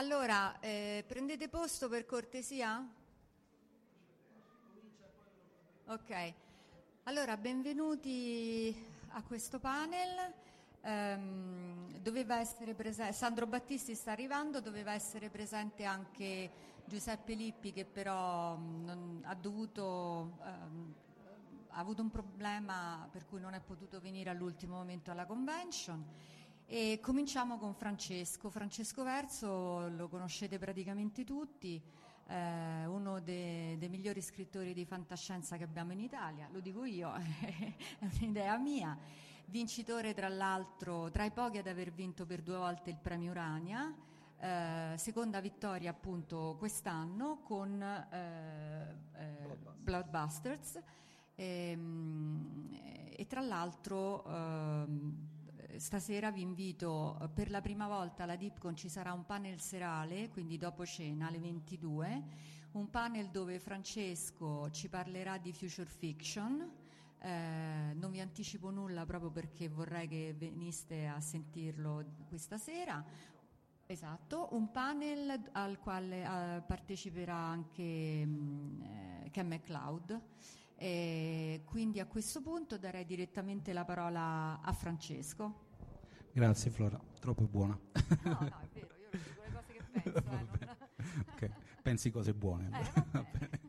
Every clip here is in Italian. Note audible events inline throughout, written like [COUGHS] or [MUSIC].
Allora, eh, prendete posto per cortesia? Ok, allora benvenuti a questo panel. Essere presente, Sandro Battisti sta arrivando, doveva essere presente anche Giuseppe Lippi che però mh, non, ha dovuto... ehm, ha avuto un problema per cui non è potuto venire all'ultimo momento alla convention. E cominciamo con Francesco. Francesco Verso lo conoscete praticamente tutti, eh, uno de- dei migliori scrittori di fantascienza che abbiamo in Italia, lo dico io, [LAUGHS] è un'idea mia. Vincitore tra l'altro, tra i pochi ad aver vinto per due volte il premio Urania, eh, seconda vittoria appunto quest'anno con eh, eh, Bloodbusters. Ehm, e tra l'altro ehm, stasera vi invito eh, per la prima volta alla Dipcon ci sarà un panel serale, quindi dopo cena alle 22, un panel dove Francesco ci parlerà di future fiction. Eh, non vi anticipo nulla proprio perché vorrei che veniste a sentirlo questa sera. Esatto, un panel al quale eh, parteciperà anche mh, eh, Ken McLeod. E quindi a questo punto darei direttamente la parola a Francesco. Grazie Flora, troppo buona. No, no, è vero, io dico le cose che penso. eh, non- [LAUGHS] Ok, Pensi cose buone. Eh,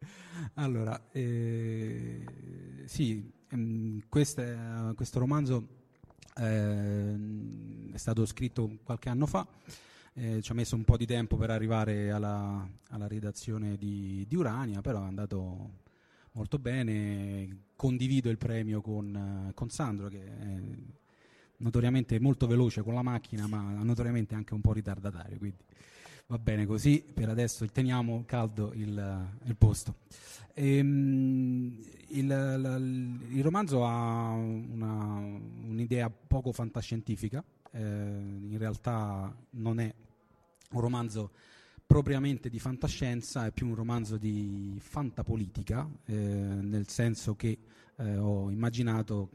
[LAUGHS] allora, eh, sì, ehm, questa- questo romanzo ehm, è stato scritto qualche anno fa, eh, ci ha messo un po' di tempo per arrivare alla, alla redazione di, di Urania, però è andato molto bene. Condivido il premio con, con Sandro, che è notoriamente molto veloce con la macchina, ma notoriamente anche un po' ritardatario. Quindi va bene così. Per adesso teniamo caldo il, il posto. Ehm, il, la- il romanzo ha una- un'idea poco fantascientifica, eh, in realtà non è un romanzo propriamente di fantascienza, è più un romanzo di fantapolitica, eh, nel senso che eh, ho immaginato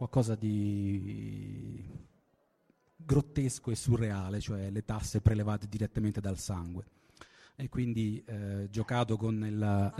qualcosa di grottesco e surreale, cioè le tasse prelevate direttamente dal sangue. E quindi eh, giocato con il...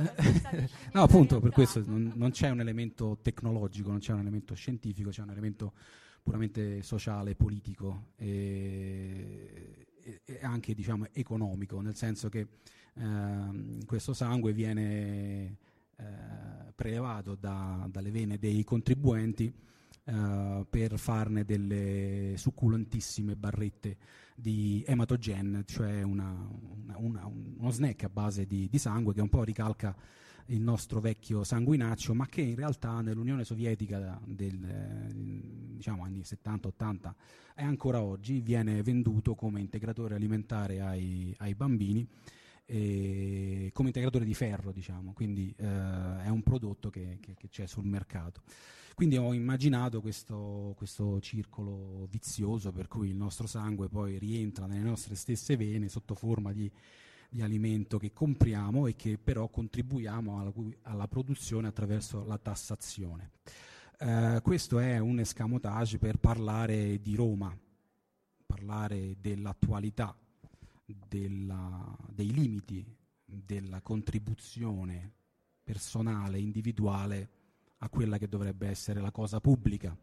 no, [LAUGHS] appunto, per questo non, non c'è un elemento tecnologico, non c'è un elemento scientifico, c'è un elemento puramente sociale, politico e, e- e anche diciamo, economico, nel senso che ehm, questo sangue viene eh, prelevato da- dalle vene dei contribuenti eh, per farne delle succulentissime barrette di ematogen, cioè una- una- una- uno snack a base di, di sangue che un po' ricalca il nostro vecchio sanguinaccio, ma che in realtà nell'Unione Sovietica del eh, diciamo anni 70-80 e ancora oggi viene venduto come integratore alimentare ai, ai bambini e come integratore di ferro, diciamo, quindi eh, è un prodotto che, che- che c'è sul mercato. Quindi ho immaginato questo, questo circolo vizioso per cui il nostro sangue poi rientra nelle nostre stesse vene sotto forma di, di alimento che compriamo e che però contribuiamo alla, alla produzione attraverso la tassazione. Eh, questo è un escamotage per parlare di Roma, parlare dell'attualità, della- dei limiti della contribuzione personale, individuale a quella che dovrebbe essere la cosa pubblica.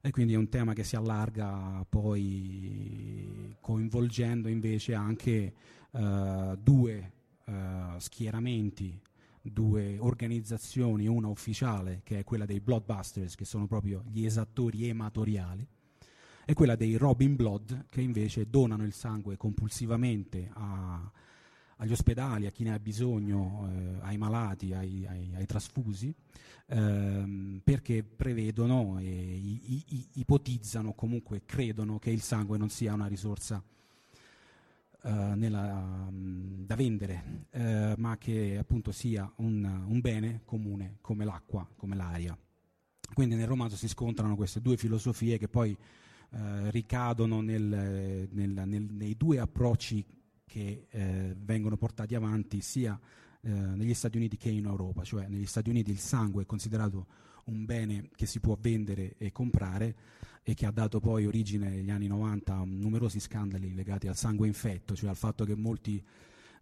E quindi è un tema che si allarga poi coinvolgendo invece anche uh, due uh, schieramenti, due organizzazioni, una ufficiale che è quella dei Bloodbusters, che sono proprio gli esattori ematoriali, e quella dei Robin Blood, che invece donano il sangue compulsivamente a, agli ospedali, a chi ne ha bisogno, eh, ai malati, ai, ai, ai trasfusi, ehm, perché prevedono, e i, i, ipotizzano, comunque credono che il sangue non sia una risorsa eh, nella, um, da vendere, eh, ma che appunto sia un, un bene comune come l'acqua, come l'aria. Quindi nel romanzo si scontrano queste due filosofie che poi eh, ricadono nel, nel, nel, nei due approcci che eh, vengono portati avanti sia eh, negli Stati Uniti che in Europa, cioè negli Stati Uniti il sangue è considerato un bene che si può vendere e comprare e che ha dato poi origine negli anni 90 a numerosi scandali legati al sangue infetto, cioè al fatto che molti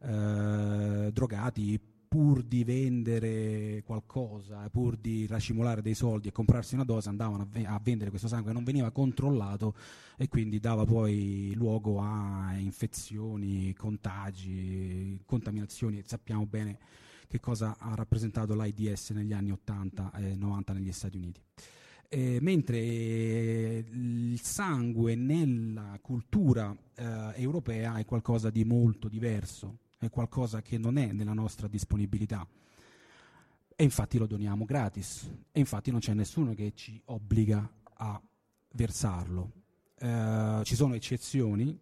eh, drogati pur di vendere qualcosa, pur di racimolare dei soldi e comprarsi una dose, andavano a, ve- a, vendere questo sangue, non veniva controllato e quindi dava poi luogo a infezioni, contagi, contaminazioni. Sappiamo bene che cosa ha rappresentato l'AIDS negli anni 80 e 90 negli Stati Uniti. Eh, mentre eh, il sangue nella cultura eh, europea è qualcosa di molto diverso è qualcosa che non è nella nostra disponibilità. E infatti lo doniamo gratis. E infatti non c'è nessuno che ci obbliga a versarlo. Eh, ci sono eccezioni.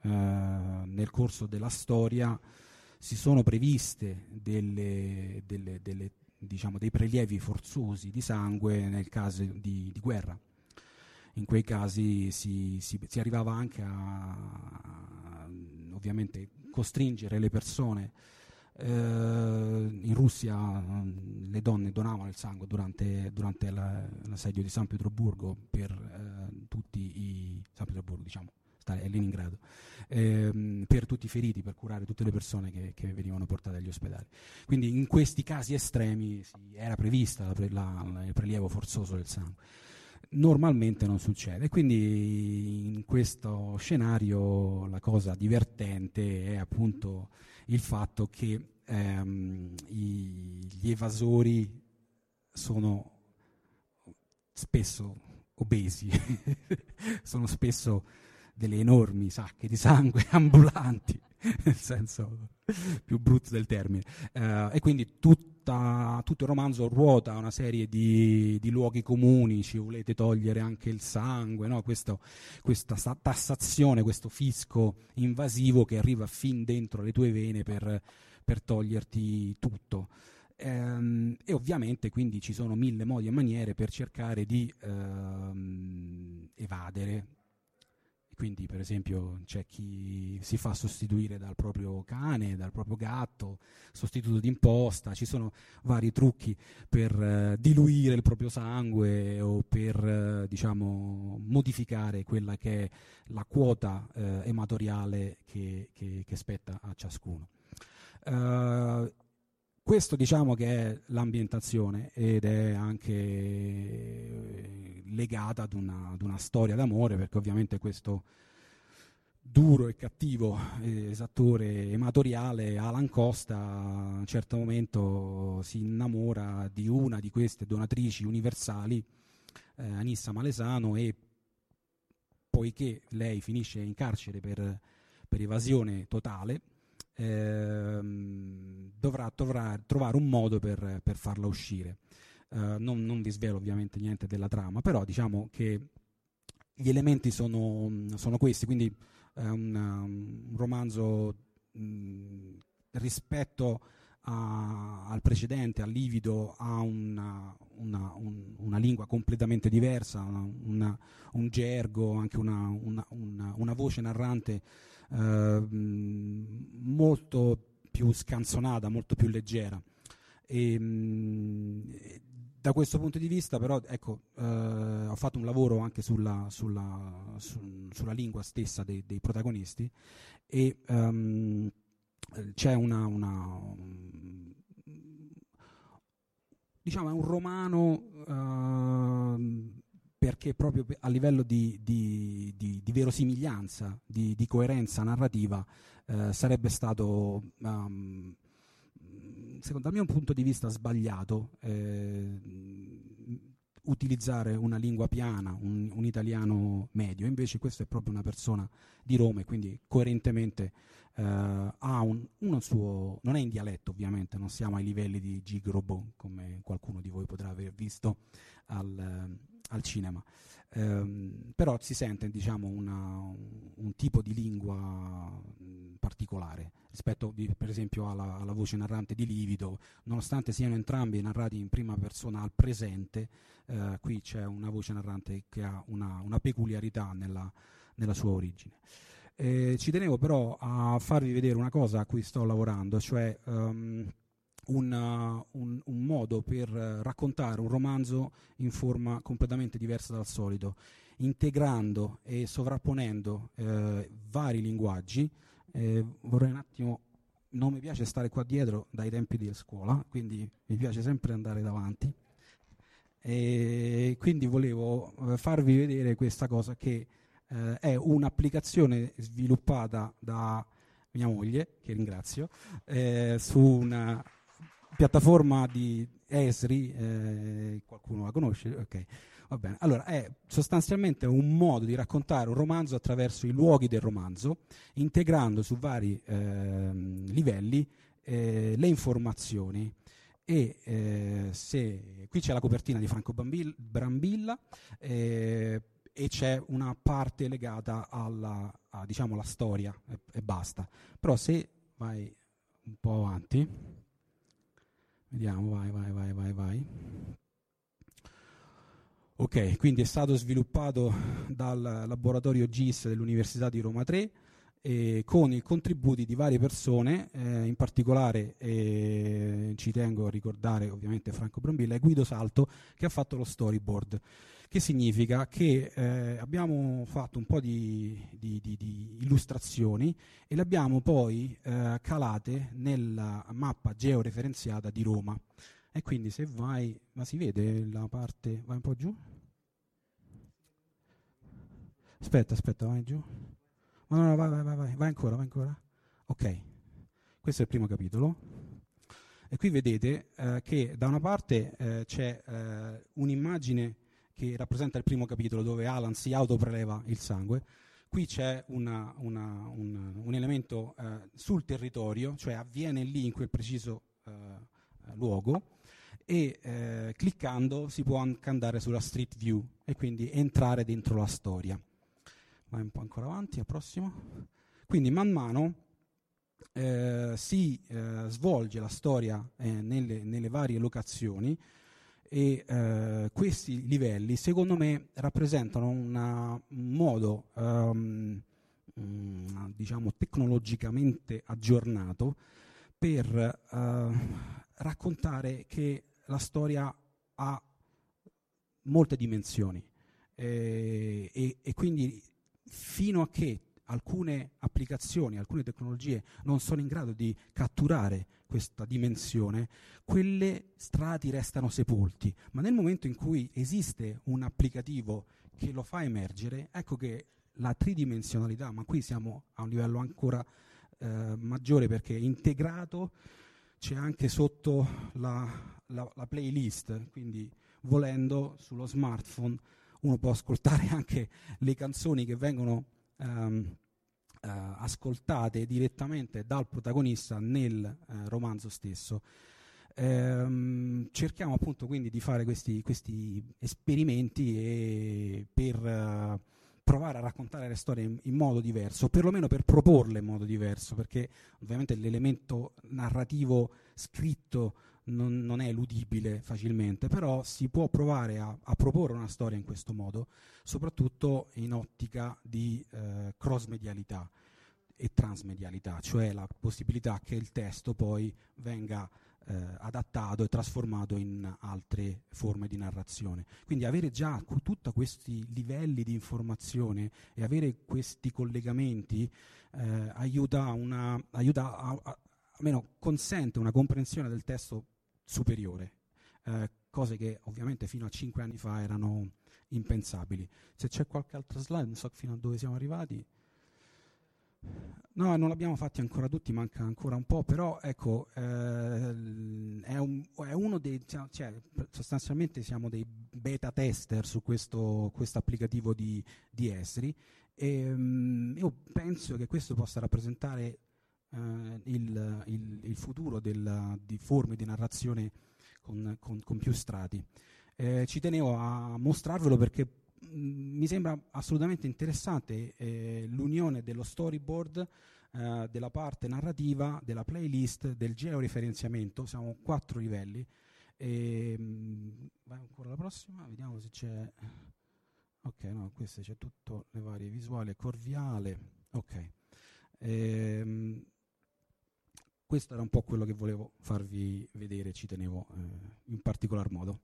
Eh, nel corso della storia si sono previste delle, delle, delle, diciamo, dei prelievi forzosi di sangue nel caso di, di guerra. In quei casi si, si, si arrivava anche a, ovviamente costringere le persone. Eh, in Russia mm, le donne donavano il sangue durante, durante la, l'assedio di San Pietroburgo per eh, tutti i San Pietroburgo, diciamo, a Leningrado, ehm, per tutti i feriti, per curare tutte le persone che, che, venivano portate agli ospedali. Quindi in questi casi estremi sì, era prevista la pre, la, il prelievo forzoso del sangue normalmente non succede. Quindi in questo scenario la cosa divertente è appunto il fatto che ehm, i, gli evasori sono spesso obesi, [LAUGHS] sono spesso delle enormi sacche di sangue [LAUGHS] ambulanti, nel senso [LAUGHS] più brutto del termine. Uh, e quindi tutta, tutto il romanzo ruota una serie di, di, luoghi comuni, ci volete togliere anche il sangue, no? questo, questa tassazione, questo fisco invasivo che arriva fin dentro le tue vene per, per toglierti tutto. Ehm, e ovviamente quindi ci sono mille modi e maniere per cercare di ehm, evadere quindi, per esempio, c'è chi si fa sostituire dal proprio cane, dal proprio gatto, sostituto d'imposta, ci sono vari trucchi per eh, diluire il proprio sangue o per eh, diciamo, modificare quella che è la quota eh, ematoriale che, che, che, spetta a ciascuno. Uh, questo diciamo che è l'ambientazione ed è anche eh, legata ad una, ad una storia d'amore perché ovviamente questo duro e cattivo eh, esattore ematoriale Alan Costa a un certo momento si innamora di una di queste donatrici universali, eh, Anissa Malesano, e poiché lei finisce in carcere per, per evasione totale, ehm, dovrà trovare, trovare, un modo per, per farla uscire. Uh, non, non, vi svelo ovviamente niente della trama, però diciamo che gli elementi sono, sono questi, quindi è un, un romanzo mh, rispetto a, al precedente, al livido, ha una, una, un, una lingua completamente diversa, una, un gergo, anche una, voce narrante eh, molto più scanzonata, molto più leggera. E, mh, da questo punto di vista, però, ecco, eh, ho fatto un lavoro anche sulla, sulla, su, sulla lingua stessa dei, dei protagonisti e um, c'è una, una diciamo, è un romano uh, perché proprio a livello di, di, di, di verosimiglianza, di, coerenza narrativa, eh, sarebbe stato, um, secondo dal mio punto di vista, sbagliato eh, utilizzare una lingua piana, un, un, italiano medio. Invece questo è proprio una persona di Roma e quindi coerentemente eh, ha un, uno suo, non è in dialetto ovviamente, non siamo ai livelli di Gigrobo come qualcuno di voi potrà aver visto al, al cinema. Um, però si sente diciamo, una, un, tipo di lingua particolare rispetto di, per esempio alla, alla, voce narrante di Livido, nonostante siano entrambi narrati in prima persona al presente, uh, qui c'è una voce narrante che ha una, una peculiarità nella, nella, sua origine. Eh, ci tenevo però a farvi vedere una cosa a cui sto lavorando, cioè um, un, un, un, modo per raccontare un romanzo in forma completamente diversa dal solito, integrando e sovrapponendo eh, vari linguaggi. Eh, vorrei un attimo, non mi piace stare qua dietro dai tempi di scuola, quindi mi piace sempre andare davanti. E quindi volevo farvi vedere questa cosa che eh, è un'applicazione sviluppata da mia moglie, che ringrazio, eh, su una piattaforma di Esri, eh, qualcuno la conosce? Ok, va bene. Allora, è sostanzialmente un modo di raccontare un romanzo attraverso i luoghi del romanzo, integrando su vari eh, livelli eh, le informazioni. E eh, se, qui c'è la copertina di Franco Bambil, Brambilla eh, e c'è una parte legata alla, a, diciamo, storia e, e basta. Però se vai un po' avanti, Vediamo, vai, vai, vai, vai, vai. Ok, quindi è stato sviluppato dal laboratorio GIS dell'Università di Roma 3 eh, con i contributi di varie persone, eh, in particolare eh, ci tengo a ricordare ovviamente Franco Brambilla e Guido Salto che ha fatto lo storyboard che significa che eh, abbiamo fatto un po' di, di, di, di illustrazioni e le abbiamo poi eh, calate nella mappa georeferenziata di Roma. E quindi se vai, ma si vede la parte, vai un po' giù? Aspetta, aspetta, vai giù. No, no, no, vai, vai, vai, vai ancora, vai ancora. Ok, questo è il primo capitolo. E qui vedete eh, che da una parte eh, c'è eh, un'immagine che rappresenta il primo capitolo dove Alan si autopreleva il sangue. Qui c'è una, una, un, un, elemento eh, sul territorio, cioè avviene lì in quel preciso eh, luogo e eh, cliccando si può anche andare sulla street view e quindi entrare dentro la storia. Vai un po' ancora avanti, al prossimo. Quindi man mano eh, si eh, svolge la storia eh, nelle, nelle varie locazioni e eh, questi livelli secondo me rappresentano una, un modo um, diciamo tecnologicamente aggiornato per uh, raccontare che la storia ha molte dimensioni. Eh, e, e quindi fino a che alcune applicazioni, alcune tecnologie non sono in grado di catturare questa dimensione, quelle strati restano sepolti. Ma nel momento in cui esiste un applicativo che lo fa emergere, ecco che la tridimensionalità, ma qui siamo a un livello ancora eh, maggiore perché integrato c'è anche sotto la, la, la playlist, quindi volendo sullo smartphone uno può ascoltare [LAUGHS] anche le canzoni che vengono ehm, eh, ascoltate direttamente dal protagonista nel eh, romanzo stesso. Ehm, cerchiamo appunto quindi di fare questi, questi esperimenti per uh, provare a raccontare le storie in, in, modo diverso, perlomeno per proporle in modo diverso, perché ovviamente l'elemento narrativo scritto non, non, è eludibile facilmente, però si può provare a, a, proporre una storia in questo modo, soprattutto in ottica di eh, cross-medialità e transmedialità, cioè la possibilità che il testo poi venga eh, adattato e trasformato in altre forme di narrazione. Quindi avere già tutti questi livelli di informazione e avere questi collegamenti eh, aiuta, una, aiuta a, a, almeno consente una comprensione del testo superiore, eh, cose che ovviamente fino a cinque anni fa erano, impensabili. Se c'è qualche altra slide, non so fino a dove siamo arrivati. No, non l'abbiamo fatti ancora tutti, manca ancora un po', però ecco, eh, è, un, è, uno dei, cioè, sostanzialmente siamo dei beta tester su questo, questo applicativo di, di Esri e um, io penso che questo possa rappresentare uh, il, il, il, futuro della, di forme di narrazione con, con, con più strati. Eh, ci tenevo a mostrarvelo perché Mm, mi sembra assolutamente interessante eh, l'unione dello storyboard, eh, della parte narrativa, della playlist, del georeferenziamento, siamo quattro livelli. E, mh, mm, vai ancora la prossima, vediamo se c'è... Ok, no, questo c'è tutto, le varie visuali, corviale, ok. E, mh, questo era un po' quello che volevo farvi vedere, ci tenevo eh, in particolar modo.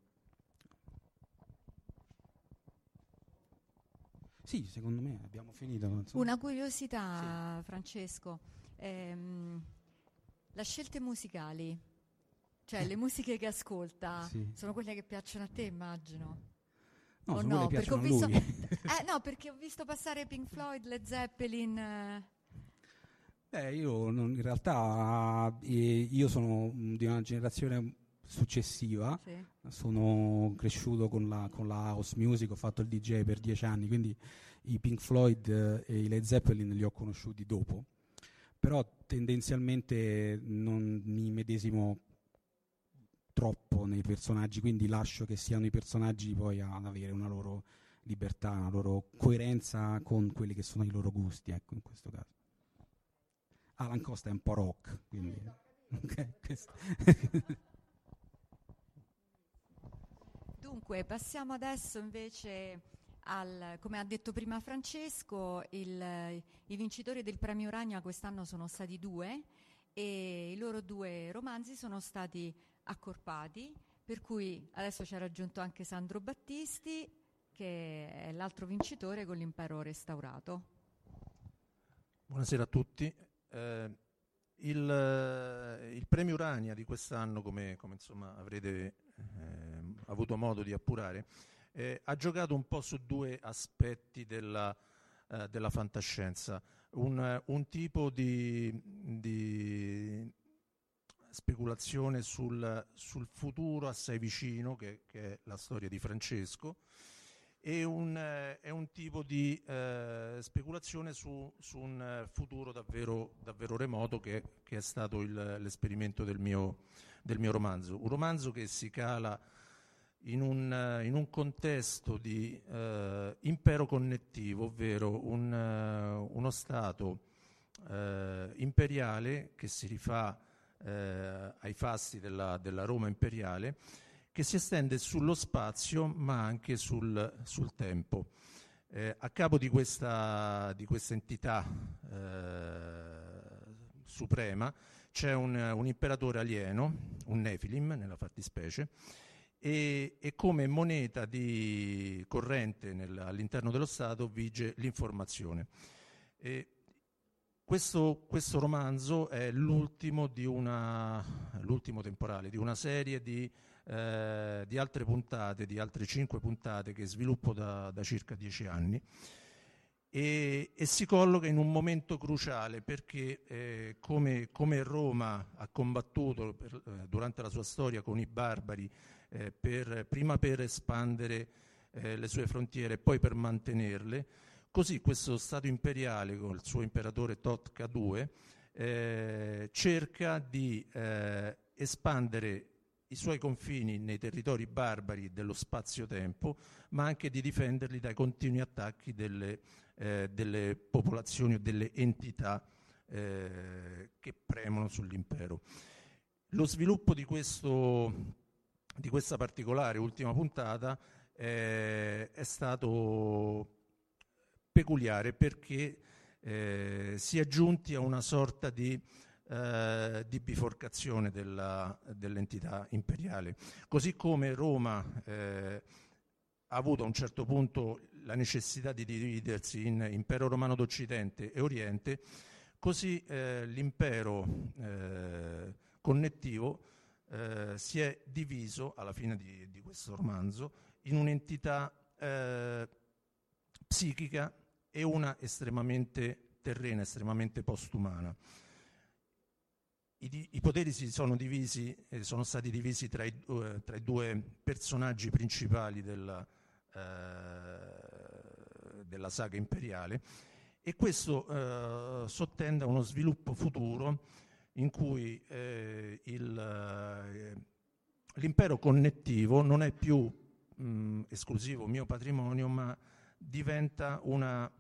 Sì, secondo me abbiamo finito. Una curiosità, sì. Francesco. Ehm, le scelte musicali, cioè le musiche che ascolta, sì. sono quelle che piacciono a te, immagino. No, o no? Perché ho visto, [LAUGHS] eh, no, perché ho visto passare Pink Floyd, Led Zeppelin. Eh. Beh, io non, in realtà eh, io sono di una generazione successiva, sì. sono cresciuto con la, con la, house music, ho fatto il DJ per dieci anni, quindi i Pink Floyd eh, e i Led Zeppelin li ho conosciuti dopo, però tendenzialmente non mi medesimo troppo nei personaggi, quindi lascio che siano i personaggi poi ad avere una loro libertà, una loro coerenza con quelli che sono i loro gusti, ecco in questo caso. Alan Costa è un po' rock, quindi... Okay, Dunque, passiamo adesso invece al, come ha detto prima Francesco, il, i vincitori del premio Ragna quest'anno sono stati due e i loro due romanzi sono stati accorpati, per cui adesso ci ha raggiunto anche Sandro Battisti, che è l'altro vincitore con l'impero restaurato. Buonasera a tutti. Eh, il, il, premio Urania di quest'anno, come, come insomma, avrete eh, avuto modo di appurare, eh, ha giocato un po' su due aspetti della, eh, della fantascienza. Un, un tipo di, di, speculazione sul, sul, futuro assai vicino, che, che, è la storia di Francesco, e un, eh, è un tipo di eh, speculazione su, su, un futuro davvero, davvero remoto che, che, è stato il, l'esperimento del mio, del mio romanzo. Un romanzo che si cala in un, in un contesto di eh, impero connettivo, ovvero un, uno Stato eh, imperiale che si rifà eh, ai fasti della, della, Roma imperiale, che si estende sullo spazio ma anche sul, sul tempo. Eh, a capo di questa, di questa entità eh, suprema c'è un, un imperatore alieno, un Nephilim nella fattispecie, e, e come moneta di corrente nel, all'interno dello Stato vige l'informazione. Questo, questo, romanzo è l'ultimo, una, l'ultimo, temporale di una serie di, eh, di, altre puntate, di altre cinque puntate che sviluppo da, da circa dieci anni e, e, si colloca in un momento cruciale perché eh, come, come, Roma ha combattuto per, eh, durante la sua storia con i barbari eh, per, prima per espandere eh, le sue frontiere e poi per mantenerle, così questo Stato imperiale con il suo imperatore Totka II eh, cerca di eh, espandere i suoi confini nei territori barbari dello spazio-tempo, ma anche di difenderli dai continui attacchi delle, eh, delle popolazioni o delle entità eh, che premono sull'impero. Lo sviluppo di questo di questa particolare ultima puntata eh, è stato peculiare perché eh, si è giunti a una sorta di, eh, di biforcazione della, dell'entità imperiale. Così come Roma eh, ha avuto a un certo punto la necessità di dividersi in impero romano d'Occidente e Oriente, così eh, l'impero eh, connettivo eh, si è diviso alla fine di, di questo romanzo in un'entità psichica e una estremamente terrena, estremamente postumana. I, I, poteri si sono divisi, eh, sono stati divisi tra i, uh, tra i, due personaggi principali della, uh, della saga imperiale e questo uh, sottende a uno sviluppo futuro in cui il, l'impero connettivo non è più mh, esclusivo mio patrimonio, ma diventa una,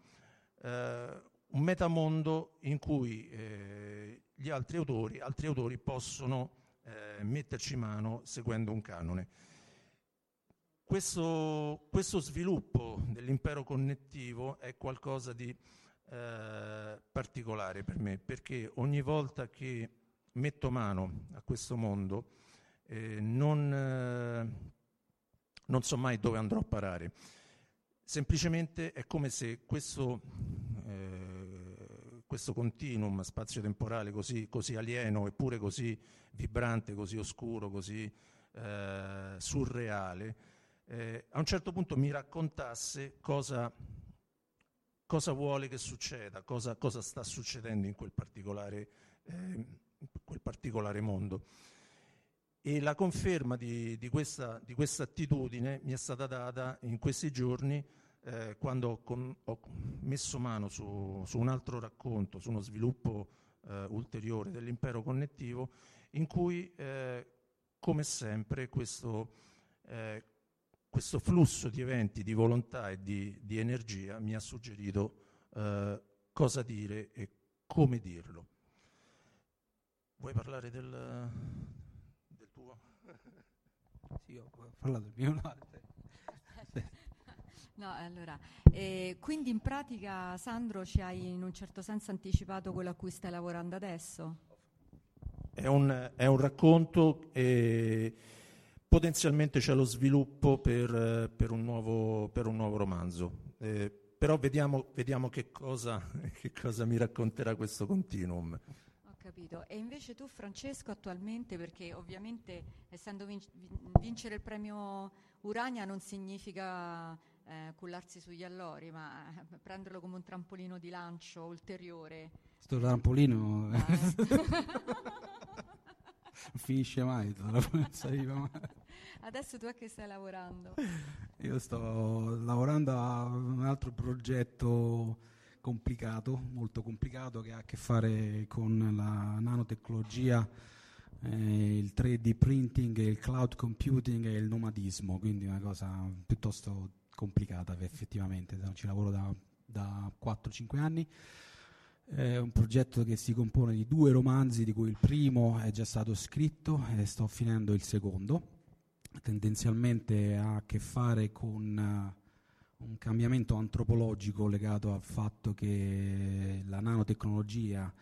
un metamondo in cui eh, gli altri autori, altri autori possono eh, metterci mano seguendo un canone. Questo, questo sviluppo dell'impero connettivo è qualcosa di eh, particolare per me, perché ogni volta che metto mano a questo mondo eh, non, eh, non so mai dove andrò a parare. Semplicemente è come se questo questo continuum spazio-temporale così, così, alieno eppure così vibrante, così oscuro, così eh, surreale, eh, a un certo punto mi raccontasse cosa, cosa vuole che succeda, cosa, cosa, sta succedendo in quel particolare, eh, quel particolare mondo. E la conferma di, di, questa, di questa attitudine mi è stata data in questi giorni eh, quando con, ho, messo mano su, su, un altro racconto, su uno sviluppo eh, ulteriore dell'impero connettivo, in cui, eh, come sempre, questo, eh, questo, flusso di eventi, di volontà e di, di energia mi ha suggerito eh, cosa dire e come dirlo. Vuoi parlare del, del tuo? Sì, ho parlato del mio. No, No, allora, eh, quindi in pratica Sandro ci hai in un certo senso anticipato quello a cui stai lavorando adesso? È un, è un racconto e potenzialmente c'è lo sviluppo per, per, un, nuovo, per un, nuovo, romanzo. Eh, però vediamo, vediamo che, cosa, [LAUGHS] che cosa mi racconterà questo continuum Ho capito. E invece tu, Francesco, attualmente, perché ovviamente essendo vin- vincere il premio Urania non significa eh, cullarsi sugli allori, ma eh, prenderlo come un trampolino di lancio ulteriore. Sto trampolino [LAUGHS] non finisce mai, Adesso tu a che stai lavorando? Io sto lavorando a un altro progetto complicato, molto complicato, che ha a che fare con la nanotecnologia, eh, il 3D printing, il cloud computing e il nomadismo, quindi una cosa piuttosto complicata effettivamente, ci lavoro da, da 4-5 anni. È un progetto che si compone di due romanzi, di cui il primo è già stato scritto e sto finendo il secondo. Tendenzialmente ha a che fare con uh, un cambiamento antropologico legato al fatto che la nanotecnologia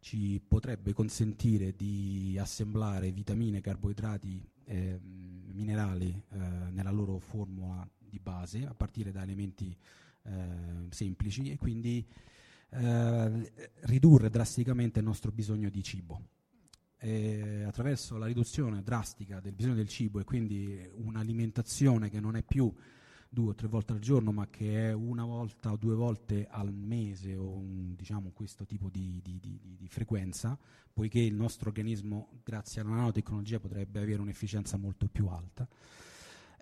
ci potrebbe consentire di assemblare vitamine, carboidrati e mm, minerali eh, nella loro formula di base, a partire da elementi eh, semplici e quindi eh, ridurre drasticamente il nostro bisogno di cibo. E attraverso la riduzione drastica del bisogno del cibo e quindi un'alimentazione che non è più due o tre volte al giorno, ma che è una volta o due volte al mese o un, diciamo questo tipo di, di, di, di, frequenza, poiché il nostro organismo, grazie alla nanotecnologia, potrebbe avere un'efficienza molto più alta.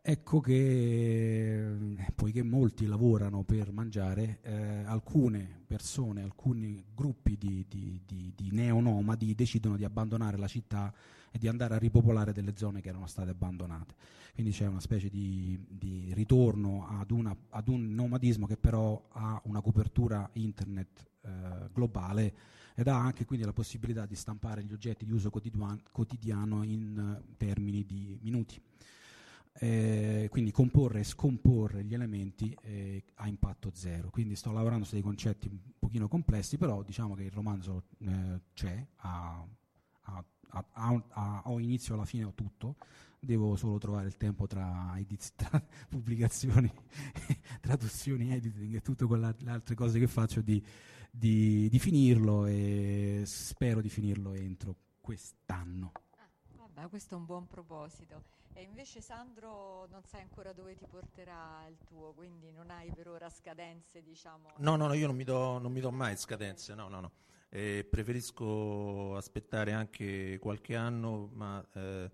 Ecco che, poiché molti lavorano per mangiare, eh, alcune persone, alcuni gruppi di, di, di, di, neonomadi decidono di abbandonare la città e di andare a ripopolare delle zone che erano state abbandonate. Quindi c'è una specie di, ritorno ad, una, ad, un nomadismo che però ha una copertura internet eh, globale ed ha anche quindi la possibilità di stampare gli oggetti di uso quotidiano in uh, termini di minuti eh, quindi comporre e scomporre gli elementi eh, a impatto zero. Quindi sto lavorando su dei concetti un pochino complessi, però diciamo che il romanzo eh, c'è, ha, ha, ha, ho inizio alla fine ho tutto, devo solo trovare il tempo tra, ediz- [LAUGHS] tra pubblicazioni, [LAUGHS] traduzioni, editing e tutte quelle altre cose che faccio di, di, di finirlo e spero di finirlo entro quest'anno. Ah, vabbè, questo è un buon proposito. E invece Sandro non sai ancora dove ti porterà il tuo, quindi non hai per ora scadenze, diciamo. No, no, no io non mi do, non mi do mai scadenze, no, no, no. Eh, preferisco aspettare anche qualche anno, ma eh,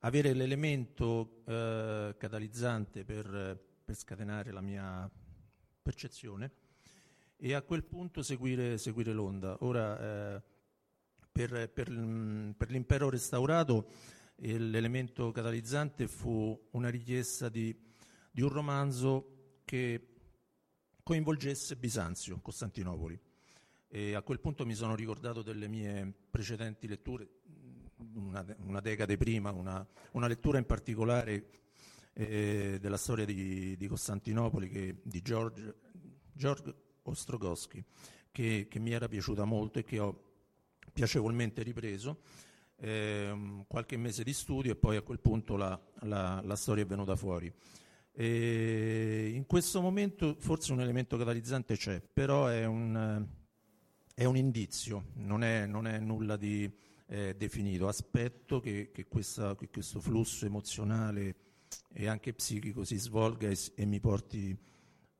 avere l'elemento eh, catalizzante per, per, scatenare la mia percezione e a quel punto seguire, seguire l'onda. Ora, eh, per, per, per l'impero restaurato l'elemento catalizzante fu una richiesta di, di un romanzo che coinvolgesse Bisanzio, Costantinopoli. E a quel punto mi sono ricordato delle mie precedenti letture, una, una decade prima, una, una, lettura in particolare eh, della storia di, di Costantinopoli che, di George, George che, che mi era piaciuta molto e che ho piacevolmente ripreso eh, qualche mese di studio e poi a quel punto la, la, la storia è venuta fuori. E in questo momento forse un elemento catalizzante c'è, però è un, è un indizio, non è, non è, nulla di eh, definito. Aspetto che, che, questa, che, questo flusso emozionale e anche psichico si svolga e, e mi porti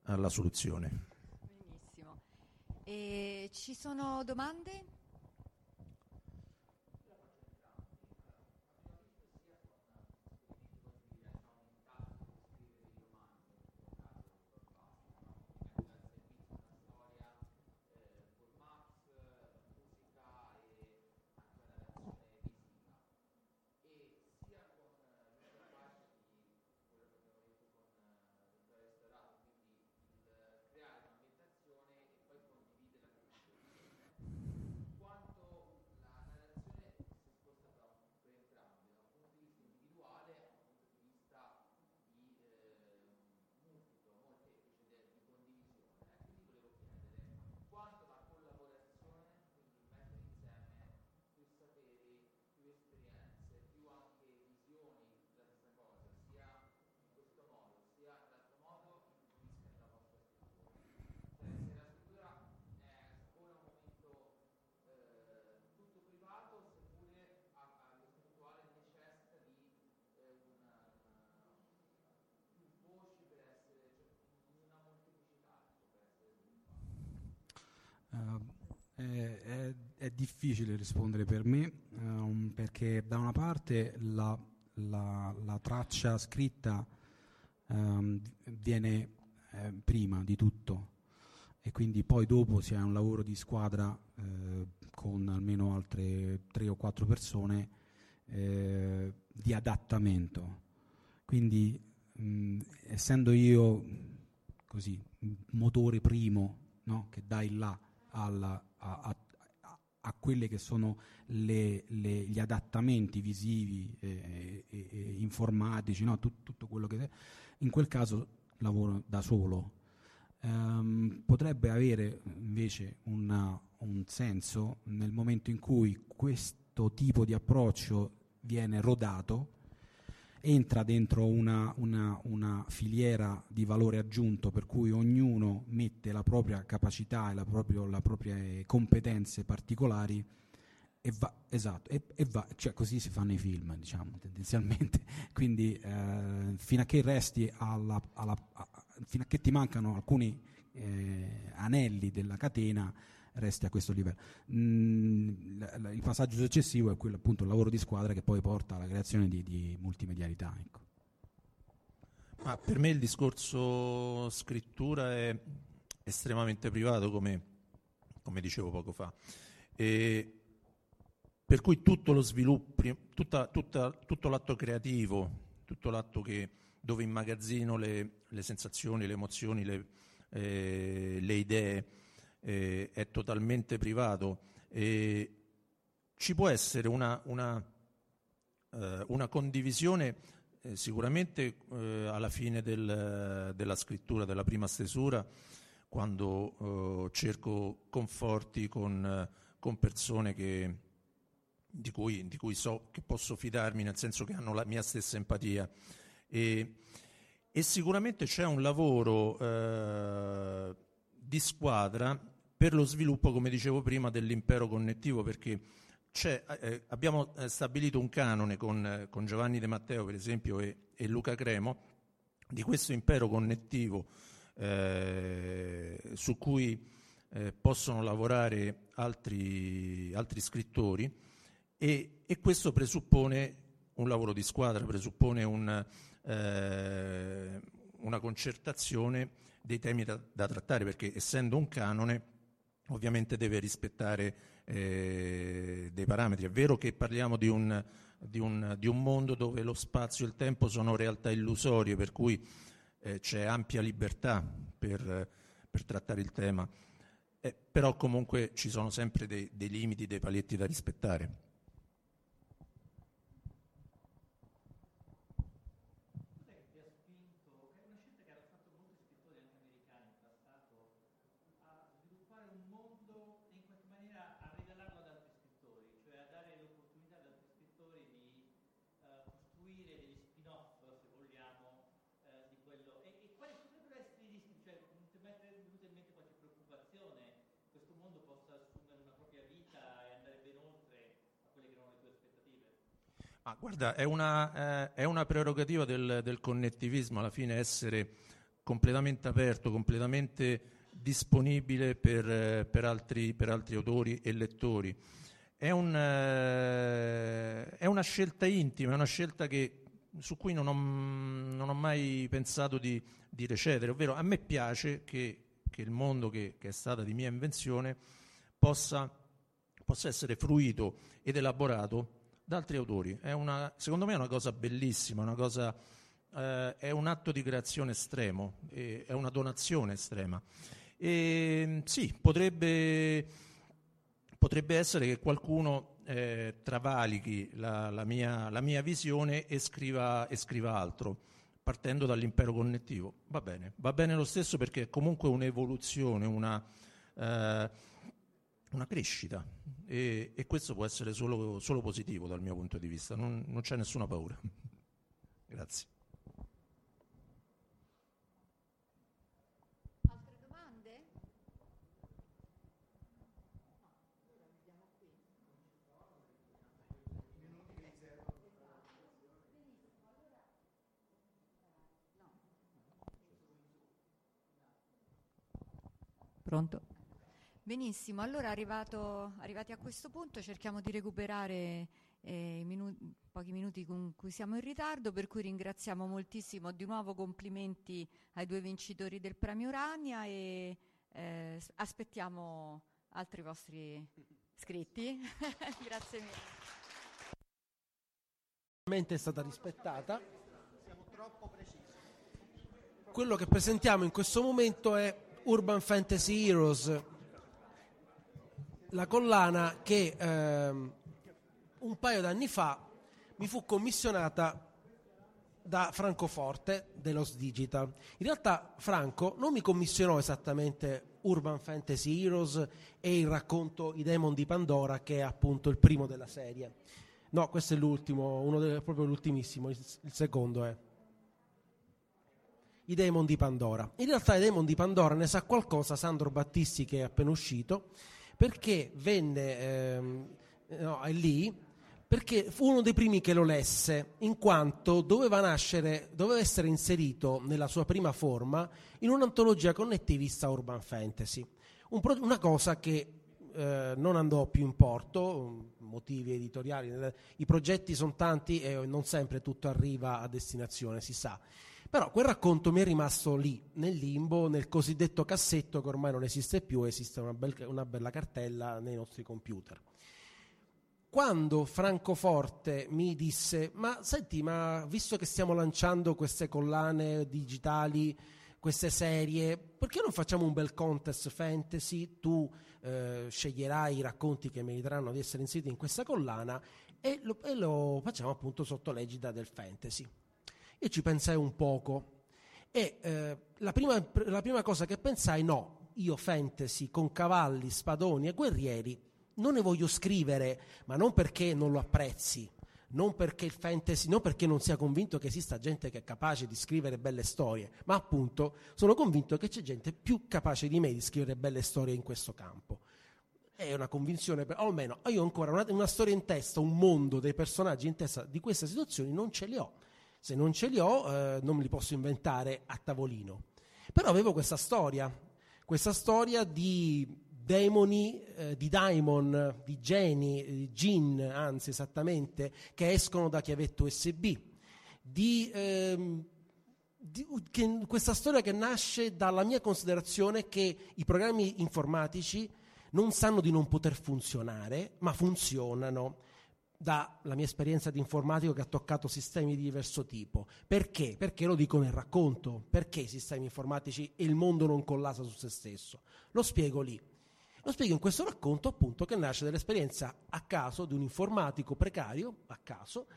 alla soluzione. Benissimo. E ci sono domande? Eh, è, è, difficile rispondere per me um, perché da una parte la, la, la traccia scritta um, viene eh, prima di tutto e quindi poi dopo si ha un lavoro di squadra eh, con almeno altre tre o quattro persone eh, di adattamento. Quindi mh, essendo io così motore primo no, che dai là alla, a, a, a quelle che sono le, le, gli adattamenti visivi e, e, e informatici, no? Tut, tutto quello che in quel caso lavoro da solo. Um, potrebbe avere invece una, un senso nel momento in cui questo tipo di approccio viene rodato entra dentro una, una, una, filiera di valore aggiunto per cui ognuno mette la propria capacità e la proprio, le proprie competenze particolari e va, esatto, e, e va, cioè così si fanno i film, diciamo, tendenzialmente. [LAUGHS] Quindi eh, fino a che resti alla, alla, a, fino a che ti mancano alcuni eh, anelli della catena, resti a questo livello. Mm, il passaggio successivo è quello appunto il lavoro di squadra che poi porta alla creazione di, di multimedialità. Ecco. Ma per me il discorso scrittura è estremamente privato, come, come dicevo poco fa. E per cui tutto lo sviluppo, tutta, tutta, tutto l'atto creativo, tutto l'atto che, dove immagazzino le, le sensazioni, le emozioni, le, eh, le idee, eh, è totalmente privato. E ci può essere una, una, eh, una condivisione eh, sicuramente eh, alla fine del, della scrittura, della prima stesura, quando eh, cerco conforti con, con persone che, di, cui, di, cui, so che posso fidarmi, nel senso che hanno la mia stessa empatia. E, e sicuramente c'è un lavoro eh, di squadra per lo sviluppo, come dicevo prima, dell'impero connettivo, perché eh, abbiamo eh, stabilito un canone con, eh, con, Giovanni De Matteo, per esempio, e, e, Luca Cremo, di questo impero connettivo eh, su cui eh, possono lavorare altri, altri scrittori e, e, questo presuppone un lavoro di squadra, presuppone un, eh, una concertazione dei temi da, da, trattare, perché essendo un canone ovviamente deve rispettare eh, dei parametri. È vero che parliamo di un, di, un, di un, mondo dove lo spazio e il tempo sono realtà illusorie, per cui eh, c'è ampia libertà per, per trattare il tema, eh, però comunque ci sono sempre dei, dei limiti, dei paletti da rispettare. Ah, guarda, è una, eh, è una prerogativa del, del, connettivismo alla fine essere completamente aperto, completamente disponibile per, eh, per, altri, per altri, autori e lettori. È, un, eh, è, una scelta intima, è una scelta che, su cui non ho, non ho mai pensato di, di, recedere, ovvero a me piace che, che il mondo che, che, è stata di mia invenzione possa, possa essere fruito ed elaborato da altri autori. Una, secondo me è una cosa bellissima, una cosa, eh, è un atto di creazione estremo, è una donazione estrema. E, sì, potrebbe, potrebbe, essere che qualcuno eh, travalichi la, la, mia, la, mia, visione e scriva, e scriva altro partendo dall'impero connettivo. Va bene, va bene lo stesso perché è comunque un'evoluzione, una, eh, una crescita e, e, questo può essere solo, solo, positivo dal mio punto di vista, non, non c'è nessuna paura. [LAUGHS] Grazie. Altre domande? Pronto? Benissimo, allora arrivato, arrivati a questo punto cerchiamo di recuperare eh, i minuti, pochi minuti con cui siamo in ritardo, per cui ringraziamo moltissimo, di nuovo complimenti ai due vincitori del premio Urania e eh, aspettiamo altri vostri scritti. [LAUGHS] Grazie mille. È stata rispettata. Siamo troppo precisi. Quello che presentiamo in questo momento è Urban Fantasy Heroes la collana che ehm, un paio d'anni fa mi fu commissionata da Francoforte dell'Os Digital. In realtà Franco non mi commissionò esattamente Urban Fantasy Heroes e il racconto I Demon di Pandora, che è appunto il primo della serie. No, questo è l'ultimo, uno dei, proprio l'ultimissimo, il, il secondo è I Demon di Pandora. In realtà i Demon di Pandora ne sa qualcosa Sandro Battisti che è appena uscito perché venne ehm, no, è lì perché fu uno dei primi che lo lesse, in quanto doveva nascere, doveva essere inserito nella sua prima forma in un'antologia connettivista urban fantasy. Un pro, una cosa che eh, non andò più in porto, motivi editoriali, i progetti sono tanti e non sempre tutto arriva a destinazione, si sa. Però quel racconto mi è rimasto lì, nel limbo, nel cosiddetto cassetto che ormai non esiste più, esiste una, bel, una bella cartella nei nostri computer. Quando Francoforte mi disse, ma senti, ma visto che stiamo lanciando queste collane digitali, queste serie, perché non facciamo un bel contest fantasy? Tu eh, sceglierai i racconti che meriteranno di essere inseriti in questa collana e lo, e lo facciamo appunto sotto l'egida del fantasy. Io ci pensai un poco e eh, la, prima, la prima cosa che pensai, no, io fantasy con cavalli, spadoni e guerrieri non ne voglio scrivere, ma non perché non lo apprezzi, non perché il fantasy, non perché non sia convinto che esista gente che è capace di scrivere belle storie, ma appunto sono convinto che c'è gente più capace di me di scrivere belle storie in questo campo. è una convinzione, o almeno io ancora una, una storia in testa, un mondo dei personaggi in testa di queste situazioni non ce li ho. Se non ce li ho, eh, non me li posso inventare a tavolino. Però avevo questa storia, questa storia di demoni, eh, di daimon, di geni, di gin, anzi esattamente, che escono da chiavetto USB, di, ehm, di che, questa storia che nasce dalla mia considerazione che i programmi informatici non sanno di non poter funzionare, ma funzionano dalla mia esperienza di informatico che ha toccato sistemi di diverso tipo. Perché? Perché lo dico nel racconto. Perché i sistemi informatici e il mondo non collasa su se stesso? Lo spiego lì. Lo spiego in questo racconto appunto che nasce dall'esperienza a caso di un informatico precario, a caso,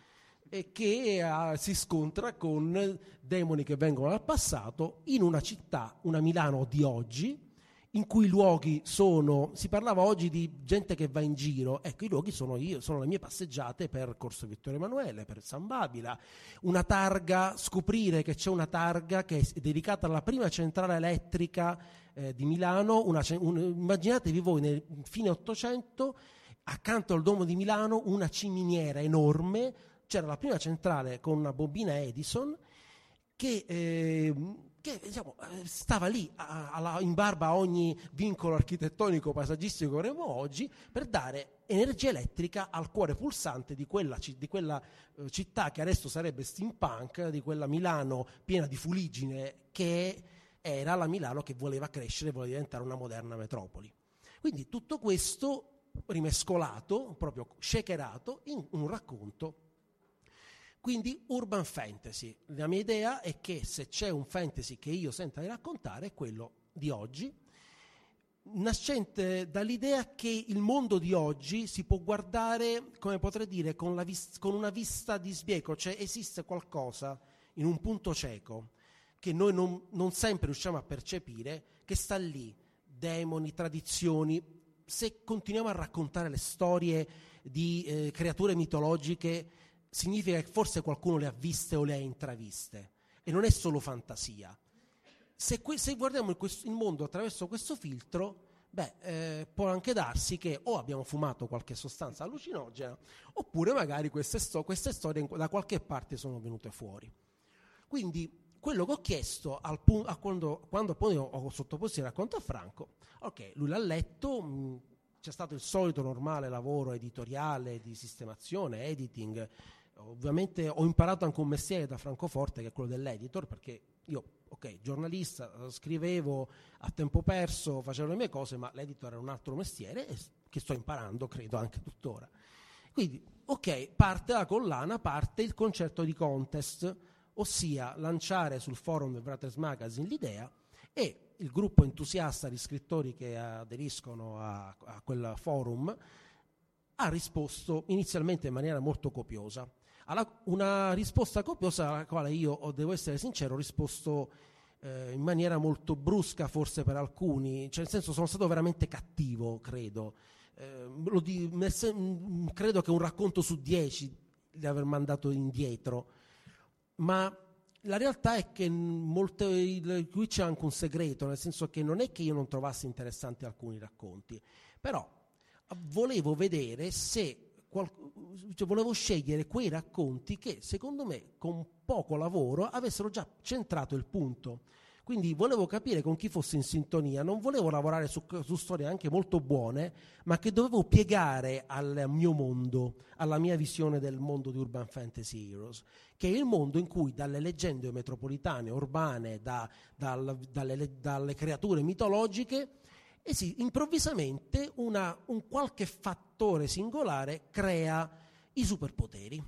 e che uh, si scontra con demoni che vengono dal passato in una città, una Milano di oggi, in cui i luoghi sono, si parlava oggi di gente che va in giro, ecco i luoghi sono io, sono le mie passeggiate per Corso Vittorio Emanuele, per San Babila, una targa, scoprire che c'è una targa che è dedicata alla prima centrale elettrica eh, di Milano, una, un, immaginatevi voi nel fine Ottocento, accanto al Duomo di Milano, una ciminiera enorme, c'era la prima centrale con una bobina Edison che... Eh, che diciamo, eh, stava lì a, a, in barba a ogni vincolo architettonico paesaggistico che avremo oggi per dare energia elettrica al cuore pulsante di quella, di quella uh, città che adesso sarebbe steampunk, di quella Milano piena di fuligine che era la Milano che voleva crescere, voleva diventare una moderna metropoli. Quindi tutto questo rimescolato, proprio shakerato in un racconto quindi urban fantasy. La mia idea è che se c'è un fantasy che io sento di raccontare è quello di oggi, nascente dall'idea che il mondo di oggi si può guardare, come potrei dire, con, vis- con una vista di sbieco, cioè esiste qualcosa in un punto cieco che noi non, non sempre riusciamo a percepire, che sta lì, demoni, tradizioni. Se continuiamo a raccontare le storie di eh, creature mitologiche, significa che forse qualcuno le ha viste o le ha intraviste e non è solo fantasia. Se, que- se guardiamo il, questo, il, mondo attraverso questo filtro, beh, eh, può anche darsi che o abbiamo fumato qualche sostanza allucinogena oppure magari queste, sto- queste storie da qualche parte sono venute fuori. Quindi quello che ho chiesto pu- quando, quando, poi ho sottoposto il racconto a Franco, ok, lui l'ha letto, mh, c'è stato il solito normale lavoro editoriale di sistemazione, editing, Ovviamente ho imparato anche un mestiere da Francoforte che è quello dell'editor perché io, ok, giornalista, scrivevo a tempo perso, facevo le mie cose, ma l'editor era un altro mestiere che sto imparando, credo, anche tuttora. Quindi, ok, parte la collana, parte il concetto di contest, ossia lanciare sul forum del Brothers Magazine l'idea e il gruppo entusiasta di scrittori che aderiscono a, a quel forum ha risposto inizialmente in maniera molto copiosa alla, una risposta copiosa alla quale io, devo essere sincero, ho risposto eh, in maniera molto brusca forse per alcuni, cioè nel senso sono stato veramente cattivo, credo. Eh, di, se, credo che un racconto su dieci di aver mandato indietro, ma la realtà è che molte, qui c'è anche un segreto, nel senso che non è che io non trovassi interessanti alcuni racconti, però volevo vedere se volevo scegliere quei racconti che secondo me con poco lavoro avessero già centrato il punto. Quindi volevo capire con chi fosse in sintonia, non volevo lavorare su, su, storie anche molto buone, ma che dovevo piegare al mio mondo, alla mia visione del mondo di Urban Fantasy Heroes, che è il mondo in cui dalle leggende metropolitane, urbane, da, dal, dalle, dalle creature mitologiche, e sì, improvvisamente una, un qualche fattore singolare crea i superpoteri,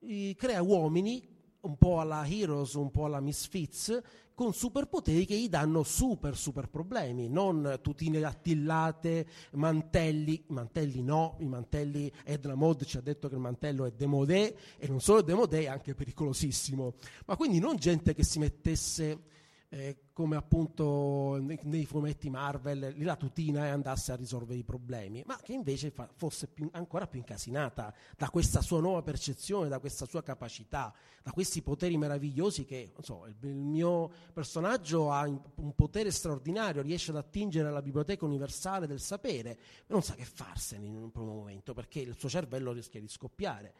I, crea uomini un po' alla Heroes, un po' alla Misfits, con superpoteri che gli danno super super problemi, non tutine attillate, mantelli, mantelli no, i mantelli, Edna Mod ci ha detto che il mantello è demodé e non solo demodé, è anche pericolosissimo, ma quindi non gente che si mettesse eh, come appunto nei, fumetti Marvel, la tutina e andasse a risolvere i problemi, ma che invece fa, fosse più, ancora più incasinata da questa sua nuova percezione, da questa sua capacità, da questi poteri meravigliosi che so, il, il, mio personaggio ha un potere straordinario, riesce ad attingere alla biblioteca universale del sapere, ma non sa che farsene in un primo momento perché il suo cervello rischia di scoppiare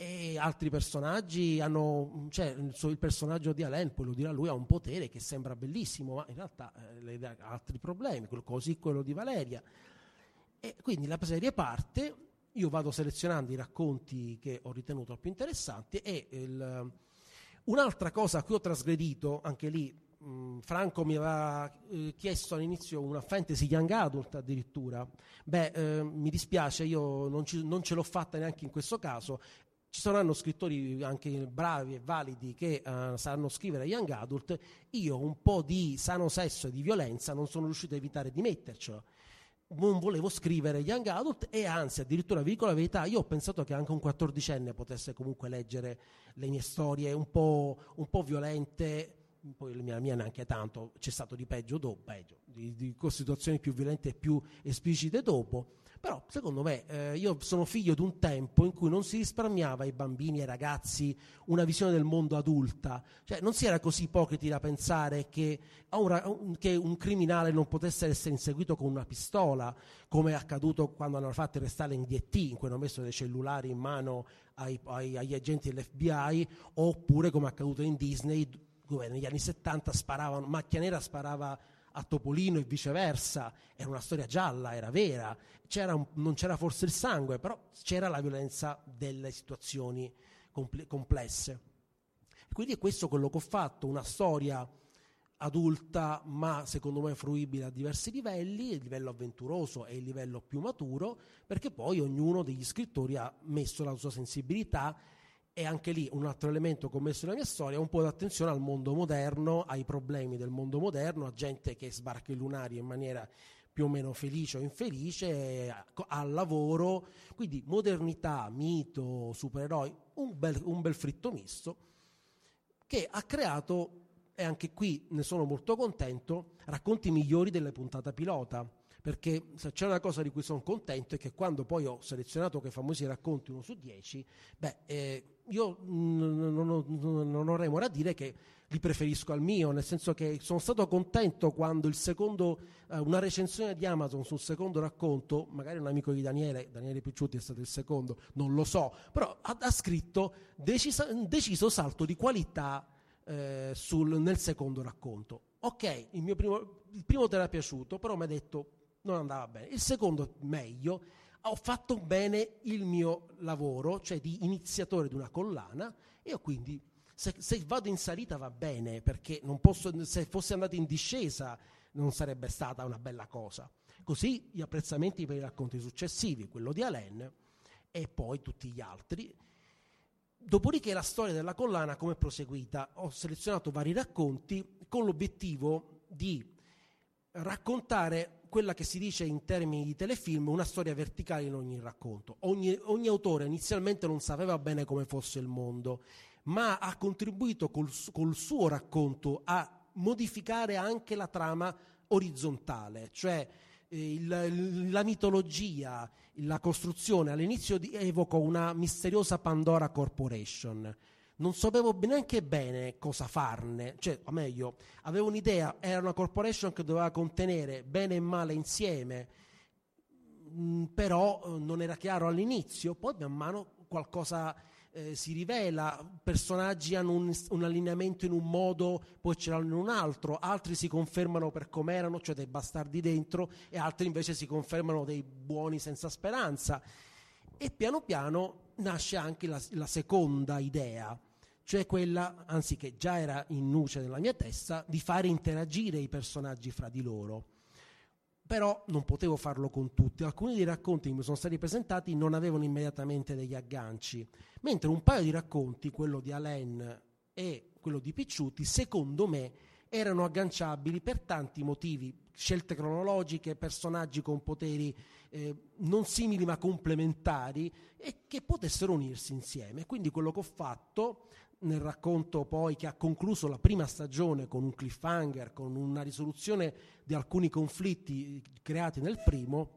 e altri personaggi hanno, cioè il personaggio di Alain, poi lo dirà lui, ha un potere che sembra bellissimo, ma in realtà eh, ha altri problemi, così quello di Valeria. E quindi la serie parte, io vado selezionando i racconti che ho ritenuto più interessanti e il, un'altra cosa a cui ho trasgredito, anche lì mh, Franco mi aveva eh, chiesto all'inizio una fantasy young adult addirittura, beh eh, mi dispiace, io non, ci, non ce l'ho fatta neanche in questo caso, ci saranno scrittori anche bravi e validi che uh, sanno scrivere young adult, io un po' di sano sesso e di violenza non sono riuscito a evitare di mettercelo. Non volevo scrivere young adult e anzi, addirittura vi dico la verità, io ho pensato che anche un quattordicenne potesse comunque leggere le mie storie un po', un po violente, poi la mia, mia neanche tanto, c'è stato di peggio dopo, peggio, di, di situazioni più violente e più esplicite dopo però secondo me eh, io sono figlio di un tempo in cui non si risparmiava ai bambini e ai ragazzi una visione del mondo adulta, cioè non si era così ipocriti da pensare che un, che un criminale non potesse essere inseguito con una pistola, come è accaduto quando hanno fatto arrestare in DT, in cui hanno messo dei cellulari in mano ai, ai, agli agenti dell'FBI, oppure come è accaduto in Disney, dove negli anni 70 sparavano, Macchia Nera sparava a Topolino e viceversa, era una storia gialla, era vera, c'era un, non c'era forse il sangue, però c'era la violenza delle situazioni comple- complesse. Quindi è questo quello che ho fatto, una storia adulta ma secondo me fruibile a diversi livelli, il livello avventuroso e il livello più maturo, perché poi ognuno degli scrittori ha messo la sua sensibilità e anche lì un altro elemento commesso nella mia storia, un po' d'attenzione al mondo moderno, ai problemi del mondo moderno, a gente che sbarca i lunari in maniera più o meno felice o infelice, al lavoro, quindi modernità, mito, supereroi, un bel, un bel fritto misto che ha creato, e anche qui ne sono molto contento, racconti migliori delle puntate pilota. Perché se c'è una cosa di cui sono contento è che quando poi ho selezionato quei famosi racconti 1 su 10, beh, eh, io non, non, non ho remora a dire che li preferisco al mio, nel senso che sono stato contento quando secondo, eh, una recensione di Amazon sul secondo racconto, magari un amico di Daniele, Daniele Picciotti è stato il secondo, non lo so, però ha, ha scritto decisa, deciso salto di qualità eh, sul, nel secondo racconto. Ok, il, primo, il primo ti era piaciuto, però mi ha detto non andava bene. Il secondo meglio, ho fatto bene il mio lavoro, cioè di iniziatore di una collana, e ho quindi, se, se vado in salita va bene, perché posso, se fosse andato in discesa non sarebbe stata una bella cosa. Così gli apprezzamenti per i racconti successivi, quello di Alain e poi tutti gli altri. Dopodiché la storia della collana come è proseguita? Ho selezionato vari racconti con l'obiettivo di raccontare quella che si dice in termini di telefilm, una storia verticale in ogni racconto. Ogni, ogni, autore inizialmente non sapeva bene come fosse il mondo, ma ha contribuito col, col suo racconto a modificare anche la trama orizzontale, cioè eh, il, la mitologia, la costruzione all'inizio evoco una misteriosa Pandora Corporation non sapevo neanche bene cosa farne, cioè, o meglio, avevo un'idea, era una corporation che doveva contenere bene e male insieme, mh, mm, però eh, non era chiaro all'inizio, poi man mano qualcosa eh, si rivela, personaggi hanno un, un, allineamento in un modo, poi ce l'hanno in un altro, altri si confermano per come erano, cioè dei bastardi dentro, e altri invece si confermano dei buoni senza speranza. E piano piano nasce anche la, la seconda idea, cioè quella, anzi che già era in nuce nella mia testa, di fare interagire i personaggi fra di loro. Però non potevo farlo con tutti. Alcuni dei racconti che mi sono stati presentati non avevano immediatamente degli agganci, mentre un paio di racconti, quello di Alain e quello di Picciuti, secondo me erano agganciabili per tanti motivi, scelte cronologiche, personaggi con poteri eh, non simili ma complementari e che potessero unirsi insieme. Quindi quello che ho fatto nel racconto poi che ha concluso la prima stagione con un cliffhanger, con una risoluzione di alcuni conflitti creati nel primo,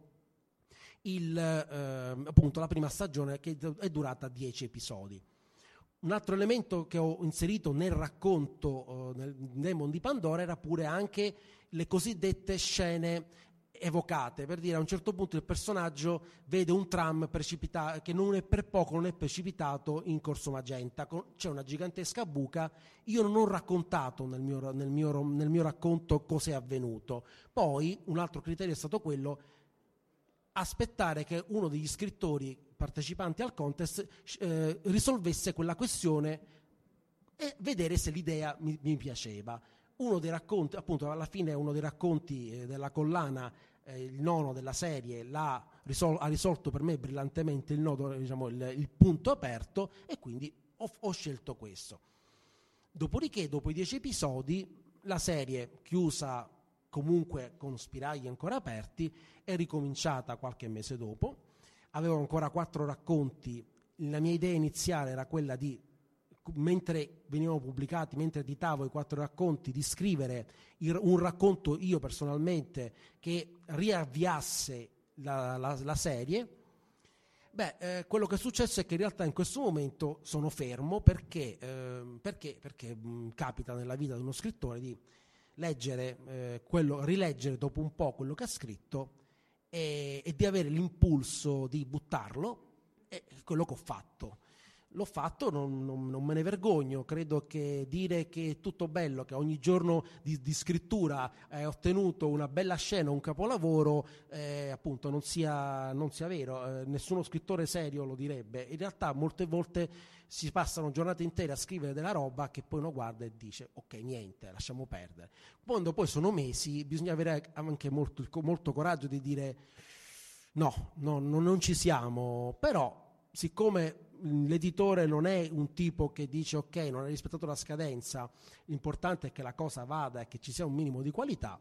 il, eh, appunto la prima stagione che è durata 10 episodi. Un altro elemento che ho inserito nel racconto eh, nel Demon di Pandora era pure anche le cosiddette scene evocate, per dire a un certo punto il personaggio vede un tram che non è per poco non è precipitato in Corso Magenta, c'è una gigantesca buca, io non ho raccontato nel mio, nel mio, nel mio racconto cosa è avvenuto. Poi un altro criterio è stato quello aspettare che uno degli scrittori partecipanti al contest eh, risolvesse quella questione e vedere se l'idea mi, mi, piaceva. Uno dei racconti, appunto, alla fine uno dei racconti eh, della collana, eh, il nono della serie, risol- ha risolto per me brillantemente il, nodo, diciamo, il, il punto aperto e quindi ho, ho scelto questo. Dopodiché, dopo i dieci episodi, la serie chiusa comunque con spiragli ancora aperti, è ricominciata qualche mese dopo. Avevo ancora quattro racconti. La mia idea iniziale era quella di, mentre venivano pubblicati, mentre editavo i quattro racconti, di scrivere un racconto io personalmente che riavviasse la, la, la serie. Beh, eh, quello che è successo è che in realtà in questo momento sono fermo perché, eh, perché, perché mh, capita nella vita di uno scrittore di leggere eh, quello, rileggere dopo un po' quello che ha scritto e, e di avere l'impulso di buttarlo, è quello che ho fatto l'ho fatto, non, non, non, me ne vergogno, credo che dire che è tutto bello, che ogni giorno di, di scrittura hai ottenuto una bella scena, un capolavoro, eh, appunto non sia, non sia vero, eh, nessuno scrittore serio lo direbbe, in realtà molte volte si passano giornate intere a scrivere della roba che poi uno guarda e dice ok niente, lasciamo perdere. Quando poi sono mesi bisogna avere anche molto, molto coraggio di dire no, no, non ci siamo, però siccome l'editore non è un tipo che dice ok, non hai rispettato la scadenza, l'importante è che la cosa vada e che ci sia un minimo di qualità,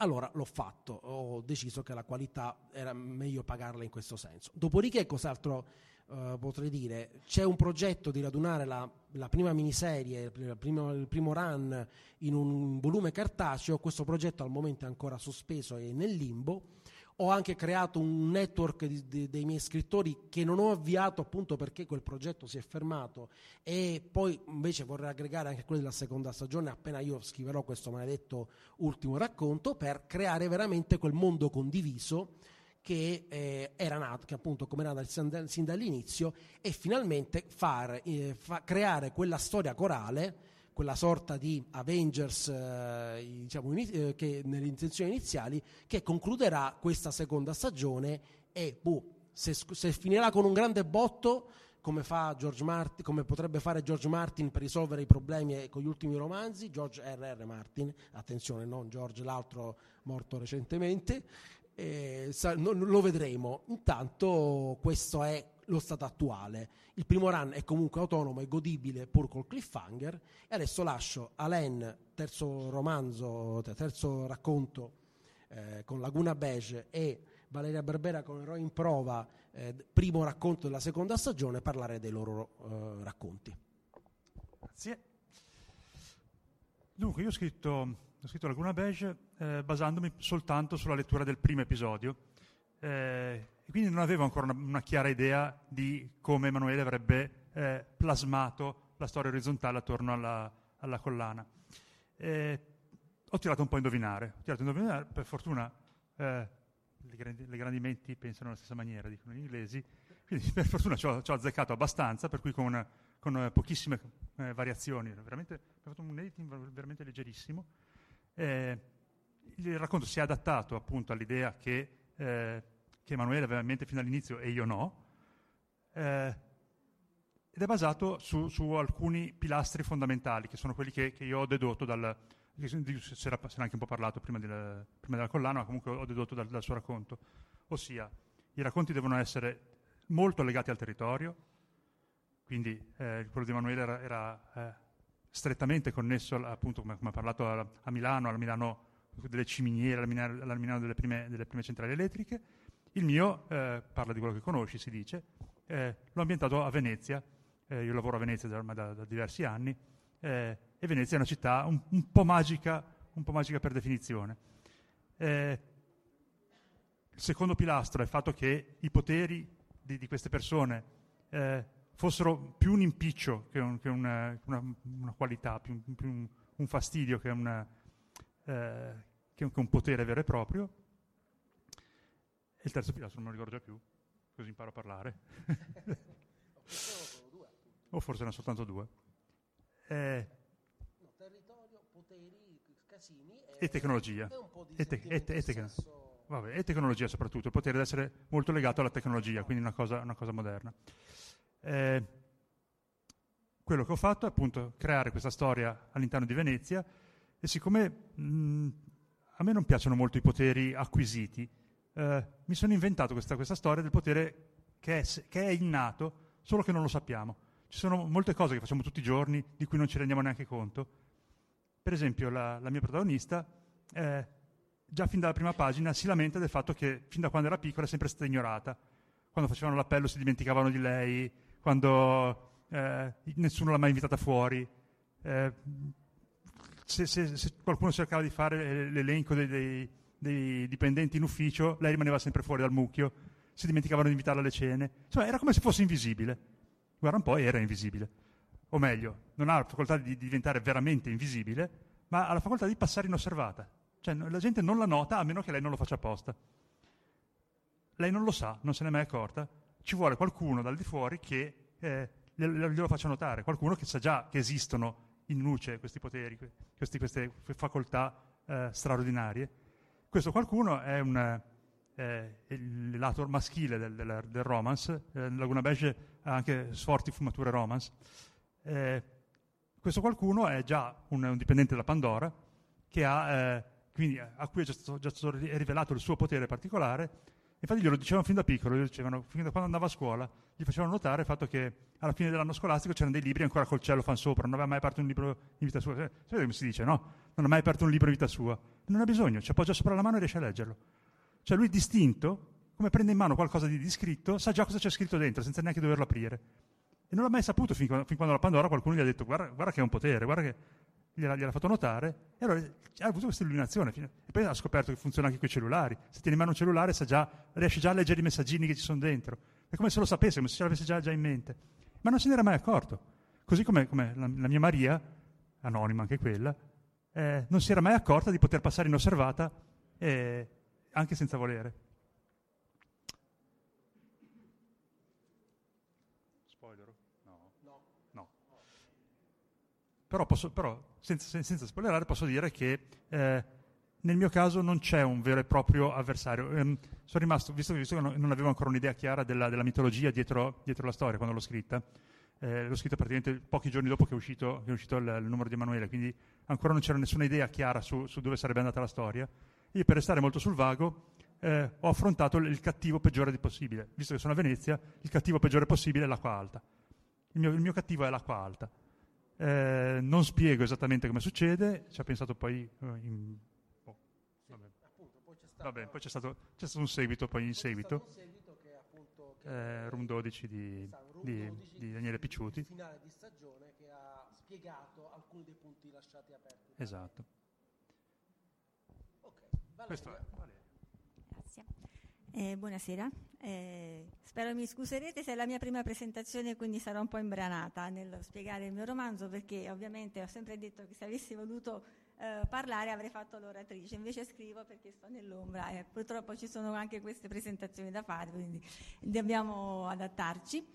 allora l'ho fatto, ho deciso che la qualità era meglio pagarla in questo senso. Dopodiché cos'altro uh, potrei dire? C'è un progetto di radunare la, la prima miniserie, il primo, il primo, run in un volume cartaceo, questo progetto al momento è ancora sospeso e nel limbo ho anche creato un network di, di, dei miei scrittori che non ho avviato appunto perché quel progetto si è fermato. E poi invece vorrei aggregare anche quelli della seconda stagione appena io scriverò questo maledetto ultimo racconto per creare veramente quel mondo condiviso che eh, era nato, che appunto come era nato sin dall'inizio e finalmente far, eh, fa, creare quella storia corale quella sorta di Avengers eh, diciamo, eh, che, nelle intenzioni iniziali che concluderà questa seconda stagione e boh, se, se, finirà con un grande botto come, Martin, come, potrebbe fare George Martin per risolvere i problemi con gli ultimi romanzi, George R.R. Martin, attenzione, non George l'altro morto recentemente, eh, sa, no, lo vedremo. Intanto questo è lo stato attuale. Il primo run è comunque autonomo e godibile pur col cliffhanger e adesso lascio a Len, terzo romanzo, terzo racconto eh, con Laguna Beige e Valeria Barbera con Eroe in prova, eh, primo racconto della seconda stagione, parlare dei loro eh, racconti. Grazie. Dunque, io ho scritto, ho scritto Laguna Beige eh, basandomi soltanto sulla lettura del primo episodio. Eh, e quindi non avevo ancora una, una chiara idea di come Emanuele avrebbe eh, plasmato la storia orizzontale attorno alla, alla collana. Eh, ho tirato un po' a indovinare, ho tirato a indovinare, per fortuna eh, le, grandi, le, grandi, menti pensano alla stessa maniera, dicono gli inglesi, quindi per fortuna ci ho, ci ho azzeccato abbastanza, per cui con, con eh, pochissime eh, variazioni, veramente, ho fatto un editing veramente leggerissimo. Eh, il racconto si è adattato appunto all'idea che che Emanuele aveva in mente fin dall'inizio e io no, eh, ed è basato su, su, alcuni pilastri fondamentali, che sono quelli che, che io ho dedotto dal... Se ne era anche un po' parlato prima, del, prima della collana, ma comunque ho dedotto dal, dal, suo racconto. Ossia, i racconti devono essere molto legati al territorio, quindi eh, quello di Emanuele era, era eh, strettamente connesso, appunto, come, come ha parlato a, a Milano, alla Milano delle ciminiere, alla Milano, alla Milano delle, prime, delle prime centrali elettriche, il mio, eh, parla di quello che conosci, si dice, eh, l'ho ambientato a Venezia, eh, io lavoro a Venezia da, da, da diversi anni, eh, e Venezia è una città un, un, po magica, un, po' magica, per definizione. Eh, il secondo pilastro è il fatto che i poteri di, di queste persone eh, fossero più un impiccio che, un, che una, una, una, qualità, più, più un, un, fastidio che, una, che un potere vero e proprio. Il terzo pilastro non me lo ricordo già più, così imparo a parlare. [LAUGHS] o forse erano soltanto due. Eh, no, territorio, poteri, casini e, e tecnologia. E, te- e, te- tecno- Vabbè, e tecnologia soprattutto, il potere di essere molto legato alla tecnologia, quindi una cosa, una cosa moderna. Eh, quello che ho fatto è appunto creare questa storia all'interno di Venezia e siccome mh, a me non piacciono molto i poteri acquisiti, eh, mi sono inventato questa, questa, storia del potere che è, che è innato, solo che non lo sappiamo. Ci sono molte cose che facciamo tutti i giorni di cui non ci rendiamo neanche conto. Per esempio, la, la mia protagonista, eh, già fin dalla prima pagina, si lamenta del fatto che fin da quando era piccola è sempre stata ignorata. Quando facevano l'appello si dimenticavano di lei, quando eh, nessuno l'ha mai invitata fuori. Eh, se, se, se, qualcuno cercava di fare l'elenco dei, dei, dei, dipendenti in ufficio, lei rimaneva sempre fuori dal mucchio, si dimenticavano di invitarla alle cene. Insomma, era come se fosse invisibile. Guarda un po', era invisibile. O meglio, non ha la facoltà di diventare veramente invisibile, ma ha la facoltà di passare inosservata. Cioè la gente non la nota a meno che lei non lo faccia apposta. Lei non lo sa, non se n'è mai accorta. Ci vuole qualcuno dal di fuori che eh, glielo faccia notare, qualcuno che sa già che esistono in luce questi poteri, questi, queste facoltà eh, straordinarie. Questo qualcuno è un, eh, il lato maschile del, del, del romance. Eh, Laguna Beige ha anche forti fumature romance. Eh, questo qualcuno è già un, un, dipendente della Pandora, ha, eh, quindi, a cui è già stato, già stato rivelato il suo potere particolare. Infatti glielo dicevano fin da piccolo, glielo dicevano fin da quando andava a scuola, gli facevano notare il fatto che alla fine dell'anno scolastico c'erano dei libri ancora col cielo fan sopra, non aveva mai aperto un libro in vita sua. Sapete come si dice, no? Non ha mai aperto un libro in vita sua. Non ha bisogno, ci appoggia sopra la mano e riesce a leggerlo. Cioè lui distinto, come prende in mano qualcosa di, di scritto, sa già cosa c'è scritto dentro, senza neanche doverlo aprire. E non l'ha mai saputo fin quando, fin quando la Pandora qualcuno gli ha detto guarda, guarda che è un potere, guarda che gliel'ha, gliel'ha fatto notare. E allora ha avuto questa illuminazione. E poi ha scoperto che funziona anche con i cellulari. Se tiene in mano un cellulare già, riesce già a leggere i messaggini che ci sono dentro. È come se lo sapesse, come se ce l'avesse già, già in mente. Ma non se ne era mai accorto. Così come, come la, la, mia Maria, anonima anche quella, eh, non si era mai accorta di poter passare inosservata eh, anche senza volere. Spoiler? No. No. no. Però, posso, però senza, senza, spoilerare, posso dire che eh, nel mio caso non c'è un vero e proprio avversario. Ehm, sono rimasto, visto, visto, che non avevo ancora un'idea chiara della, della mitologia dietro, dietro, la storia quando l'ho scritta, eh, l'ho scritta praticamente pochi giorni dopo che è uscito, che è uscito il, il, numero di Emanuele, quindi ancora non c'era nessuna idea chiara su, su dove sarebbe andata la storia. Io per restare molto sul vago eh, ho affrontato il cattivo peggiore possibile. Visto che sono a Venezia, il cattivo peggiore possibile è l'acqua alta. Il mio, il mio cattivo è l'acqua alta. Eh, non spiego esattamente come succede, ci ha pensato poi uh, in... oh, vabbè. Appunto, poi, c'è stato, vabbè, poi c'è, stato, c'è stato, un seguito poi in seguito. seguito che appunto, che eh, Room 12 di, room di, 12 di Daniele Picciuti. finale di stagione che ha spiegato alcuni dei punti lasciati aperti. Esatto. Questo è. Grazie. Eh, buonasera. Eh, spero mi scuserete se è la mia prima presentazione, quindi sarò un po' imbranata nel spiegare il mio romanzo, perché ovviamente ho sempre detto che se avessi voluto eh, parlare avrei fatto l'oratrice, invece scrivo perché sto nell'ombra e purtroppo ci sono anche queste presentazioni da fare, quindi dobbiamo adattarci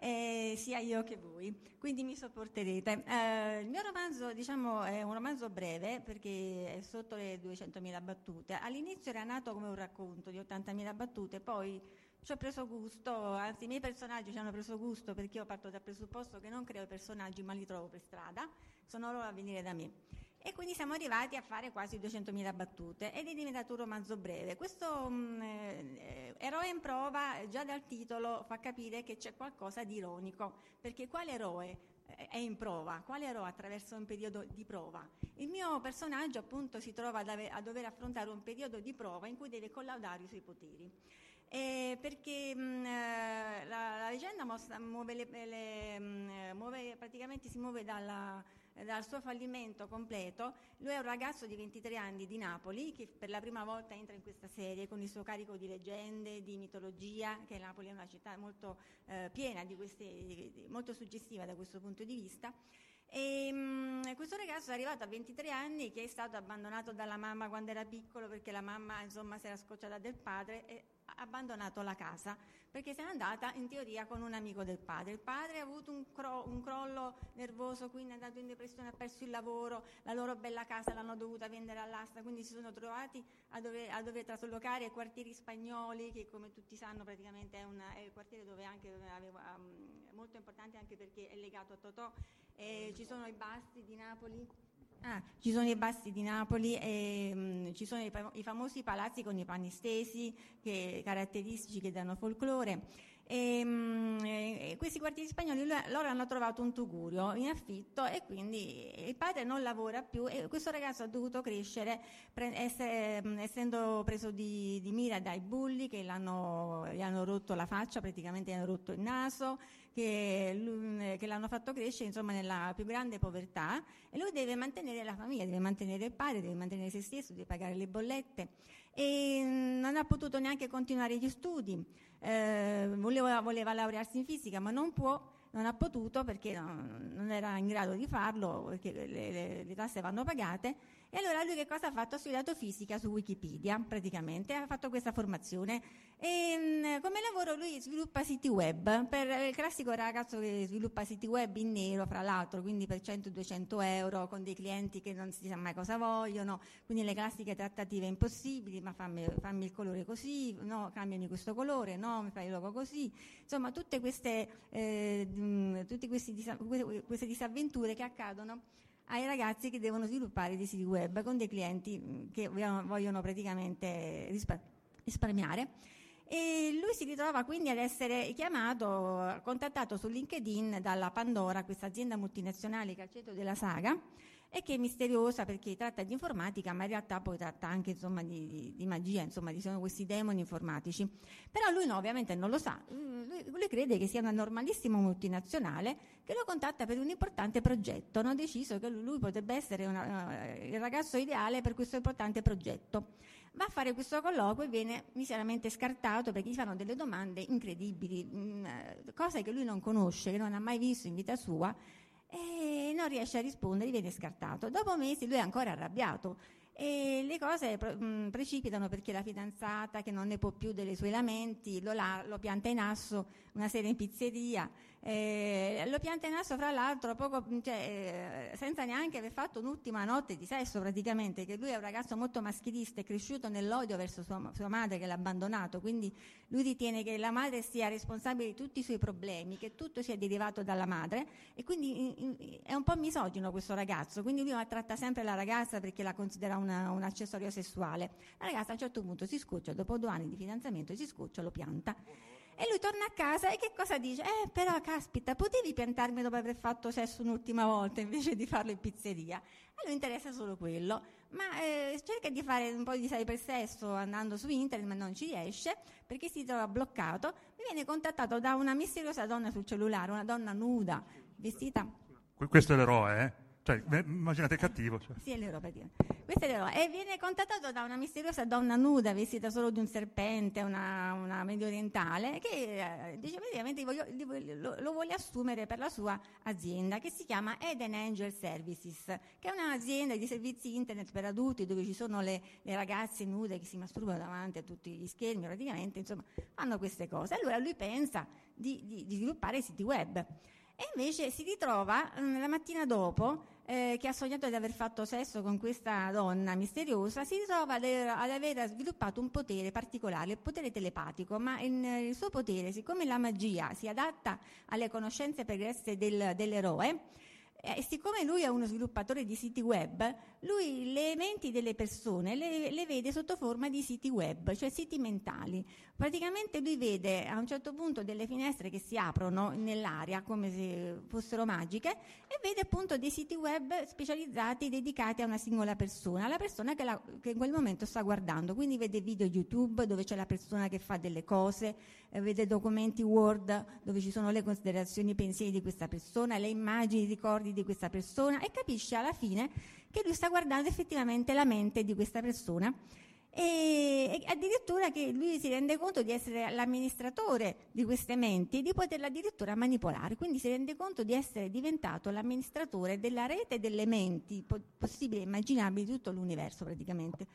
eh, sia io che voi, quindi mi sopporterete. Eh, il mio romanzo diciamo, è un romanzo breve perché è sotto le 200.000 battute. All'inizio era nato come un racconto di 80.000 battute, poi ci ho preso gusto, anzi i miei personaggi ci hanno preso gusto perché io parto dal presupposto che non creo i personaggi ma li trovo per strada, sono loro a venire da me. E quindi siamo arrivati a fare quasi 200.000 battute ed è diventato un romanzo breve. Questo mh, mm, eh, eroe in prova, già dal titolo, fa capire che c'è qualcosa di ironico, perché quale eroe eh, è in prova? Quale eroe attraverso un periodo di prova? Il mio personaggio appunto si trova a dover affrontare un periodo di prova in cui deve collaudare i suoi poteri. Eh, perché mh, mm, la, la, vicenda mostra, muove, le, le, mm, muove, praticamente si muove dalla, dal suo fallimento completo. Lui è un ragazzo di 23 anni di Napoli che per la prima volta entra in questa serie con il suo carico di leggende, di mitologia, che Napoli è una città molto eh, piena di queste, molto suggestiva da questo punto di vista. E, mh, questo ragazzo è arrivato a 23 anni che è stato abbandonato dalla mamma quando era piccolo perché la mamma insomma si era scocciata del padre e abbandonato la casa perché se n'è andata in teoria con un amico del padre. Il padre ha avuto un, cro- un crollo nervoso, quindi è andato in depressione, ha perso il lavoro, la loro bella casa l'hanno dovuta vendere all'asta, quindi si sono trovati a dover, a dover traslocare ai quartieri spagnoli, che come tutti sanno praticamente è, una, è il quartiere dove anche aveva, um, molto importante anche perché è legato a Totò eh, ci sono i basti di Napoli. Ah, ci sono i basti di Napoli e mh, ci sono i, i, famosi palazzi con i panni stesi, che, caratteristici che danno folklore. E, mh, e questi quartieri spagnoli loro hanno trovato un tugurio in affitto e quindi il padre non lavora più e questo ragazzo ha dovuto crescere pre- essere, essendo preso di, di, mira dai bulli che gli hanno rotto la faccia, praticamente gli hanno rotto il naso, che, che, l'hanno fatto crescere insomma, nella più grande povertà e lui deve mantenere la famiglia, deve mantenere il padre, deve mantenere se stesso, deve pagare le bollette e non ha potuto neanche continuare gli studi, eh, voleva, voleva laurearsi in fisica ma non può non ha potuto perché non, non, era in grado di farlo, perché le, le, le, tasse vanno pagate. E allora lui che cosa ha fatto? Ha studiato fisica su Wikipedia, praticamente, ha fatto questa formazione. E mm, come lavoro lui sviluppa siti web, per il classico ragazzo che sviluppa siti web in nero, fra l'altro, quindi per 100-200 euro, con dei clienti che non si sa mai cosa vogliono, quindi le classiche trattative impossibili, ma fammi, fammi il colore così, no, cambiami questo colore, no, mi fai il logo così. Insomma, tutte queste... Eh, tutte queste disavventure che accadono ai ragazzi che devono sviluppare dei siti web con dei clienti che vogliono praticamente rispar- risparmiare. E lui si ritrova quindi ad essere chiamato, contattato su LinkedIn dalla Pandora, questa azienda multinazionale che è al centro della saga, e che è misteriosa perché tratta di informatica, ma in realtà poi tratta anche insomma, di, di, magia, insomma, ci sono questi demoni informatici. Però lui no, ovviamente non lo sa, mm, lui, lui, crede che sia una normalissima multinazionale che lo contatta per un importante progetto. Hanno deciso che lui potrebbe essere una, uh, il ragazzo ideale per questo importante progetto. Va a fare questo colloquio e viene miseramente scartato perché gli fanno delle domande incredibili, mh, mm, cose che lui non conosce, che non ha mai visto in vita sua e non riesce a rispondere, viene scartato. Dopo mesi lui è ancora arrabbiato e le cose mh, precipitano perché la fidanzata che non ne può più dei suoi lamenti lo, la, lo pianta in asso una sera in pizzeria eh, lo pianta in asso fra l'altro poco, cioè, eh, senza neanche aver fatto un'ultima notte di sesso praticamente che lui è un ragazzo molto maschilista è cresciuto nell'odio verso sua, sua madre che l'ha abbandonato quindi lui ritiene che la madre sia responsabile di tutti i suoi problemi che tutto sia derivato dalla madre e quindi in, in, è un po' misogino questo ragazzo quindi lui maltratta sempre la ragazza perché la considera una, un accessorio sessuale. La ragazza a un certo punto si scoccia dopo due anni di fidanzamento si scoccia lo pianta e lui torna a casa e che cosa dice? Eh, però caspita, potevi piantarmi dopo aver fatto sesso un'ultima volta invece di farlo in pizzeria. A lui interessa solo quello, ma eh, cerca di fare un po' di cybersesso andando su internet, ma non ci riesce perché si trova bloccato. Mi viene contattato da una misteriosa donna sul cellulare, una donna nuda, vestita. Questo è l'eroe, eh? Cioè, immaginate cattivo. Cioè. Sì, è l'Europa. Questo è l'Europa. E viene contattato da una misteriosa donna nuda, vestita solo di un serpente, una, una medio orientale, che eh, dice praticamente voglio, lo, lo, vuole assumere per la sua azienda, che si chiama Eden Angel Services, che è un'azienda di servizi internet per adulti, dove ci sono le, le ragazze nude che si masturbano davanti a tutti gli schermi, praticamente, insomma, fanno queste cose. Allora lui pensa di, di, di sviluppare siti web. E invece si ritrova mm, la mattina dopo, eh, che ha sognato di aver fatto sesso con questa donna misteriosa, si ritrova ad, ad aver sviluppato un potere particolare, il potere telepatico, ma in, il suo potere, siccome la magia si adatta alle conoscenze pregresse del, dell'eroe, eh, siccome lui è uno sviluppatore di siti web, lui le menti delle persone le, le, vede sotto forma di siti web, cioè siti mentali. Praticamente lui vede a un certo punto delle finestre che si aprono nell'aria come se fossero magiche e vede appunto dei siti web specializzati dedicati a una singola persona, alla persona che, la, che in quel momento sta guardando. Quindi vede video YouTube dove c'è la persona che fa delle cose, eh, vede documenti Word dove ci sono le considerazioni, i pensieri di questa persona, le immagini, i ricordi di questa persona e capisce alla fine che lui sta guardando effettivamente la mente di questa persona. E, addirittura che lui si rende conto di essere l'amministratore di queste menti e di poterla addirittura manipolare, quindi si rende conto di essere diventato l'amministratore della rete delle menti po- possibili e immaginabili di tutto l'universo praticamente.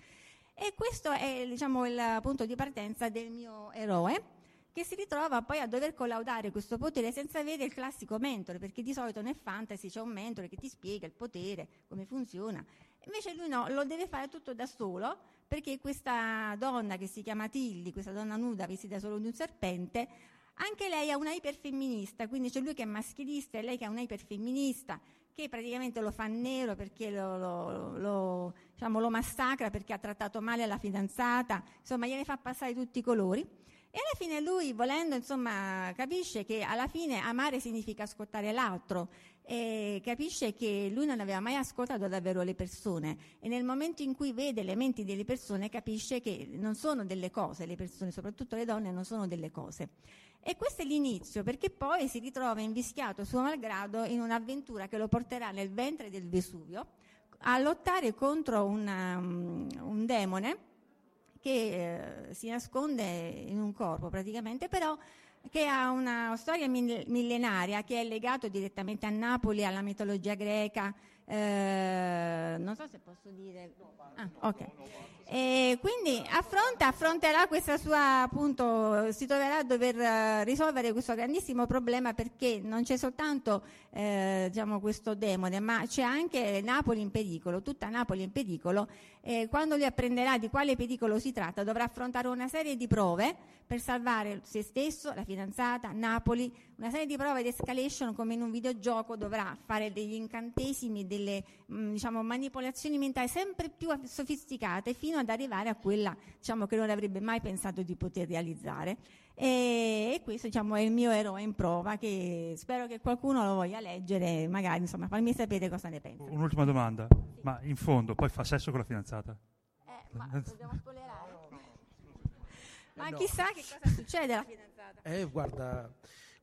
E questo è diciamo, il punto di partenza del mio eroe che si ritrova poi a dover collaudare questo potere senza avere il classico mentore, perché di solito nel fantasy c'è un mentore che ti spiega il potere, come funziona. Invece lui no, lo deve fare tutto da solo, perché questa donna che si chiama Tilly, questa donna nuda vestita solo di un serpente, anche lei è una iperfemminista, quindi c'è lui che è maschilista e lei che è una iperfemminista, che praticamente lo fa nero perché lo, lo, lo, diciamo, lo massacra perché ha trattato male la fidanzata, insomma gliene fa passare tutti i colori. E alla fine lui, volendo, insomma, capisce che alla fine amare significa ascoltare l'altro e capisce che lui non aveva mai ascoltato davvero le persone e nel momento in cui vede le menti delle persone capisce che non sono delle cose, le persone, soprattutto le donne, non sono delle cose. E questo è l'inizio, perché poi si ritrova invischiato suo malgrado in un'avventura che lo porterà nel ventre del Vesuvio a lottare contro una, um, un demone che eh, si nasconde in un corpo praticamente, però che ha una storia millenaria che è legato direttamente a Napoli, alla mitologia greca. Eh, non so se posso dire. Ah, ok. E quindi affronta, affronterà questa sua appunto, si troverà a dover eh, risolvere questo grandissimo problema perché non c'è soltanto eh, diciamo, questo demone, ma c'è anche Napoli in pericolo, tutta Napoli in pericolo. E quando lui apprenderà di quale pericolo si tratta, dovrà affrontare una serie di prove per salvare se stesso, la fidanzata, Napoli, una serie di prove di escalation come in un videogioco, dovrà fare degli incantesimi, delle mh, diciamo, manipolazioni mentali sempre più sofisticate fino ad arrivare a quella diciamo, che non avrebbe mai pensato di poter realizzare. E, e questo diciamo, è il mio eroe in prova che spero che qualcuno lo voglia leggere, magari insomma, farmi sapere cosa ne pensa. Un'ultima domanda, sì. ma in fondo poi fa sesso con la fidanzata? Eh, ma dobbiamo spoilerare? [LAUGHS] Ma no. chissà che cosa succede alla fidanzata. Eh, guarda,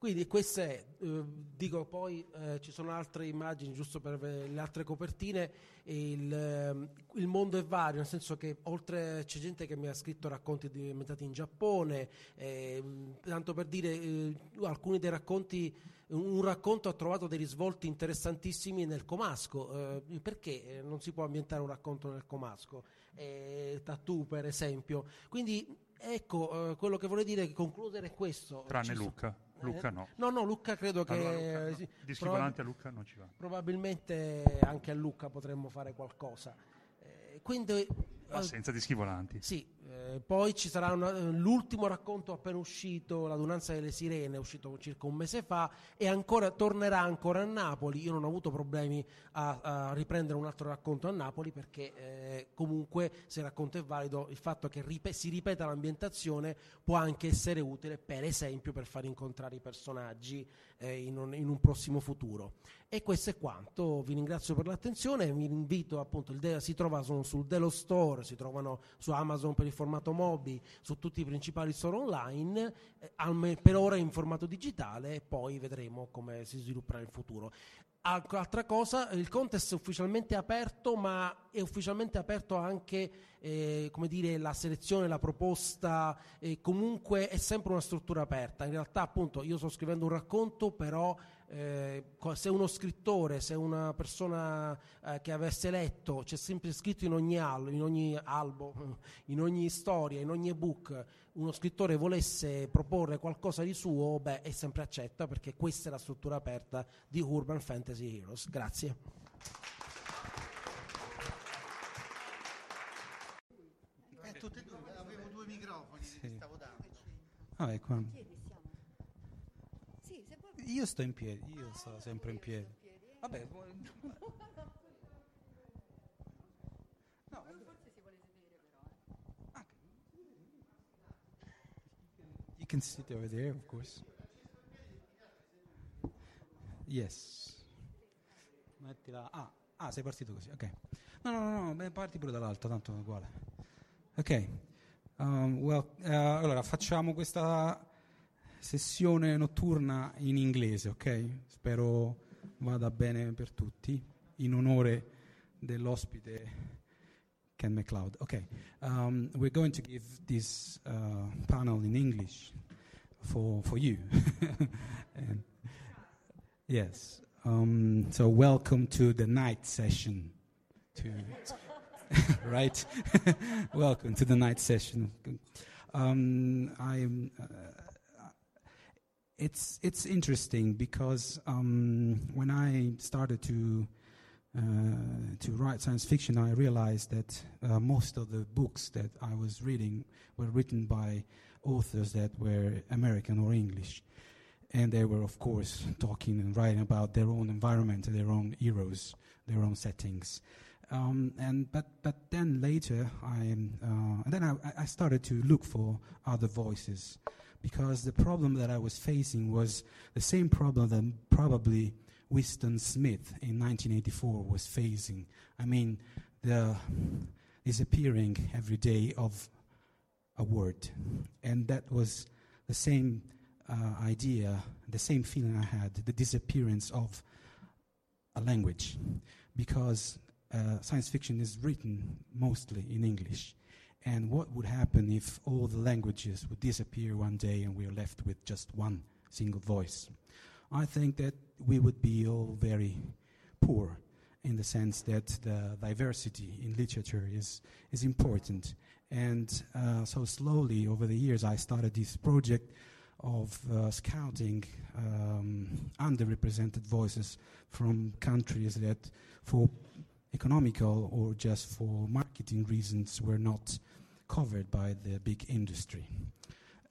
quindi queste, eh, dico poi eh, ci sono altre immagini giusto per le altre copertine, il, eh, il, mondo è vario, nel senso che oltre c'è gente che mi ha scritto racconti ambientati in Giappone, ehm, tanto per dire eh, alcuni dei racconti un racconto ha trovato dei risvolti interessantissimi nel Comasco. Eh, perché eh, non si può ambientare un racconto nel Comasco? Eh, tattoo, per esempio. Quindi Ecco, eh, quello che vorrei dire concludere questo. Tranne Luca. So, Luca no. No, no, Luca credo che... Allora, Luca, no. Di Schivolante a Luca non ci va. Probabilmente anche a Luca potremmo fare qualcosa. Eh, quindi... Assenza di schivolanti. Sì, eh, poi ci sarà una, l'ultimo racconto appena uscito, L'adunanza delle sirene, uscito circa un mese fa e ancora, tornerà ancora a Napoli. Io non ho avuto problemi a, a riprendere un altro racconto a Napoli perché eh, comunque se il racconto è valido il fatto che rip- si ripeta l'ambientazione può anche essere utile per esempio per far incontrare i personaggi eh, in, un, in, un, prossimo futuro. E questo è quanto, vi ringrazio per l'attenzione, vi invito appunto, de- si trovano sul Delo Store, si trovano su Amazon per il formato Mobi, su tutti i principali store online, eh, per ora in formato digitale poi vedremo come si svilupperà in futuro. Altra cosa, il contest è ufficialmente aperto, ma è ufficialmente aperto anche eh, dire, la selezione, la proposta, eh, comunque è sempre una struttura aperta. In realtà, appunto, io sto scrivendo un racconto, però eh, se uno scrittore, se una persona eh, che avesse letto, c'è sempre scritto in ogni, al, in ogni albo, [LAUGHS] in ogni storia, in ogni book, uno scrittore volesse proporre qualcosa di suo, beh, è sempre accetta perché questa è la struttura aperta di Urban Fantasy Heroes. Grazie. Eh, tutte e due, avevo due microfoni, sì. stavo dando. Vabbè, qua. Io sto in piedi, io sto sempre in piedi. Vabbè, You can sit over there, of course. Yes. Mettila. Ah, ah, sei partito così, ok. No, no, no, no, beh, parti pure dall'alto, tanto è uguale. Ok. Um, well, eh, allora, facciamo questa sessione notturna in inglese, ok? Spero vada bene per tutti, in onore dell'ospite Ken McLeod. Okay, um, we're going to give this uh, panel in English for for you. [LAUGHS] and yes, um, so welcome to the night session. To [LAUGHS] right, [LAUGHS] welcome to the night session. Um, I'm. Uh, it's it's interesting because um, when I started to uh, to write science fiction, I realized that uh, most of the books that I was reading were written by authors that were American or English, and they were, of course, talking and writing about their own environment, their own heroes, their own settings. Um, and but but then later I uh, and then I, I started to look for other voices because the problem that I was facing was the same problem that probably Winston Smith in 1984 was facing. I mean, the disappearing every day of a word, and that was the same uh, idea, the same feeling I had, the disappearance of a language, because uh, science fiction is written mostly in English. And what would happen if all the languages would disappear one day and we are left with just one single voice? I think that we would be all very poor in the sense that the diversity in literature is, is important. And uh, so slowly over the years, I started this project of uh, scouting um, underrepresented voices from countries that, for economical or just for marketing reasons, were not covered by the big industry.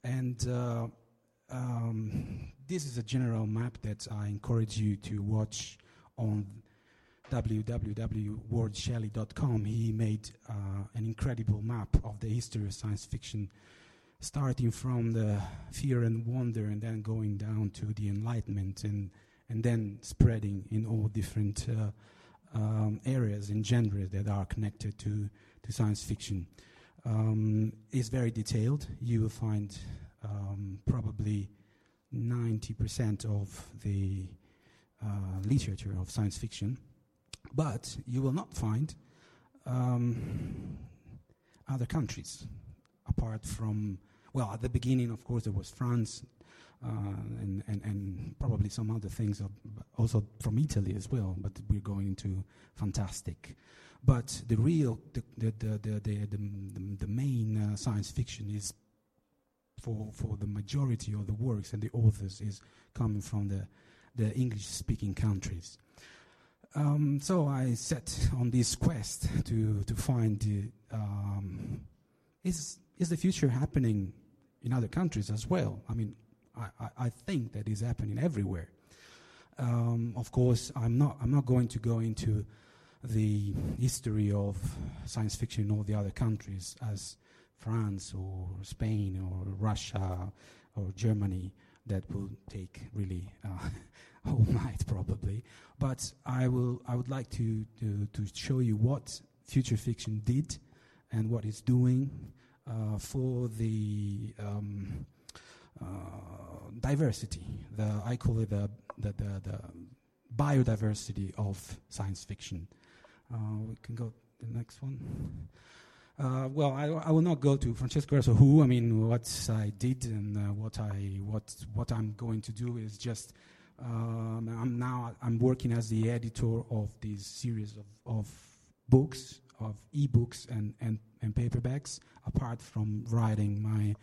And uh, um, this is a general map that I encourage you to watch on www.wardshelley.com. He made uh, an incredible map of the history of science fiction, starting from the fear and wonder, and then going down to the Enlightenment, and and then spreading in all different uh, um, areas and genres that are connected to to science fiction. Um, very detailed. You will find um, probably 90% of the uh, literature of science fiction, but you will not find um, other countries apart from, well, at the beginning, of course, there was France. Uh, and, and, and probably some other things, also from Italy as well, but we're going into fantastic. But the real, the, the, the, the, the, main uh, science fiction is for, for the majority of the works and the authors is coming from the, the English speaking countries. Um, so I set on this quest to, to find the, um, is, is the future happening in other countries as well? I mean, I, I, I think that is happening everywhere. Um, of course, I'm not, I'm not going to go into the history of science fiction in all the other countries as France or Spain or Russia or Germany that will take really uh, [LAUGHS] all night probably. But I will I would like to, to, to show you what future fiction did and what it's doing uh, for the um, uh, diversity. The I call it the the, the, the biodiversity of science fiction. Uh, we can go to the next one. Uh, well, I, I, will not go to Francesco who. I mean, what I did and uh, what I what what I'm going to do is just. Um, I'm now I'm working as the editor of this series of, of books, of e-books and, and, and paperbacks. Apart from writing my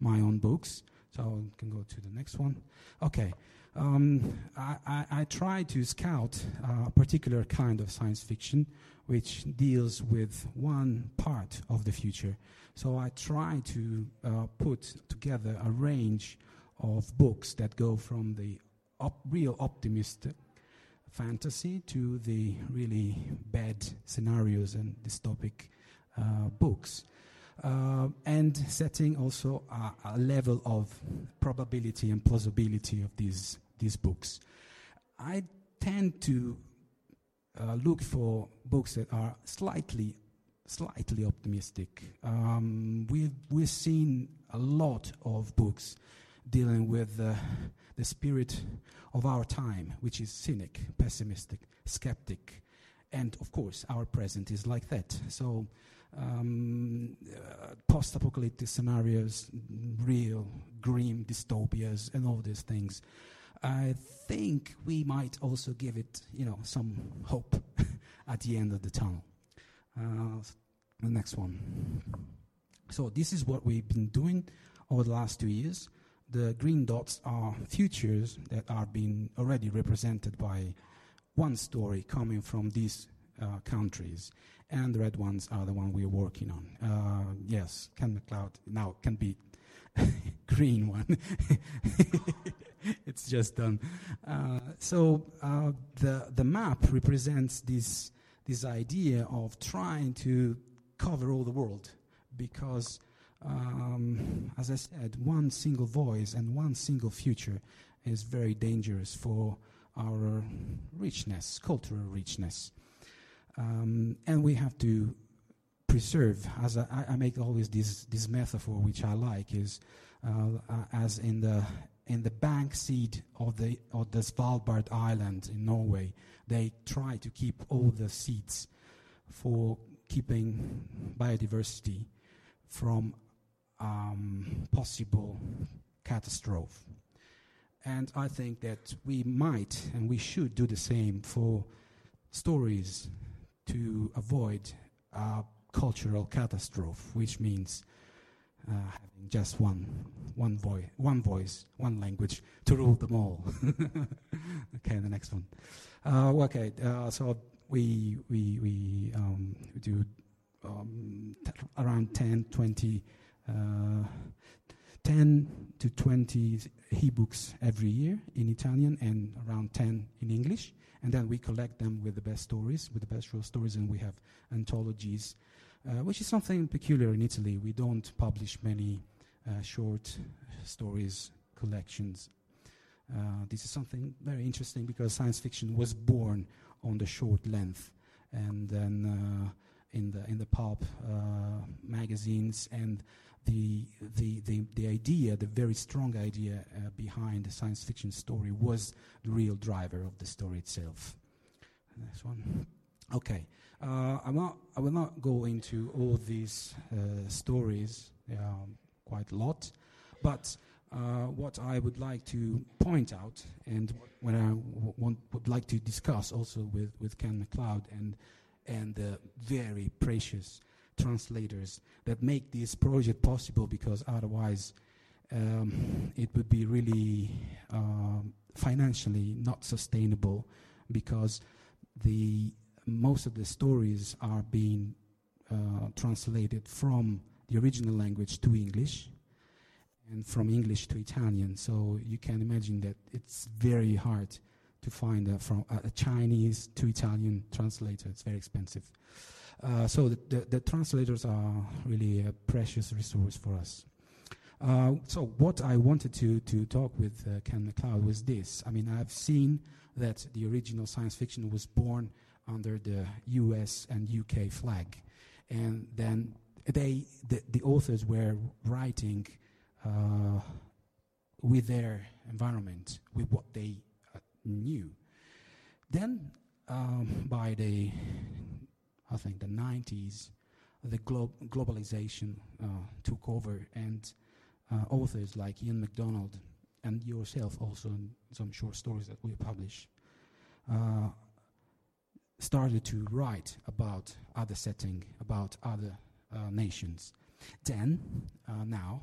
my own books, so I can go to the next one. Okay, um, I, I, I, try to scout a particular kind of science fiction which deals with one part of the future. So I try to uh, put together a range of books that go from the op- real optimist fantasy to the really bad scenarios and dystopic uh, books. Uh, and setting also a, a, level of probability and plausibility of these, these books. I tend to uh, look for books that are slightly slightly optimistic. Um, we've we've seen a lot of books dealing with the spirit of our time, which is cynic, pessimistic, skeptic, and of course our present is like that. So. Um, uh, post-apocalyptic scenarios, real grim dystopias, and all these things. I think we might also give it, you know, some hope [LAUGHS] at the end of the tunnel. Uh, the next one. So this is what we've been doing over the last two years. The green dots are futures that are being already represented by one story coming from these uh, countries, and the red ones are the one we're working on. Uh, yes, Ken MacLeod now can be [LAUGHS] green one. [LAUGHS] it's just done. Uh, so uh, the the map represents this this idea of trying to cover all the world because, um, as I said, one single voice and one single future is very dangerous for our richness, cultural richness. Um, and we have to preserve, as I, I, make always this, this metaphor, which I like, is uh, uh, as in the in the bank seed of the of the Svalbard island in Norway, they try to keep all the seeds for keeping biodiversity from um, possible catastrophe. And I think that we might and we should do the same for stories to avoid a cultural catastrophe, which means uh, having just one, one, voice, one voice, one language to rule them all. [LAUGHS] okay, the next one. Uh, okay, uh, so we we we um, do um, t- around 10, 20, uh, 10 to 20 e-books every year in Italian and around 10 in English. And then we collect them with the best stories, with the best short stories, and we have anthologies, uh, which is something peculiar in Italy. We don't publish many uh, short stories collections. Uh, this is something very interesting because science fiction was born on the short length, and then uh, in the in the pulp uh, magazines and the, the, the, the idea, the very strong idea uh, behind the science fiction story was the real driver of the story itself. Next one. Okay. Uh, I, will, I will not go into all these uh, stories, um, quite a lot, but uh, what I would like to point out, and what I w- want, would like to discuss also with, with Ken MacLeod and, and the very precious translators that make this project possible, because otherwise um, it would be really um, financially not sustainable, because the most of the stories are being uh, translated from the original language to English and from English to Italian. So you can imagine that it's very hard to find a, from a, a Chinese to Italian translator. It's very expensive. Uh, so the, the, the, translators are really a precious resource for us. Uh, so what I wanted to, to talk with uh, Ken MacLeod was this. I mean, I've seen that the original science fiction was born under the U.S. and U.K. flag, and then they the, the authors were writing uh, with their environment, with what they uh, knew. Then, um, by the, I think, the 90s, the glo- globalization uh, took over, and uh, authors like Ian MacDonald and yourself, also in some short stories that we publish, uh, started to write about other setting, about other uh, nations. Then, now,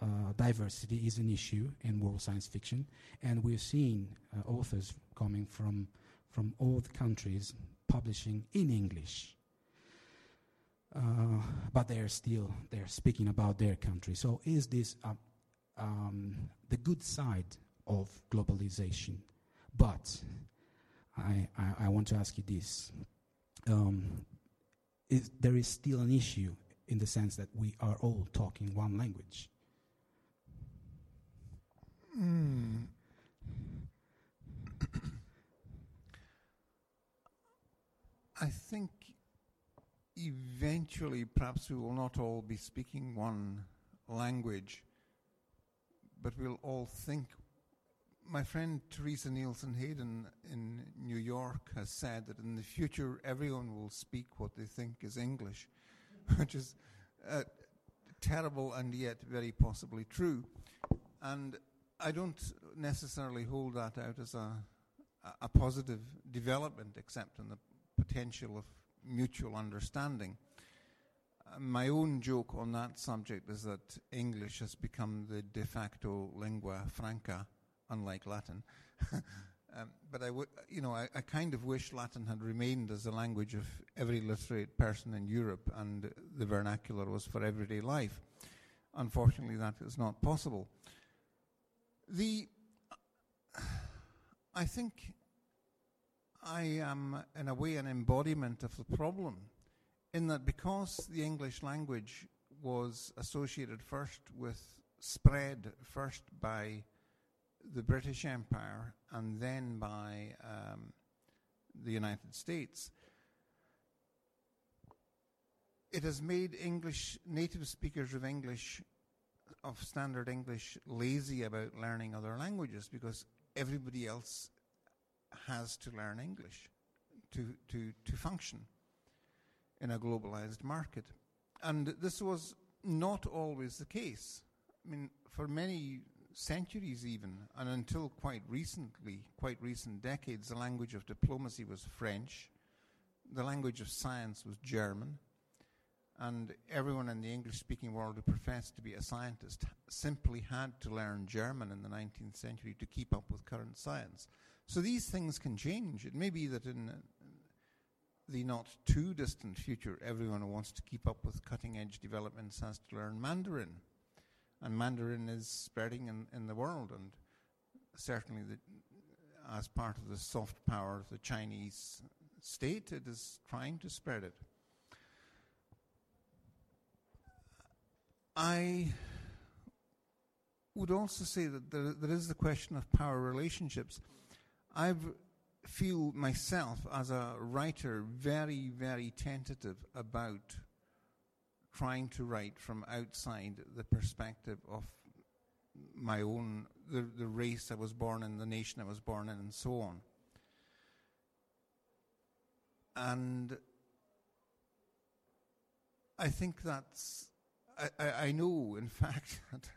uh, diversity is an issue in world science fiction, and we're seeing uh, authors coming from from all the countries publishing in English. Uh, but they're still they're speaking about their country. So is this um, the good side of globalization? But I, I, I want to ask you this. Um, is, there is still an issue in the sense that we are all talking one language. Mm. [COUGHS] I think eventually perhaps we will not all be speaking one language, but we'll all think. My friend Teresa Nielsen Hayden in New York has said that in the future everyone will speak what they think is English, [LAUGHS] which is uh, terrible and yet very possibly true. And I don't necessarily hold that out as a, a positive development, except in the potential of mutual understanding. Uh, my own joke on that subject is that English has become the de facto lingua franca, unlike Latin. [LAUGHS] um, but I, you know, I, I, kind of wish Latin had remained as the language of every literate person in Europe, and the vernacular was for everyday life. Unfortunately, that is not possible. The, I think I am, in a way, an embodiment of the problem, in that because the English language was associated first with, spread first by the British Empire and then by um, the United States, it has made English, native speakers of English, of standard English, lazy about learning other languages because everybody else has to learn English to, to, to function in a globalized market. And this was not always the case. I mean, for many centuries, even, and until quite recently, quite recent decades, the language of diplomacy was French, the language of science was German, and everyone in the English speaking world who professed to be a scientist simply had to learn German in the 19th century to keep up with current science. So these things can change. It may be that in the not too distant future, everyone who wants to keep up with cutting edge developments has to learn Mandarin. And Mandarin is spreading in, in the world, and certainly the, as part of the soft power of the Chinese state, it is trying to spread it. I would also say that there, there is the question of power relationships. I feel myself as a writer very, very tentative about trying to write from outside the perspective of my own, the, the race I was born in, the nation I was born in, and so on. And I think that's, I, I, I know, in [LAUGHS] fact, that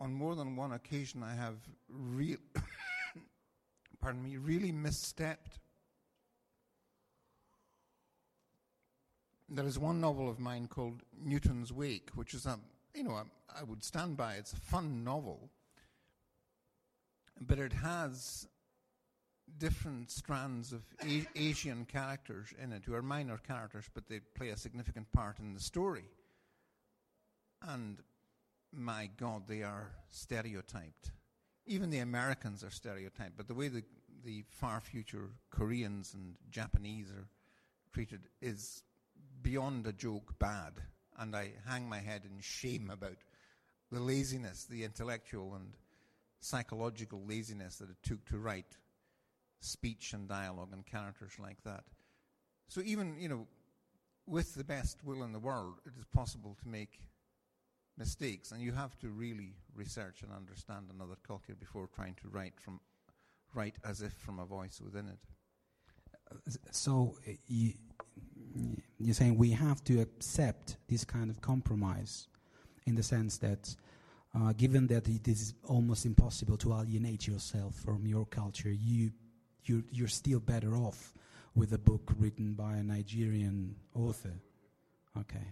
on more than one occasion I have real pardon me, really misstepped. There is one novel of mine called Newton's Wake, which is a, you know, a, I would stand by. It's a fun novel, but it has different strands of a- Asian characters in it who are minor characters, but they play a significant part in the story. And my God, they are stereotyped even the Americans are stereotyped, but the way the, the far future Koreans and Japanese are treated is beyond a joke bad. And I hang my head in shame about the laziness, the intellectual and psychological laziness that it took to write speech and dialogue and characters like that. So even, you know, with the best will in the world, it is possible to make mistakes, and you have to really research and understand another culture before trying to write from write as if from a voice within it. So uh, you, you're saying we have to accept this kind of compromise, in the sense that, uh, given that it is almost impossible to alienate yourself from your culture, you you're, you're still better off with a book written by a Nigerian author. Okay.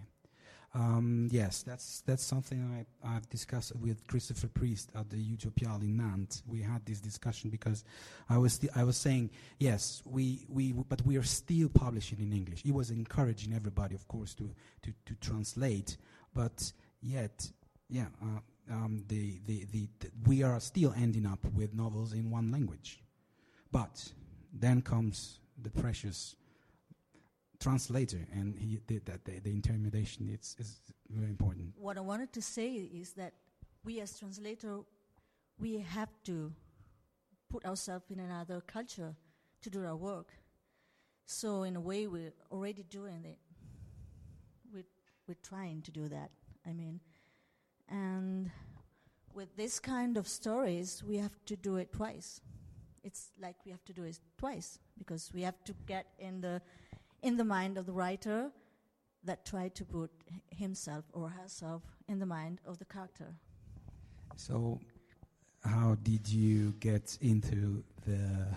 Um, yes, that's that's something I, I've discussed with Christopher Priest at the Utopial in Nantes. We had this discussion because I was I was saying yes, we, we but we are still publishing in English. He was encouraging everybody, of course, to to, to translate, but yet, yeah, uh, um, the, the, the, the we are still ending up with novels in one language. But then comes the precious translator, and he did that. The, the intermediation is, is very important. What I wanted to say is that we as translator, we have to put ourselves in another culture to do our work. So in a way, we're already doing it. We're, we're trying to do that. I mean, and with this kind of stories, we have to do it twice. It's like we have to do it twice because we have to get in the in the mind of the writer that tried to put himself or herself in the mind of the character. So, how did you get into the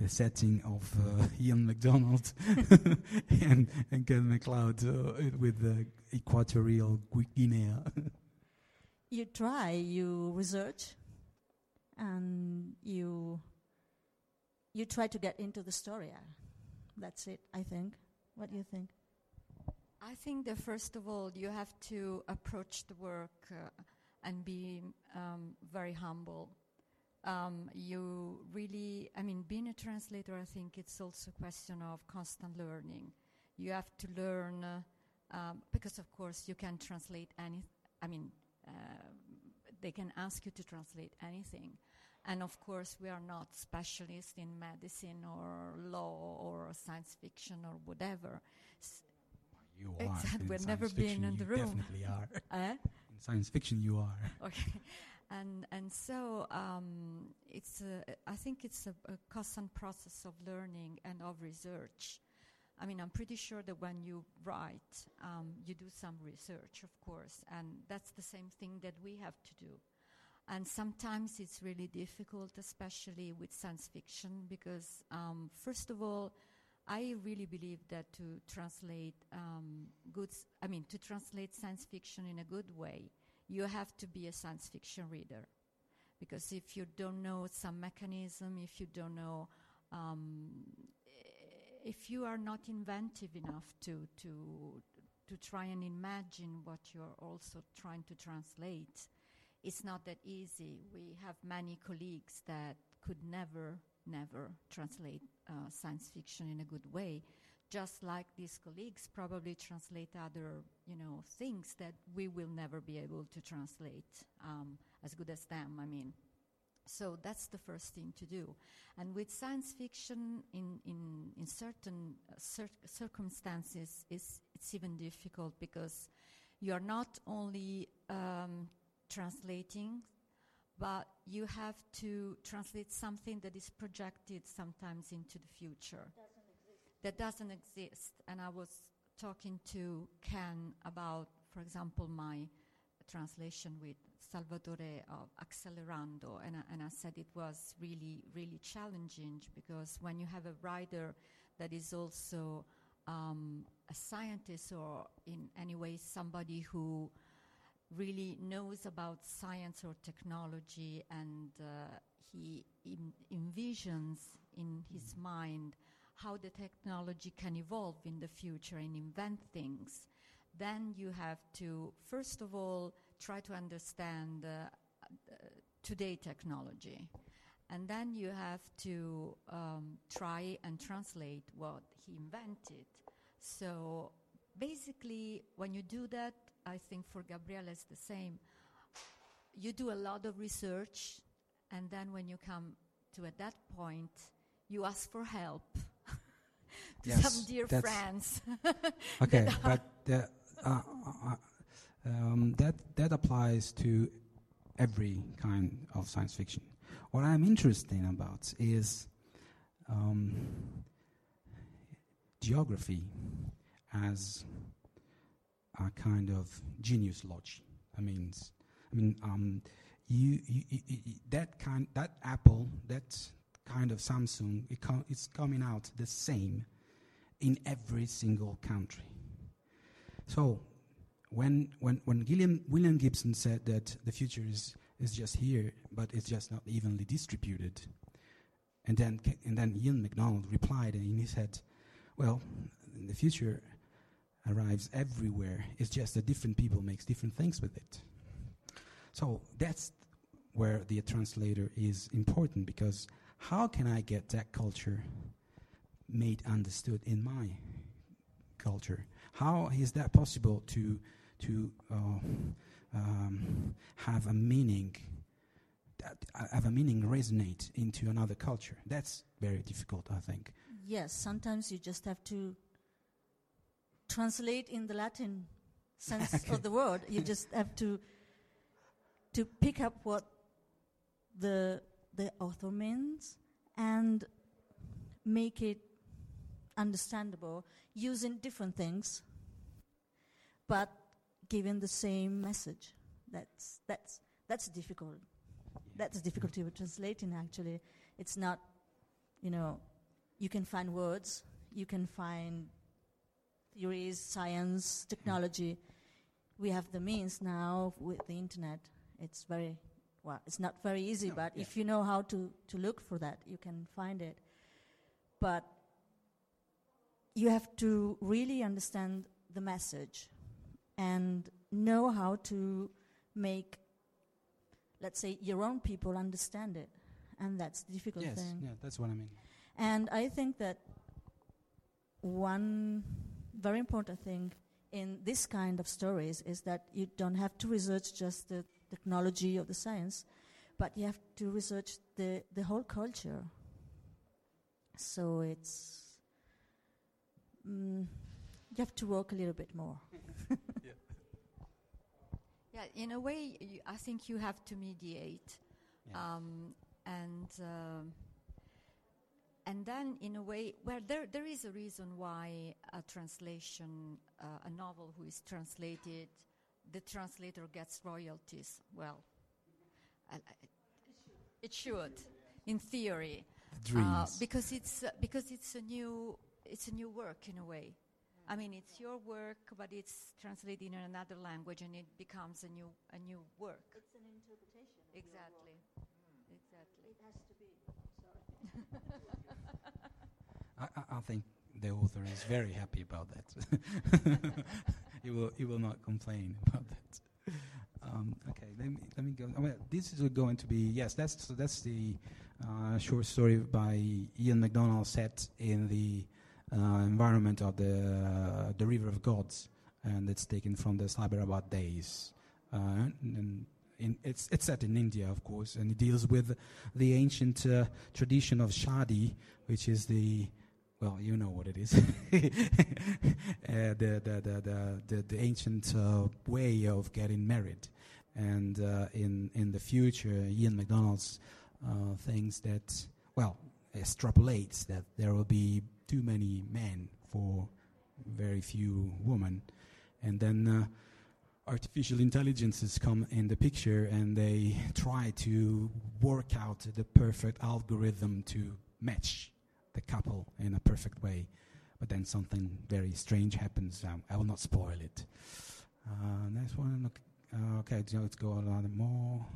the setting of uh, [LAUGHS] Ian MacDonald [LAUGHS] and, and Ken MacLeod uh, with the Equatorial Guinea? [LAUGHS] you try, you research, and you you try to get into the story. That's it, I think. What do you think? I think that first of all, you have to approach the work uh, and be um, very humble. Um, you really, I mean, being a translator, I think it's also a question of constant learning. You have to learn, uh, um, because of course you can translate any, I mean, uh, they can ask you to translate anything. And of course, we are not specialists in medicine or law or science fiction or whatever. You are. Exactly, we've never been in the room. Definitely are. [LAUGHS] Eh? In science fiction, you are. [LAUGHS] okay and and so um, it's a, I think it's a, a constant process of learning and of research. I mean, I'm pretty sure that when you write, um, you do some research, of course, and that's the same thing that we have to do. And sometimes it's really difficult, especially with science fiction, because um, first of all, I really believe that to translate um, goods, I mean, to translate science fiction in a good way, you have to be a science fiction reader. Because if you don't know some mechanism, if you don't know, um, if you are not inventive enough to, to, to try and imagine what you're also trying to translate, it's not that easy. We have many colleagues that could never, never translate uh, science fiction in a good way just like these colleagues probably translate other, you know, things that we will never be able to translate um, as good as them. I mean, so that's the first thing to do. And with science fiction, in in in certain uh, cir- circumstances, is it's even difficult because you are not only um, translating. But you have to translate something that is projected sometimes into the future that doesn't exist. And I was talking to Ken about, for example, my translation with Salvatore of Accelerando, and I, and I said it was really, really challenging because when you have a writer that is also um, a scientist or in any way somebody who really knows about science or technology and uh, he Im- envisions in his mind how the technology can evolve in the future and invent things, then you have to, first of all, try to understand uh, uh, today technology. And then you have to um, try and translate what he invented. So basically, when you do that, I think for Gabriele it's the same. You do a lot of research, and then when you come to at that point, you ask for help [LAUGHS] to Yes, some dear friends. [LAUGHS] Okay, but the, uh, uh, um, that that applies to every kind of science fiction. What I'm interested in about is um, geography as a kind of genius logic. I mean, I mean, um, you, you, you, that kind, that Apple, that kind of Samsung, it com- it's coming out the same in every single country. So, when when when Gilliam, William Gibson said that the future is is just here, but it's just not evenly distributed, and then and then Ian MacDonald replied, and he said, "Well, the future arrives everywhere. It's just that different people makes different things with it." So that's where the translator is important because how can I get that culture made understood in my culture? How is that possible to to uh, um, have a meaning that uh, have a meaning resonate into another culture? That's very difficult, I think. Yes, sometimes you just have to translate in the Latin sense [LAUGHS] of the word. You just have to to pick up what the the author means and make it understandable using different things, but giving the same message. That's that's that's difficult. That's the difficulty with translating. Actually, it's not, you know, you can find words, you can find theories, science, technology. We have the means now with the internet. It's very well. It's not very easy, No, but yeah. if you know how to to look for that, you can find it. But you have to really understand the message and know how to make, let's say, your own people understand it. And that's the difficult yes, thing. yeah, that's what I mean. And I think that one very important thing in this kind of stories is that you don't have to research just the technology or the science, but you have to research the, the whole culture. So it's. Mm, you have to work a little bit more. [LAUGHS] Yeah, in a way, you, I think you have to mediate, Yeah. um, and um and then in a way, where there there is a reason why a translation, uh, a novel who is translated, the translator gets royalties. Well, I- I- it should, in theory, The uh, dreams. because it's uh, because it's a new it's a new work in a way. I mean, it's your work, but it's translated in another language, and it becomes a new a new work. It's an interpretation. Exactly. Exactly. It has to be. I, I, I think the author is very happy about that. [LAUGHS] he will he will not complain about that. Um, okay, let me let me go. oh, Well, this is going to be yes. That's that's the uh, short story by Ian MacDonald set in the uh, environment of the uh, the River of Gods, and it's taken from the Cyberabad days. Uh, and in, it's it's set in India, of course, and it deals with the ancient uh, tradition of shadi, which is the well, you know what it is, [LAUGHS] uh, the, the, the, the, ancient uh, way of getting married. And uh, in, in the future, Ian McDonald's thinks that, well, extrapolates that there will be too many men for very few women. And then artificial intelligences come in the picture and they try to work out the perfect algorithm to match the couple in a perfect way. But then something very strange happens. Um, I will not spoil it. Uh, next one. Uh, okay, let's go a lot more.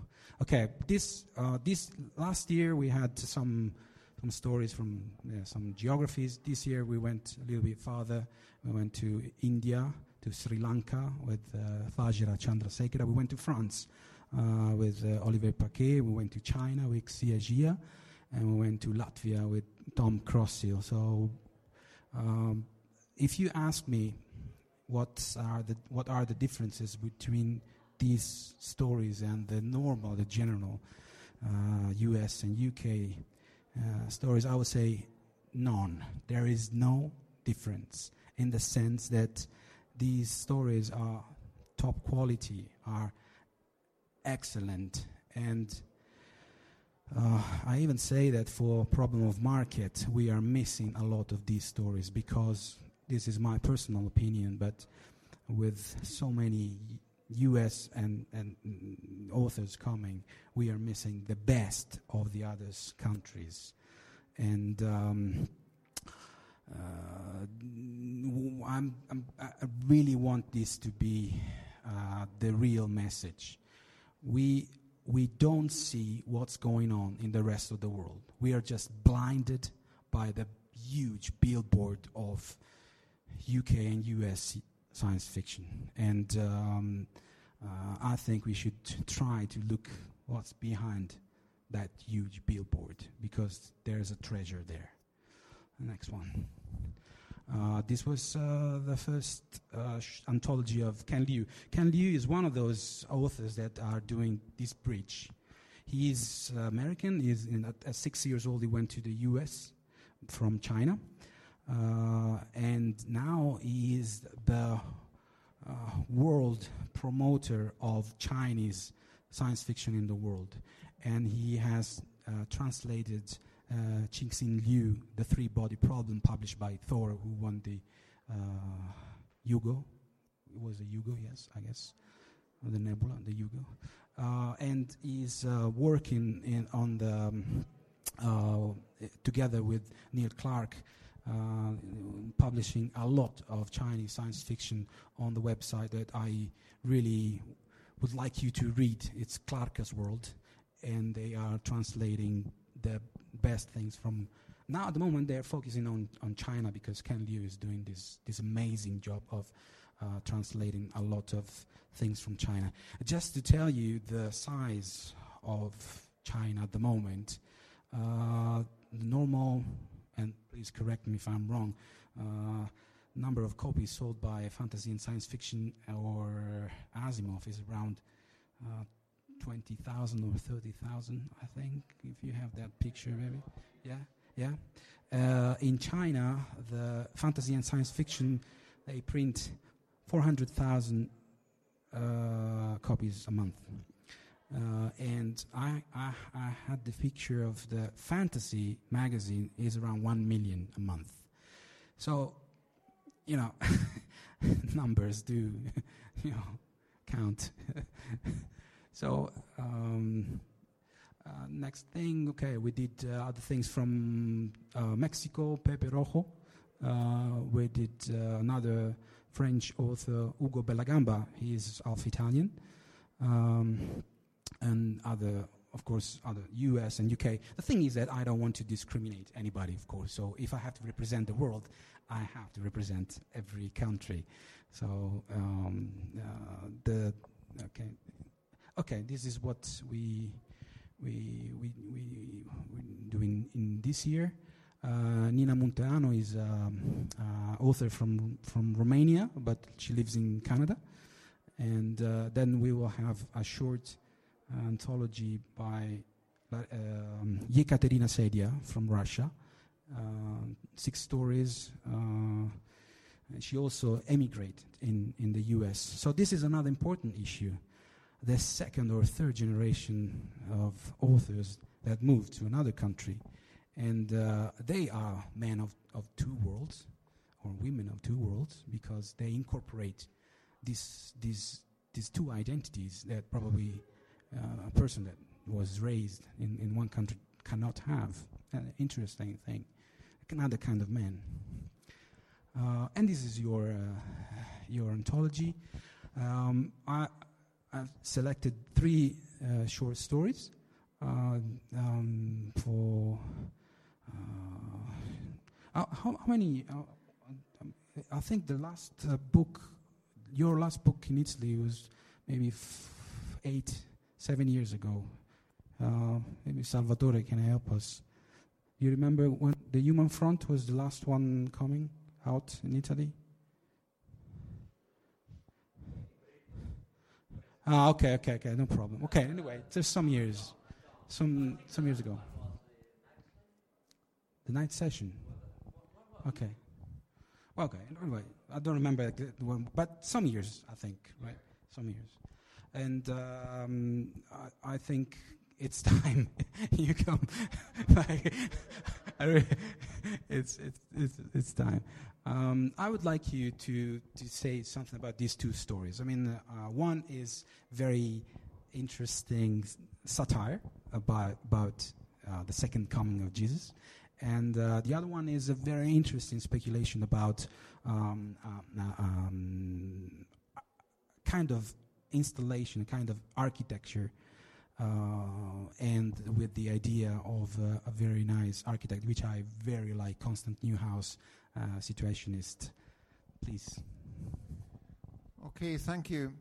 Okay, this uh, this last year we had some some stories from some geographies. This year we went a little bit farther. We went to India, to Sri Lanka with uh, Fajira Chandrasekhara. We went to France uh, with uh, Olivier Paquet. We went to China with Xia Jia. And we went to Latvia with Tom Crossil. So um, if you ask me what are the what are the differences between these stories and the normal, the general uh, U.S. and U.K. Uh, stories, I would say none. There is no difference in the sense that these stories are top quality, are excellent, and uh, I even say that for problem of market, we are missing a lot of these stories because this is my personal opinion. But with so many U.S. and, and authors coming, we are missing the best of the other countries, and. Um, I'm, I'm, I really want this to be uh, the real message. We we don't see what's going on in the rest of the world. We are just blinded by the huge billboard of UK and US science fiction. And um, uh, I think we should try to look what's behind that huge billboard because there's a treasure there. Next one. Uh, this was uh, the first uh, anthology of Ken Liu. Ken Liu is one of those authors that are doing this bridge. He is American. In, at, at, six years old. He went to the U.S. from China, uh, and now he is the uh, world promoter of Chinese science fiction in the world, and he has uh, translated uh, Qingxin Liu, The Three Body Problem, published by Thor, who won the uh, Hugo. It was a Hugo, yes, I guess, the Nebula, the Hugo. Uh, and is uh, working in, on the, um, uh, together with Neil Clark, uh, publishing a lot of Chinese science fiction on the website that I really would like you to read. It's Clarka's World, and they are translating the best things from. Now, at the moment, they're focusing on, on China because Ken Liu is doing this, this amazing job of uh, translating a lot of things from China. Just to tell you the size of China at the moment, uh, the normal, and please correct me if I'm wrong, uh, number of copies sold by fantasy and science fiction or Asimov is around uh, 20,000 or 30,000, I think, if you have that picture, maybe. Yeah, yeah. Uh, in China, the fantasy and science fiction, they print 400,000 uh, copies a month. Uh, and I, I, I, had the picture of the fantasy magazine is around 1 million a month. So, you know, [LAUGHS] numbers do, [LAUGHS] you know, count. [LAUGHS] So um, uh, next thing, okay, we did uh, other things from uh, Mexico, Pepe Rojo. Uh, we did uh, another French author, Ugo Bellagamba. He is half Italian, um, and other, of course, other U.S. and U.K. The thing is that I don't want to discriminate anybody, of course. So if I have to represent the world, I have to represent every country. So um, uh, the okay okay, this is what we we we we we're doing in this year. Uh, Nina Munteanu is um, uh, author from from Romania, but she lives in Canada. And uh, then we will have a short anthology by um, Yekaterina Sedia from Russia, uh, six stories. Uh, she also emigrated in, in the US. So this is another important issue the second or third generation of authors that moved to another country. And uh, they are men of, of two worlds, or women of two worlds, because they incorporate these, these, these two identities that probably uh, a person that was raised in, in one country cannot have. An interesting thing. Another kind of man. Uh, and this is your, uh, your anthology. Um, I, I've selected three uh, short stories uh, um, for. Uh, how, how, many? Uh, I think the last uh, book, your last book in Italy was maybe eight, seven years ago. Uh, maybe Salvatore can help us. You remember when the Human Front was the last one coming out in Italy? Ah, okay, okay, okay, no problem. Okay, anyway, just some years, some some years ago. The night session. Okay. Well, okay. Anyway, I don't remember the one, but some years, I think, right? Some years, and um, I, I think it's [LAUGHS] time [LAUGHS] you come. [LAUGHS] like, it's, it's, it's, it's time. Um, I would like you to, to say something about these two stories. I mean, uh, one is very interesting satire about, about uh, the second coming of Jesus. And uh, the other one is a very interesting speculation about um, uh, um, kind of installation, kind of architecture uh, and with the idea of uh, a very nice architect, which I very like, Constant Newhouse, uh, situationist. Please. Okay, thank you.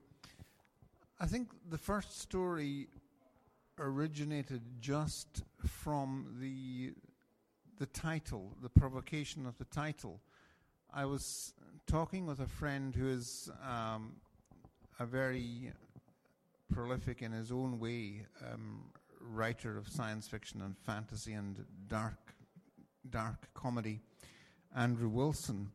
I think the first story originated just from the the title, the provocation of the title. I was talking with a friend who is um, a very prolific in his own way um, writer of science fiction and fantasy and dark dark comedy, Andrew Wilson.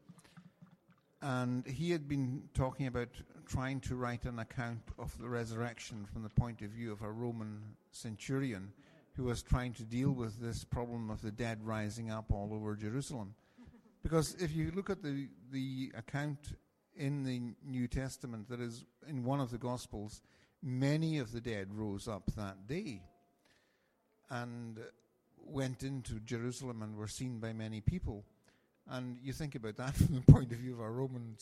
And he had been talking about trying to write an account of the resurrection from the point of view of a Roman centurion who was trying to deal with this problem of the dead rising up all over Jerusalem. Because if you look at the, the account in the New Testament that is in one of the Gospels, many of the dead rose up that day and went into Jerusalem and were seen by many people. And you think about that [LAUGHS] from the point of view of a Roman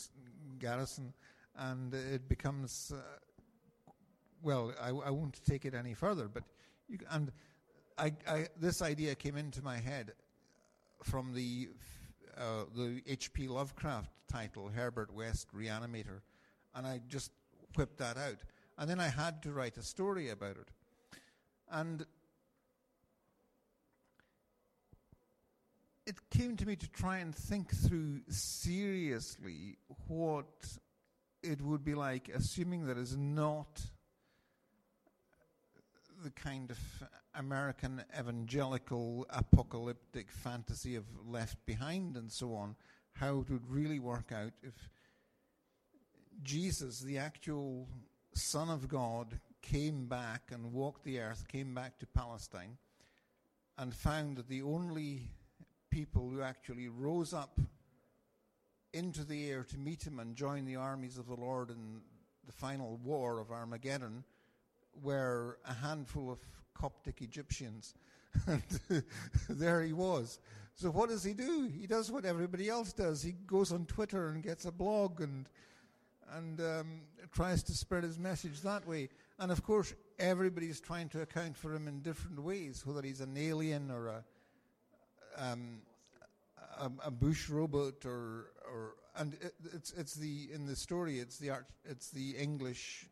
garrison, and it becomes, uh, well, I, I won't take it any further, but you, and I, I, this idea came into my head from the uh, the H.P. Lovecraft title, Herbert West Reanimator, and I just whipped that out. And then I had to write a story about it. And it came to me to try and think through seriously what it would be like, assuming that is not the kind of American evangelical apocalyptic fantasy of left behind and so on, how it would really work out if Jesus, the actual Son of God, came back and walked the earth, came back to Palestine, and found that the only people who actually rose up into the air to meet him and join the armies of the Lord in the final war of Armageddon were a handful of Coptic Egyptians. [LAUGHS] and there he was. So what does he do? He does what everybody else does. He goes on Twitter and gets a blog and and um, tries to spread his message that way. And of course, everybody's trying to account for him in different ways, whether he's an alien or a um, a, a bush robot or or and it, it's it's the in the story it's the art it's the English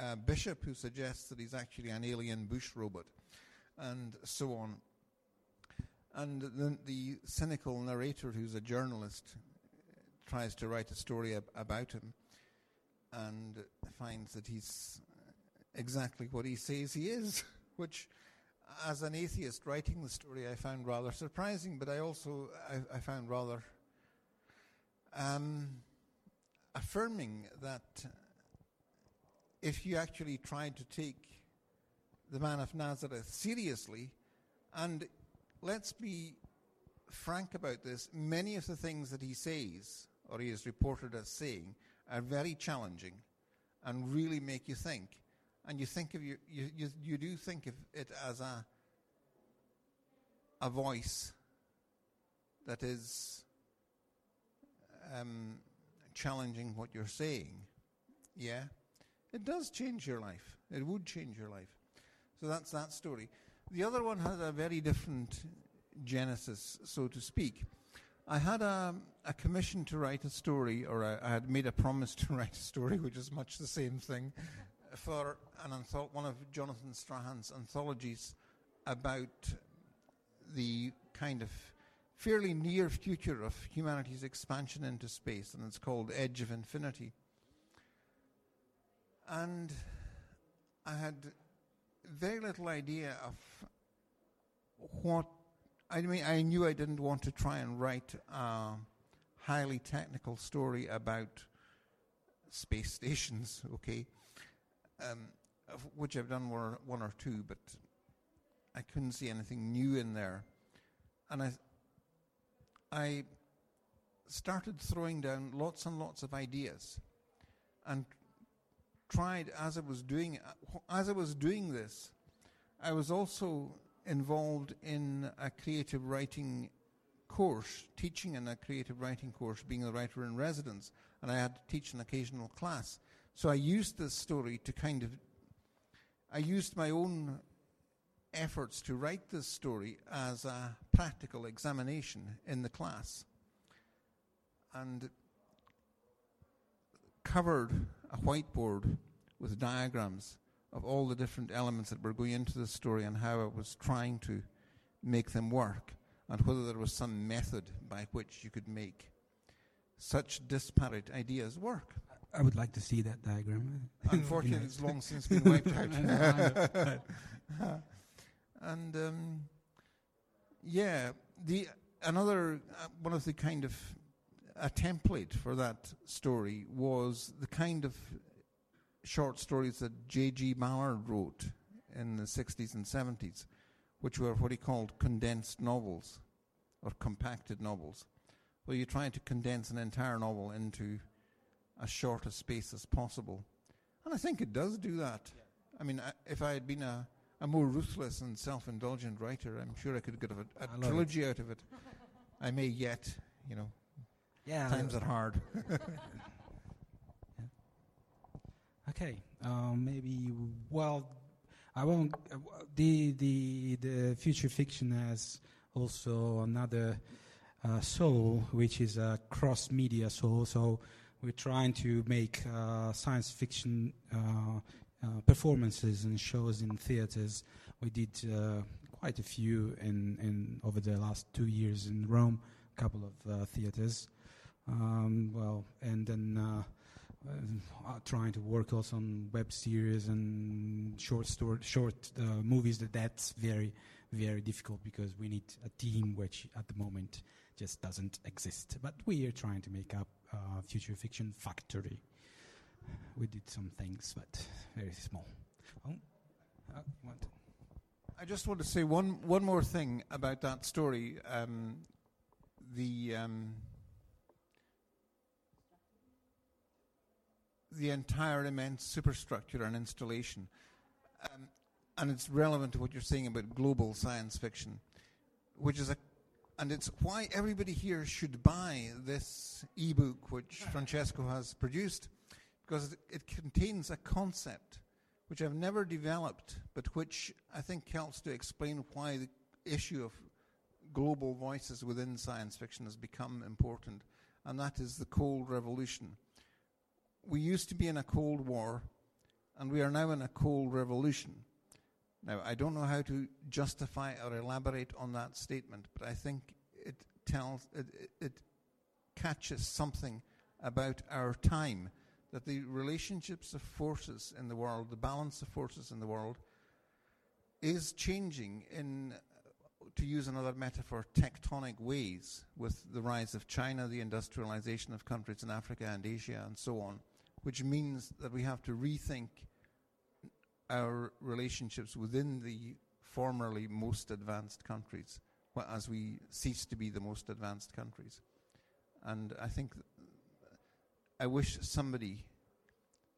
uh, bishop who suggests that he's actually an alien bush robot, and so on. And then the cynical narrator, who's a journalist, tries to write a story ab- about him, and finds that he's exactly what he says he is, [LAUGHS] which as an atheist writing the story, I found rather surprising, but I also I, I found rather um, affirming that if you actually tried to take the man of Nazareth seriously, and let's be frank about this, many of the things that he says or he is reported as saying are very challenging and really make you think and you think of your, you, you, you do think of it as a a voice that is um, challenging what you're saying. Yeah, it does change your life. It would change your life. So that's that story. The other one has a very different genesis, so to speak. I had a, a commission to write a story, or I had made a promise [LAUGHS] to write a story, which is much the same thing, for an antholo- one of Jonathan Strahan's anthologies about the kind of fairly near future of humanity's expansion into space, and it's called Edge of Infinity. And I had very little idea of what I mean. I knew I didn't want to try and write a highly technical story about space stations. Okay, um, of which I've done one or, one or two, but I couldn't see anything new in there, and I I started throwing down lots and lots of ideas, and tried as I was doing as I was doing this, I was also involved in a creative writing course, teaching in a creative writing course, being a writer in residence, and I had to teach an occasional class. So I used this story to kind of I used my own efforts to write this story as a practical examination in the class and covered a whiteboard with diagrams of all the different elements that were going into the story and how I was trying to make them work, and whether there was some method by which you could make such disparate ideas work. I would like to see that diagram. [LAUGHS] Unfortunately, it's long since been wiped out. [LAUGHS] [LAUGHS] and um, yeah, the another uh, one of the kind of a template for that story was the kind of short stories that J.G. Ballard wrote in the 60s and 70s, which were what he called condensed novels or compacted novels, where you're trying to condense an entire novel into as short a space as possible. And I think it does do that. I mean, I, if I had been a, a more ruthless and self indulgent writer, I'm sure I could get a, love trilogy out of it. I may yet, you know, Yeah. times are hard. [LAUGHS] Okay, um, maybe. Well, I won't. Uh, the the the future fiction has also another uh, soul, which is a cross media soul. So we're trying to make uh, science fiction uh, uh, performances and shows in theaters. We did uh, quite a few in, in over the last two years in Rome, a couple of theaters. Um, well, and then trying to work also on web series and short story, short movies. That that's very, very difficult because we need a team which at the moment just doesn't exist. But we are trying to make up uh, future fiction factory. We did some things, but very small. Oh, what? I just want to say one one more thing about that story. Um, the um, the entire immense superstructure and installation, um, and it's relevant to what you're saying about global science fiction, which is a and it's why everybody here should buy this ebook which Francesco has produced, because it, it contains a concept which I've never developed, but which I think helps to explain why the issue of global voices within science fiction has become important, and that is the Cold Revolution. We used to be in a Cold War, and we are now in a Cold Revolution. Now, I don't know how to justify or elaborate on that statement, but I think it tells, it, it, catches something about our time that the relationships of forces in the world, the balance of forces in the world, is changing in, to use another metaphor, tectonic ways with the rise of China, the industrialization of countries in Africa and Asia, and so on, which means that we have to rethink our relationships within the formerly most advanced countries as we cease to be the most advanced countries. And I think th- I wish somebody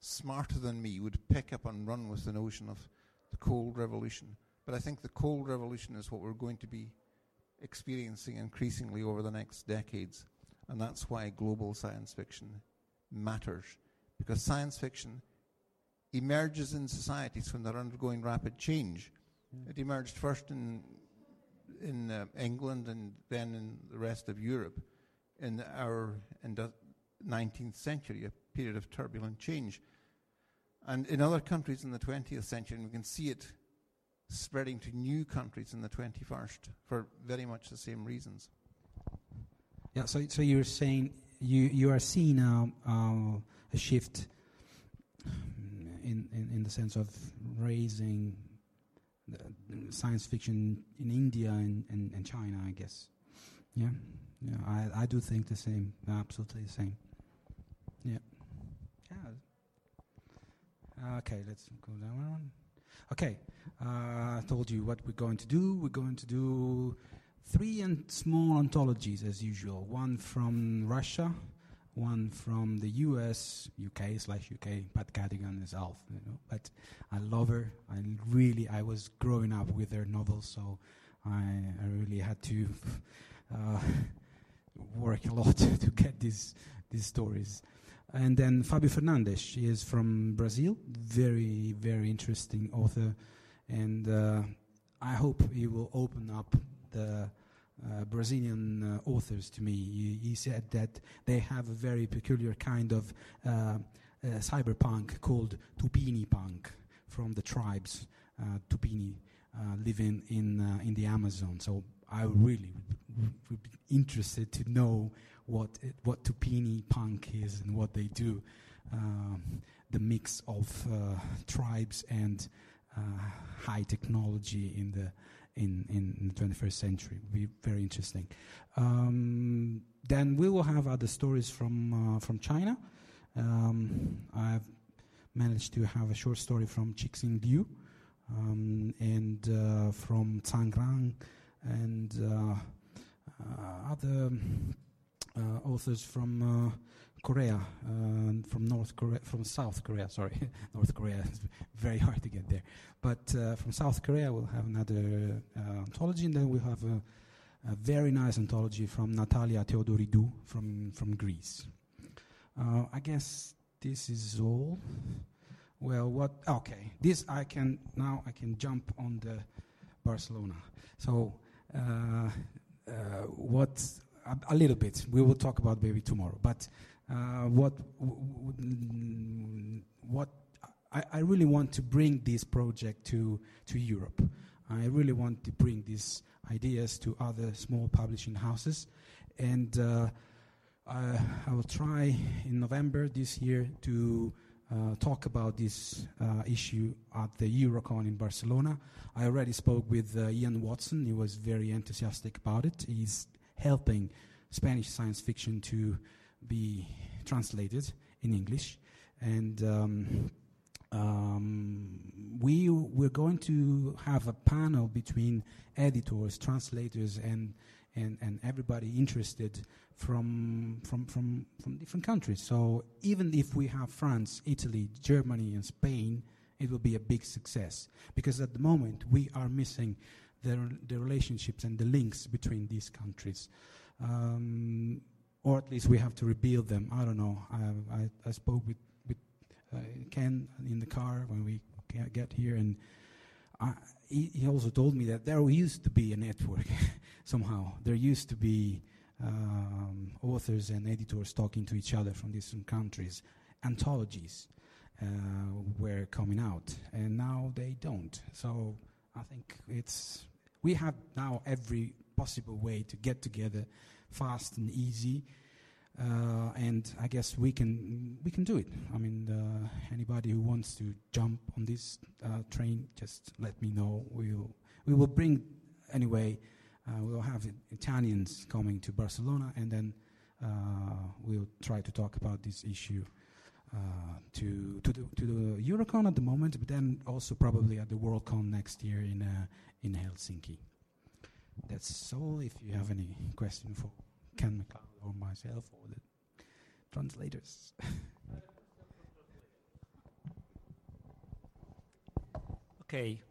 smarter than me would pick up and run with the notion of the Cold Revolution. But I think the Cold Revolution is what we're going to be experiencing increasingly over the next decades. And that's why global science fiction matters. Because science fiction emerges in societies when they're undergoing rapid change. It emerged first in in uh, England and then in the rest of Europe in our in the 19th century, a period of turbulent change. And in other countries in the 20th century, we can see it spreading to new countries in the 21st for very much the same reasons. Yeah, so so you're saying you you are seeing um, uh, a shift in, in in the sense of raising science fiction in India and, and, and China, I guess. Yeah, yeah, I I do think the same, absolutely the same. Yeah, yeah. Okay, let's go down one. Okay, uh, I told you what we're going to do. We're going to do three and small anthologies as usual. One from Russia, one from the U.S., UK slash UK. Pat Cadigan Alf, you know. But I love her. I really, I was growing up with her novels, so I, I really had to [LAUGHS] uh, work a lot [LAUGHS] to get these these stories. And then Fabio Fernandes, she is from Brazil, very very interesting author, and uh, I hope he will open up the uh, Brazilian uh, authors to me. He, he said that they have a very peculiar kind of uh, uh, cyberpunk called Tupini punk from the tribes, uh, Tupini, living in in the Amazon. So I really would, be interested to know what it, what Tupini punk is and what they do. Um, the mix of tribes and high technology in the in, in the 21st century. Will be very interesting. Um, then we will have other stories from uh, from China. Um, I've managed to have a short story from Cixin Liu um, and uh, from Cangrang and uh, uh, other uh, authors from uh, Korea, uh, from North Korea, from South Korea. Sorry, [LAUGHS] North Korea is very hard to get there. But uh, from South Korea, we'll have another uh, anthology, and then we'll have a, a very nice anthology from Natalia Theodoridou from from Greece. Uh, I guess this is all. Well, what? Okay, this I can now I can jump on the Barcelona. So, uh, uh, what? A, a little bit. We will talk about maybe tomorrow. But what? W- w- what? I, I really want to bring this project to to Europe. I really want to bring these ideas to other small publishing houses, and. Uh, uh, I will try in November this year to uh, talk about this uh, issue at the Eurocon in Barcelona. I already spoke with uh, Ian Watson. He was very enthusiastic about it. He's helping Spanish science fiction to be translated in English, and um, um, we we're going to have a panel between editors, translators, and and, and everybody interested from, from, from, from different countries. So even if we have France, Italy, Germany, and Spain, it will be a big success. Because at the moment, we are missing the, the relationships and the links between these countries. Um, or at least we have to rebuild them. I don't know. I, I, I spoke with, with uh, Ken in the car when we get here, and I, he, he also told me that there used to be a network [LAUGHS] somehow. There used to be um, authors and editors talking to each other from different countries. Anthologies uh, were coming out, and now they don't. So I think it's we have now every possible way to get together fast and easy. Uh, and I guess we can we can do it. I mean, uh, anybody who wants to jump on this uh, train, just let me know. We'll we will bring anyway. Uh, we'll have Italians coming to Barcelona, and then uh, we'll try to talk about this issue uh, to to the to the Eurocon at the moment, but then also probably at the Worldcon next year in in Helsinki. That's all. If you have any question for Ken McLeod or myself or the translators. [LAUGHS] Okay.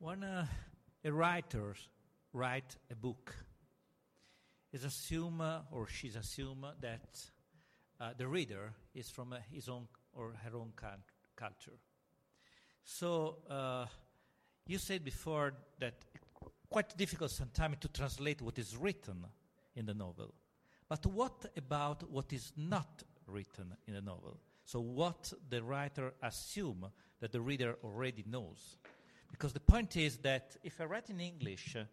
When uh, a writer writes a book, is assume uh, or she's assume that uh, the reader is from uh, his own or her own culture. So you said before that quite difficult sometimes to translate what is written in the novel. But what about what is not written in the novel? So what the writer assume that the reader already knows. Because the point is that if I write in English, uh,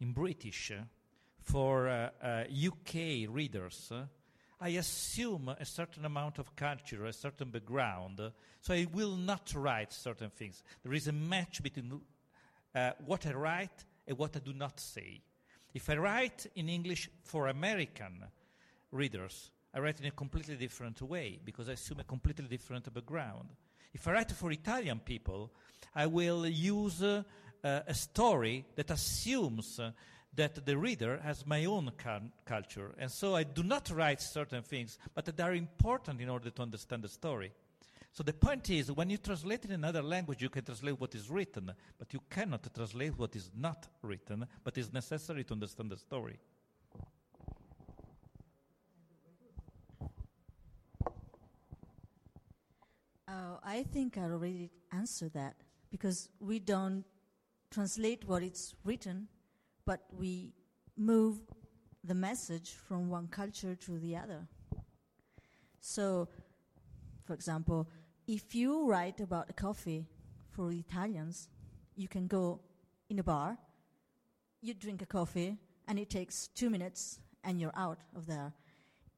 in British, uh, for uh, uh, UK readers, uh, I assume a certain amount of culture, a certain background, uh, so I will not write certain things. There is a match between what I write and what I do not say. If I write in English for American readers, I write in a completely different way because I assume a completely different background. If I write for Italian people, I will use uh, uh, a story that assumes uh, that the reader has my own cul- culture. And so I do not write certain things, but that are important in order to understand the story. So the point is, when you translate in another language, you can translate what is written, but you cannot translate what is not written, but is necessary to understand the story. Uh, I think I already answered that because we don't translate what it's written, but we move the message from one culture to the other. So, for example, if you write about a coffee for Italians, you can go in a bar, you drink a coffee, and it takes two minutes and you're out of there.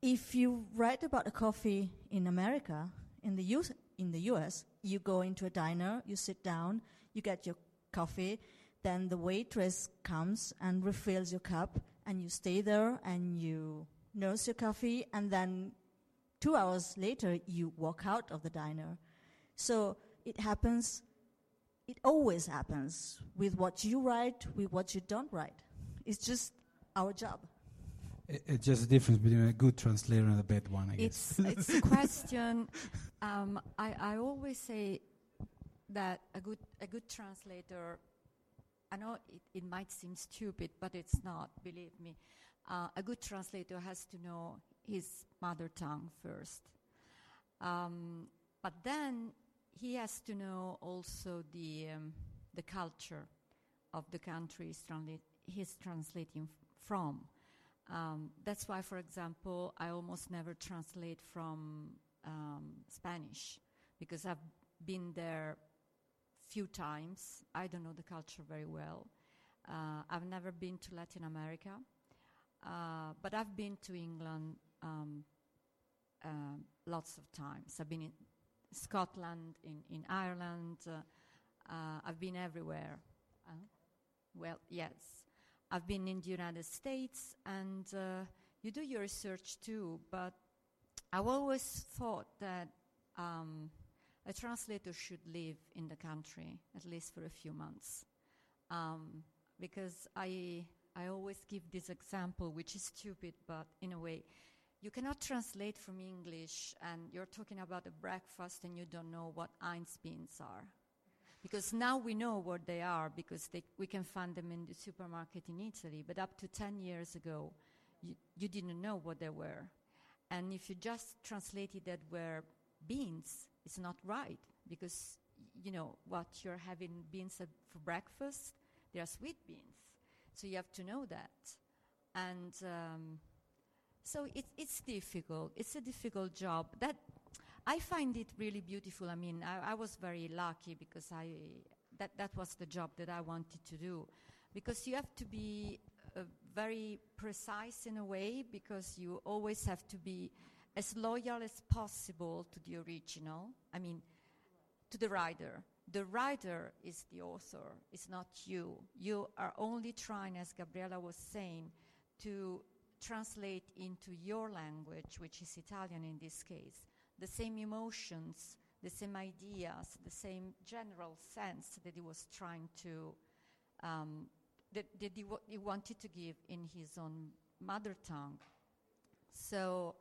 If you write about a coffee in America, in the, US, in the US, you go into a diner, you sit down, you get your coffee, then the waitress comes and refills your cup, and you stay there and you nurse your coffee, and then two hours later, you walk out of the diner. So it happens, it always happens with what you write, with what you don't write. It's just our job. It- It's just a difference between a good translator and a bad one, I guess. It's it's a question. Um, I I always say that a good a good translator. I know it, it might seem stupid, but it's not. Believe me, uh, a good translator has to know his mother tongue first, um, but then he has to know also the um, the culture of the country he's, transla- he's translating from. Um, that's why, for example, I almost never translate from um, Spanish because I've been there few times. I don't know the culture very well. Uh, I've never been to Latin America, uh, but I've been to England um, um lots of times. I've been in Scotland, in, in Ireland. Uh, uh, I've been everywhere. Uh, well, yes. I've been in the United States, and uh, you do your research too, but I've always thought that um, a translator should live in the country at least for a few months. Um, because I, I always give this example, which is stupid, but in a way, you cannot translate from English and you're talking about a breakfast and you don't know what Heinz beans are because now we know what they are because they, we can find them in the supermarket in Italy. But up to 10 years ago, you, you didn't know what they were. And if you just translated that were beans, it's not right because, you know, what you're having beans for breakfast, they are sweet beans. So you have to know that. And um, so it, it's difficult. It's a difficult job. That I find it really beautiful. I mean, I, I was very lucky because I that that was the job that I wanted to do, because you have to be uh, very precise in a way because you always have to be as loyal as possible to the original. I mean, to the writer. The writer is the author. It's not you. You are only trying, as Gabriela was saying, to translate into your language, which is Italian in this case, the same emotions, the same ideas, the same general sense that he was trying to, um, that, that he, he wanted to give in his own mother tongue. So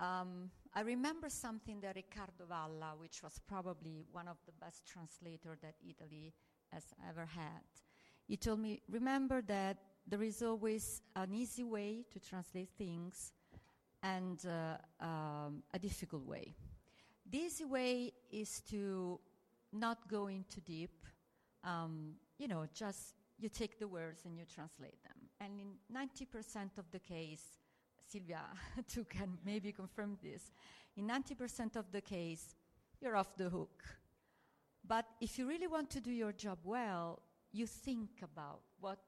um, I remember something that Riccardo Valla, which was probably one of the best translators that Italy has ever had, he told me, remember that there is always an easy way to translate things and uh, um, a difficult way. The easy way is to not go into deep, um, you know, just you take the words and you translate them. And in 90% of the case, Sylvia [LAUGHS] too can maybe confirm this, in 90% of the case, you're off the hook. But if you really want to do your job well, you think about what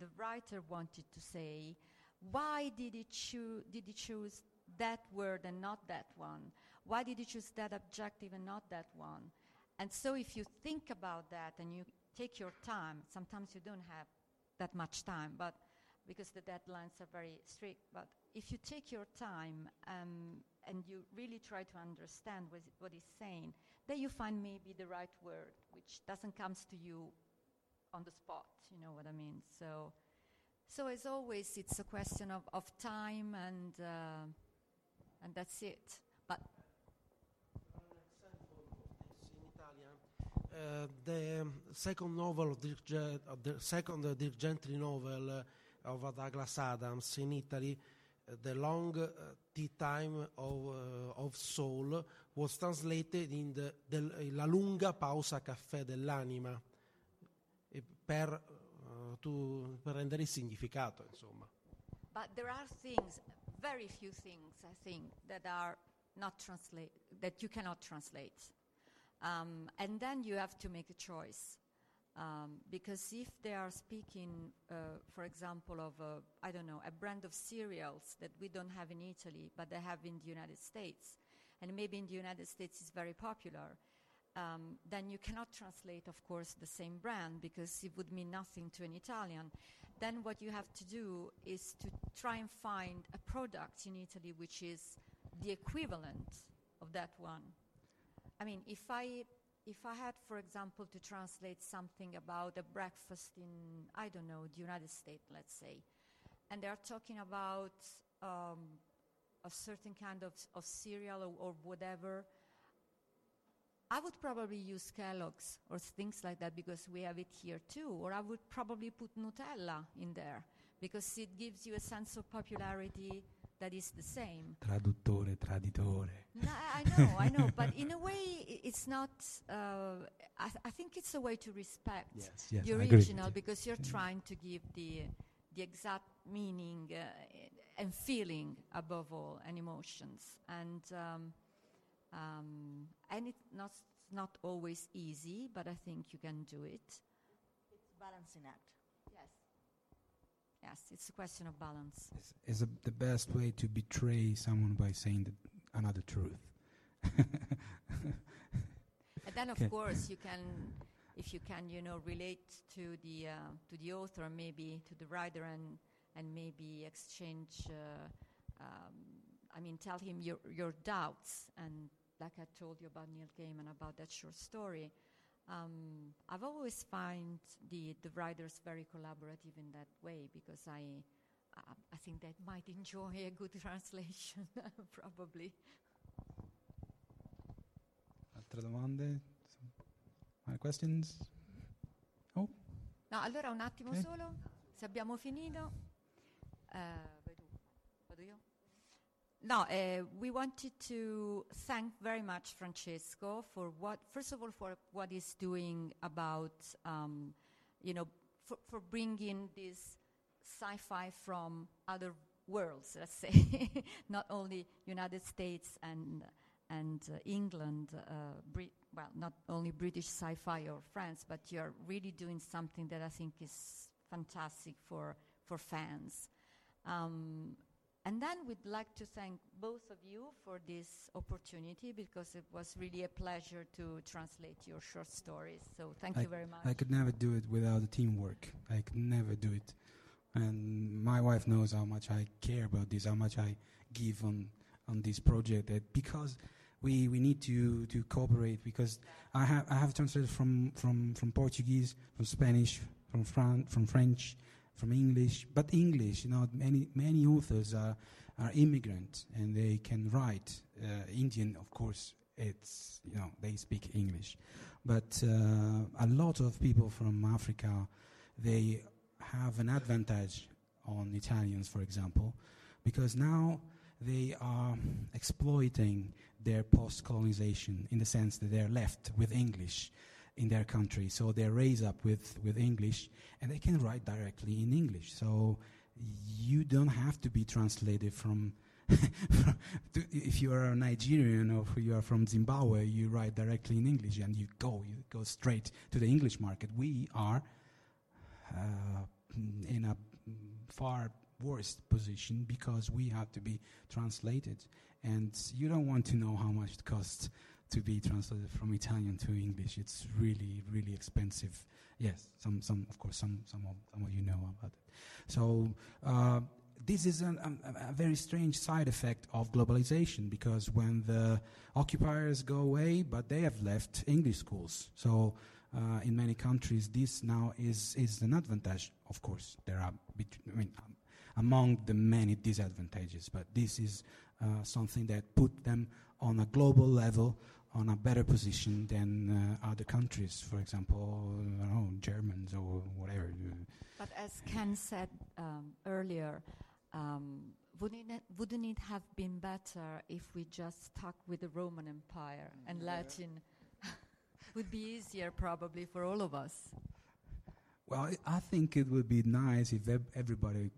the writer wanted to say. Why did he, choo- did he choose that word and not that one? Why did he choose that adjective and not that one? And so, if you think about that and you take your time, sometimes you don't have that much time, but because the deadlines are very strict. But if you take your time um, and you really try to understand what, what he's saying, then you find maybe the right word, which doesn't come to you on the spot. You know what I mean? So, so as always, it's a question of, of time, and uh, and that's it. But in Italian. Uh, the second novel of Dirk, Je- uh, the second uh, Dirk Gently novel uh, of Douglas Adams in Italy, uh, The Long uh, Tea Time of, uh, of Soul, was translated in the, del- La lunga pausa caffè dell'anima, per, uh, per rendere il significato, insomma. But there are things, very few things, I think, that are not translate that you cannot translate. Um, and then you have to make a choice. Um, because if they are speaking, uh, for example, of a, I don't know, a brand of cereals that we don't have in Italy, but they have in the United States, and maybe in the United States it's very popular, um, then you cannot translate, of course, the same brand because it would mean nothing to an Italian. Then what you have to do is to try and find a product in Italy which is the equivalent of that one. I mean, if I if I had, for example, to translate something about a breakfast in, I don't know, the United States, let's say, and they are talking about um, a certain kind of, of cereal or, or whatever, I would probably use Kellogg's or things like that because we have it here too. Or I would probably put Nutella in there because it gives you a sense of popularity that is the same. Traduttore, traditore. No, I I know, I know, [LAUGHS] but in a way, it's not. Uh, I, th- I think it's a way to respect Yes, yes, the I agree with original because you're trying to give the the exact meaning uh, and feeling above all, and emotions, and um, um, and it's not not always easy, but I think you can do it. It's balancing act. Yes. Yes, it's a question of balance. Is, is a, the best way to betray someone by saying the, another truth. [LAUGHS] And then, of Okay. course, you can, if you can, you know, relate to the uh, to the author, maybe to the writer, and and maybe exchange. Uh, um, I mean, tell him your your doubts, and like I told you about Neil Gaiman about that short story. Um, I've always find the the writers very collaborative in that way because I. I I think they might enjoy a good [LAUGHS] translation, [LAUGHS] probably. Altre domande? Other questions? Oh, No, allora un attimo Ok. solo, se abbiamo finito. Io? No, eh, we wanted to thank very much Francesco for what, first of all, for what he's doing about, um, you know, for, for bringing this sci-fi from other worlds, let's say, [LAUGHS] not only United States and and uh, England, uh, well, not only British sci-fi or France, but you're really doing something that I think is fantastic for for fans. Um, and then we'd like to thank both of you for this opportunity because it was really a pleasure to translate your short stories. So thank I, you very much. I could never do it without the teamwork. I could never do it. And my wife knows how much I care about this, how much I give on on this project. That because we we need to to cooperate. Because I have I have translated from from from Portuguese, from Spanish, from Fran- from French, from English. But English, you know, many many authors are are immigrant and they can write. Uh, Indian, of course, it's you know they speak English, but uh, a lot of people from Africa, they have an advantage on Italians, for example, because now they are exploiting their post-colonization in the sense that they're left with English in their country, so they're raised up with, with English, and they can write directly in English. So you don't have to be translated from. [LAUGHS] to, if you are a Nigerian or if you are from Zimbabwe, you write directly in English and you go, you go straight to the English market. We are uh, in a far worse position because we have to be translated, and you don't want to know how much it costs to be translated from Italian to English. It's really, really expensive. Yes, some, some, of course, some, some of, some of you know about it. So. Uh, this is an, um, a, a very strange side effect of globalization because when the occupiers go away, but they have left English schools. So uh, in many countries, this now is, is an advantage. Of course, there are I mean, um, among the many disadvantages, but this is uh, something that put them on a global level on a better position than uh, other countries, for example, I don't know, Germans or whatever. But as Ken said um, earlier, um, wouldn't, it, wouldn't it have been better if we just stuck with the Roman Empire and Latin [LAUGHS] would be easier probably for all of us? Well, I I think it would be nice if everybody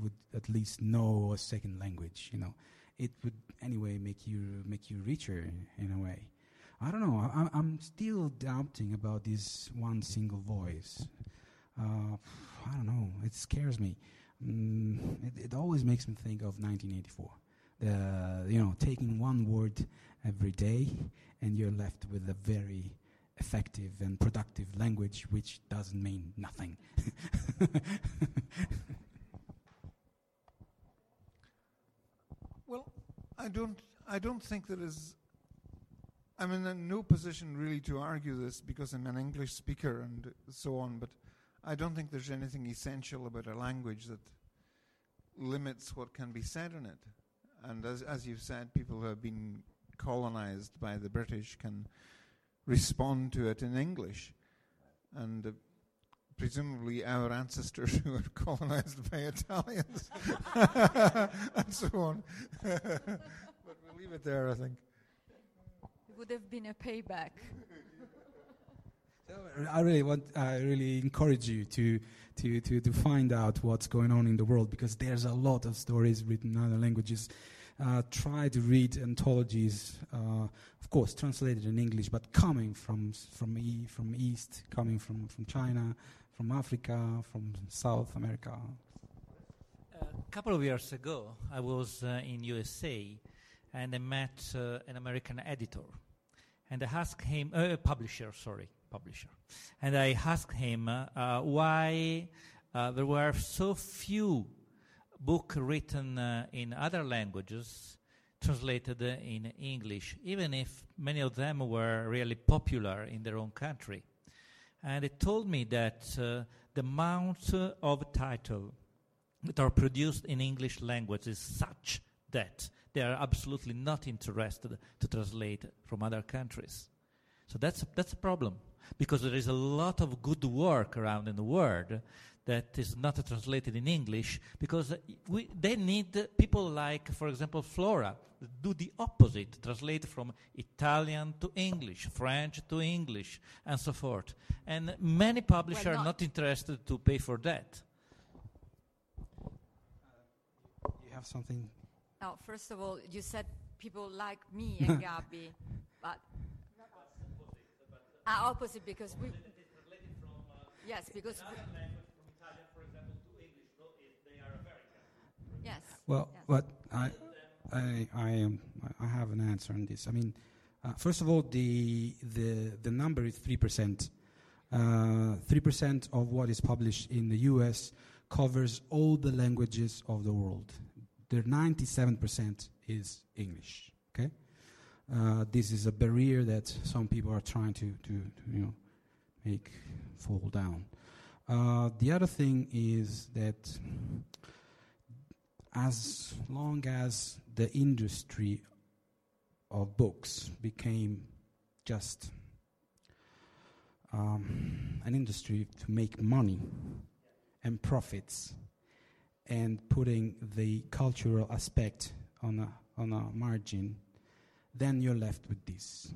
would at least know a second language. You know, it would anyway make you make you richer in a way. I don't know. I, I'm- I'm still doubting about this one single voice. Uh, I don't know. It scares me. Mm, it, it always makes me think of 1984. The you know taking one word every day, and you're left with a very effective and productive language, which doesn't mean nothing. [LAUGHS] I don't. I don't think there is. I'm in no position really to argue this because I'm an English speaker and so on. But I don't think there's anything essential about a language that limits what can be said in it. And as as you've said, people who have been colonized by the British can respond to it in English, and. Uh, Presumably, our ancestors who were colonized by Italians [LAUGHS] and so on. [LAUGHS] but we'll leave it there, I think. It would have been a payback. I really want, I really encourage you to, to, to, to find out what's going on in the world because there's a lot of stories written in other languages. Uh, try to read anthologies, uh, of course, translated in English, but coming from from e- from East, coming from, from China, from Africa, from South America. A couple of years ago, I was uh, in USA and I met uh, an American editor. And I asked him, uh, publisher, sorry, publisher. And I asked him uh, uh, why uh, there were so few books written uh, in other languages translated in English, even if many of them were really popular in their own country. And he told me that uh, the amount of title that are produced in English language is such that they are absolutely not interested to translate from other countries. So that's that's a problem because there is a lot of good work around in the world that is not translated in English because we, they need people like, for example, Flora do the opposite, translate from Italian to English, French to English, and so forth. And many publishers Well, are not- not interested to pay for that. You have something? Now, first of all, you said people like me and [LAUGHS] Gabi, but ah, opposite because we. Yes, because we, yes. Well, yes. but I, I, I, am, I have an answer on this. I mean, uh, first of all, the the the number is three percent. Uh, Three percent of what is published in the U.S. covers all the languages of the world. The ninety-seven percent is English. Okay, uh, this is a barrier that some people are trying to, to, to you know make fall down. Uh, the other thing is that as long as the industry of books became just um, an industry to make money and profits and putting the cultural aspect on a, on a margin, then you're left with this.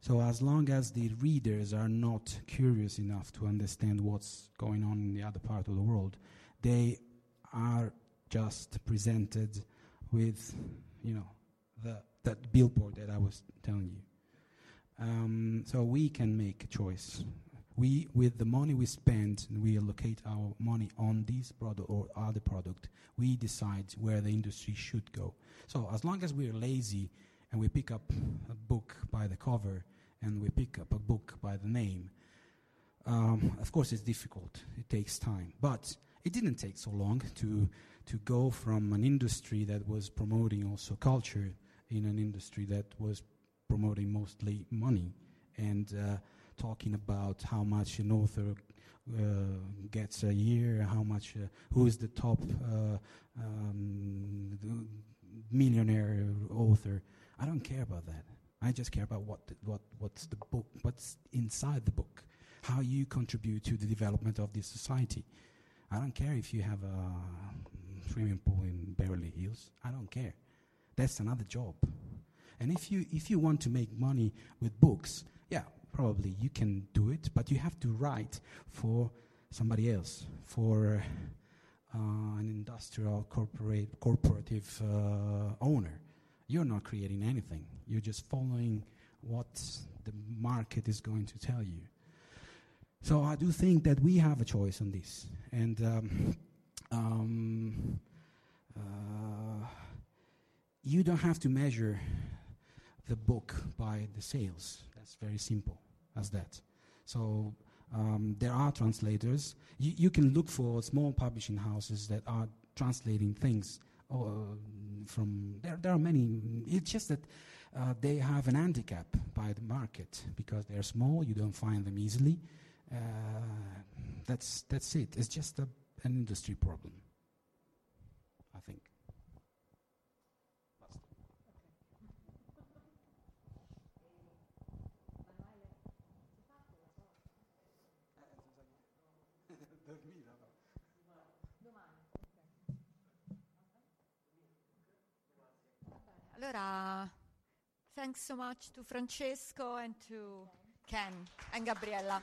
So, as long as the readers are not curious enough to understand what's going on in the other part of the world, they are just presented with, you know, the that billboard that I was telling you. Um, so we can make a choice. We, with the money we spend, we allocate our money on this product or other product. We decide where the industry should go. So as long as we're lazy and we pick up a book by the cover and we pick up a book by the name, um, of course it's difficult. It takes time, but it didn't take so long to to go from an industry that was promoting also culture in an industry that was promoting mostly money and uh, talking about how much an author uh, gets a year, how much, uh, who is the top uh, um, millionaire author. I don't care about that. I just care about what, the, what what's the book, what's inside the book, how you contribute to the development of this society. I don't care if you have a swimming pool in Beverly Hills. I don't care. That's another job. And if you if you want to make money with books, yeah, probably you can do it, but you have to write for somebody else, for uh, an industrial corporate corporative uh, owner. You're not creating anything. You're just following what the market is going to tell you. So I do think that we have a choice on this, and um, um, uh, you don't have to measure the book by the sales. That's very simple as that. So um, there are translators. You, you, can look for small publishing houses that are translating things uh, from there. There are many. It's just that uh, they have an handicap by the market because they're small. You don't find them easily. Uh, that's that's it. It's just a, an industry problem. I think. Allora, thanks so much to Francesco and to Ken and Gabriella.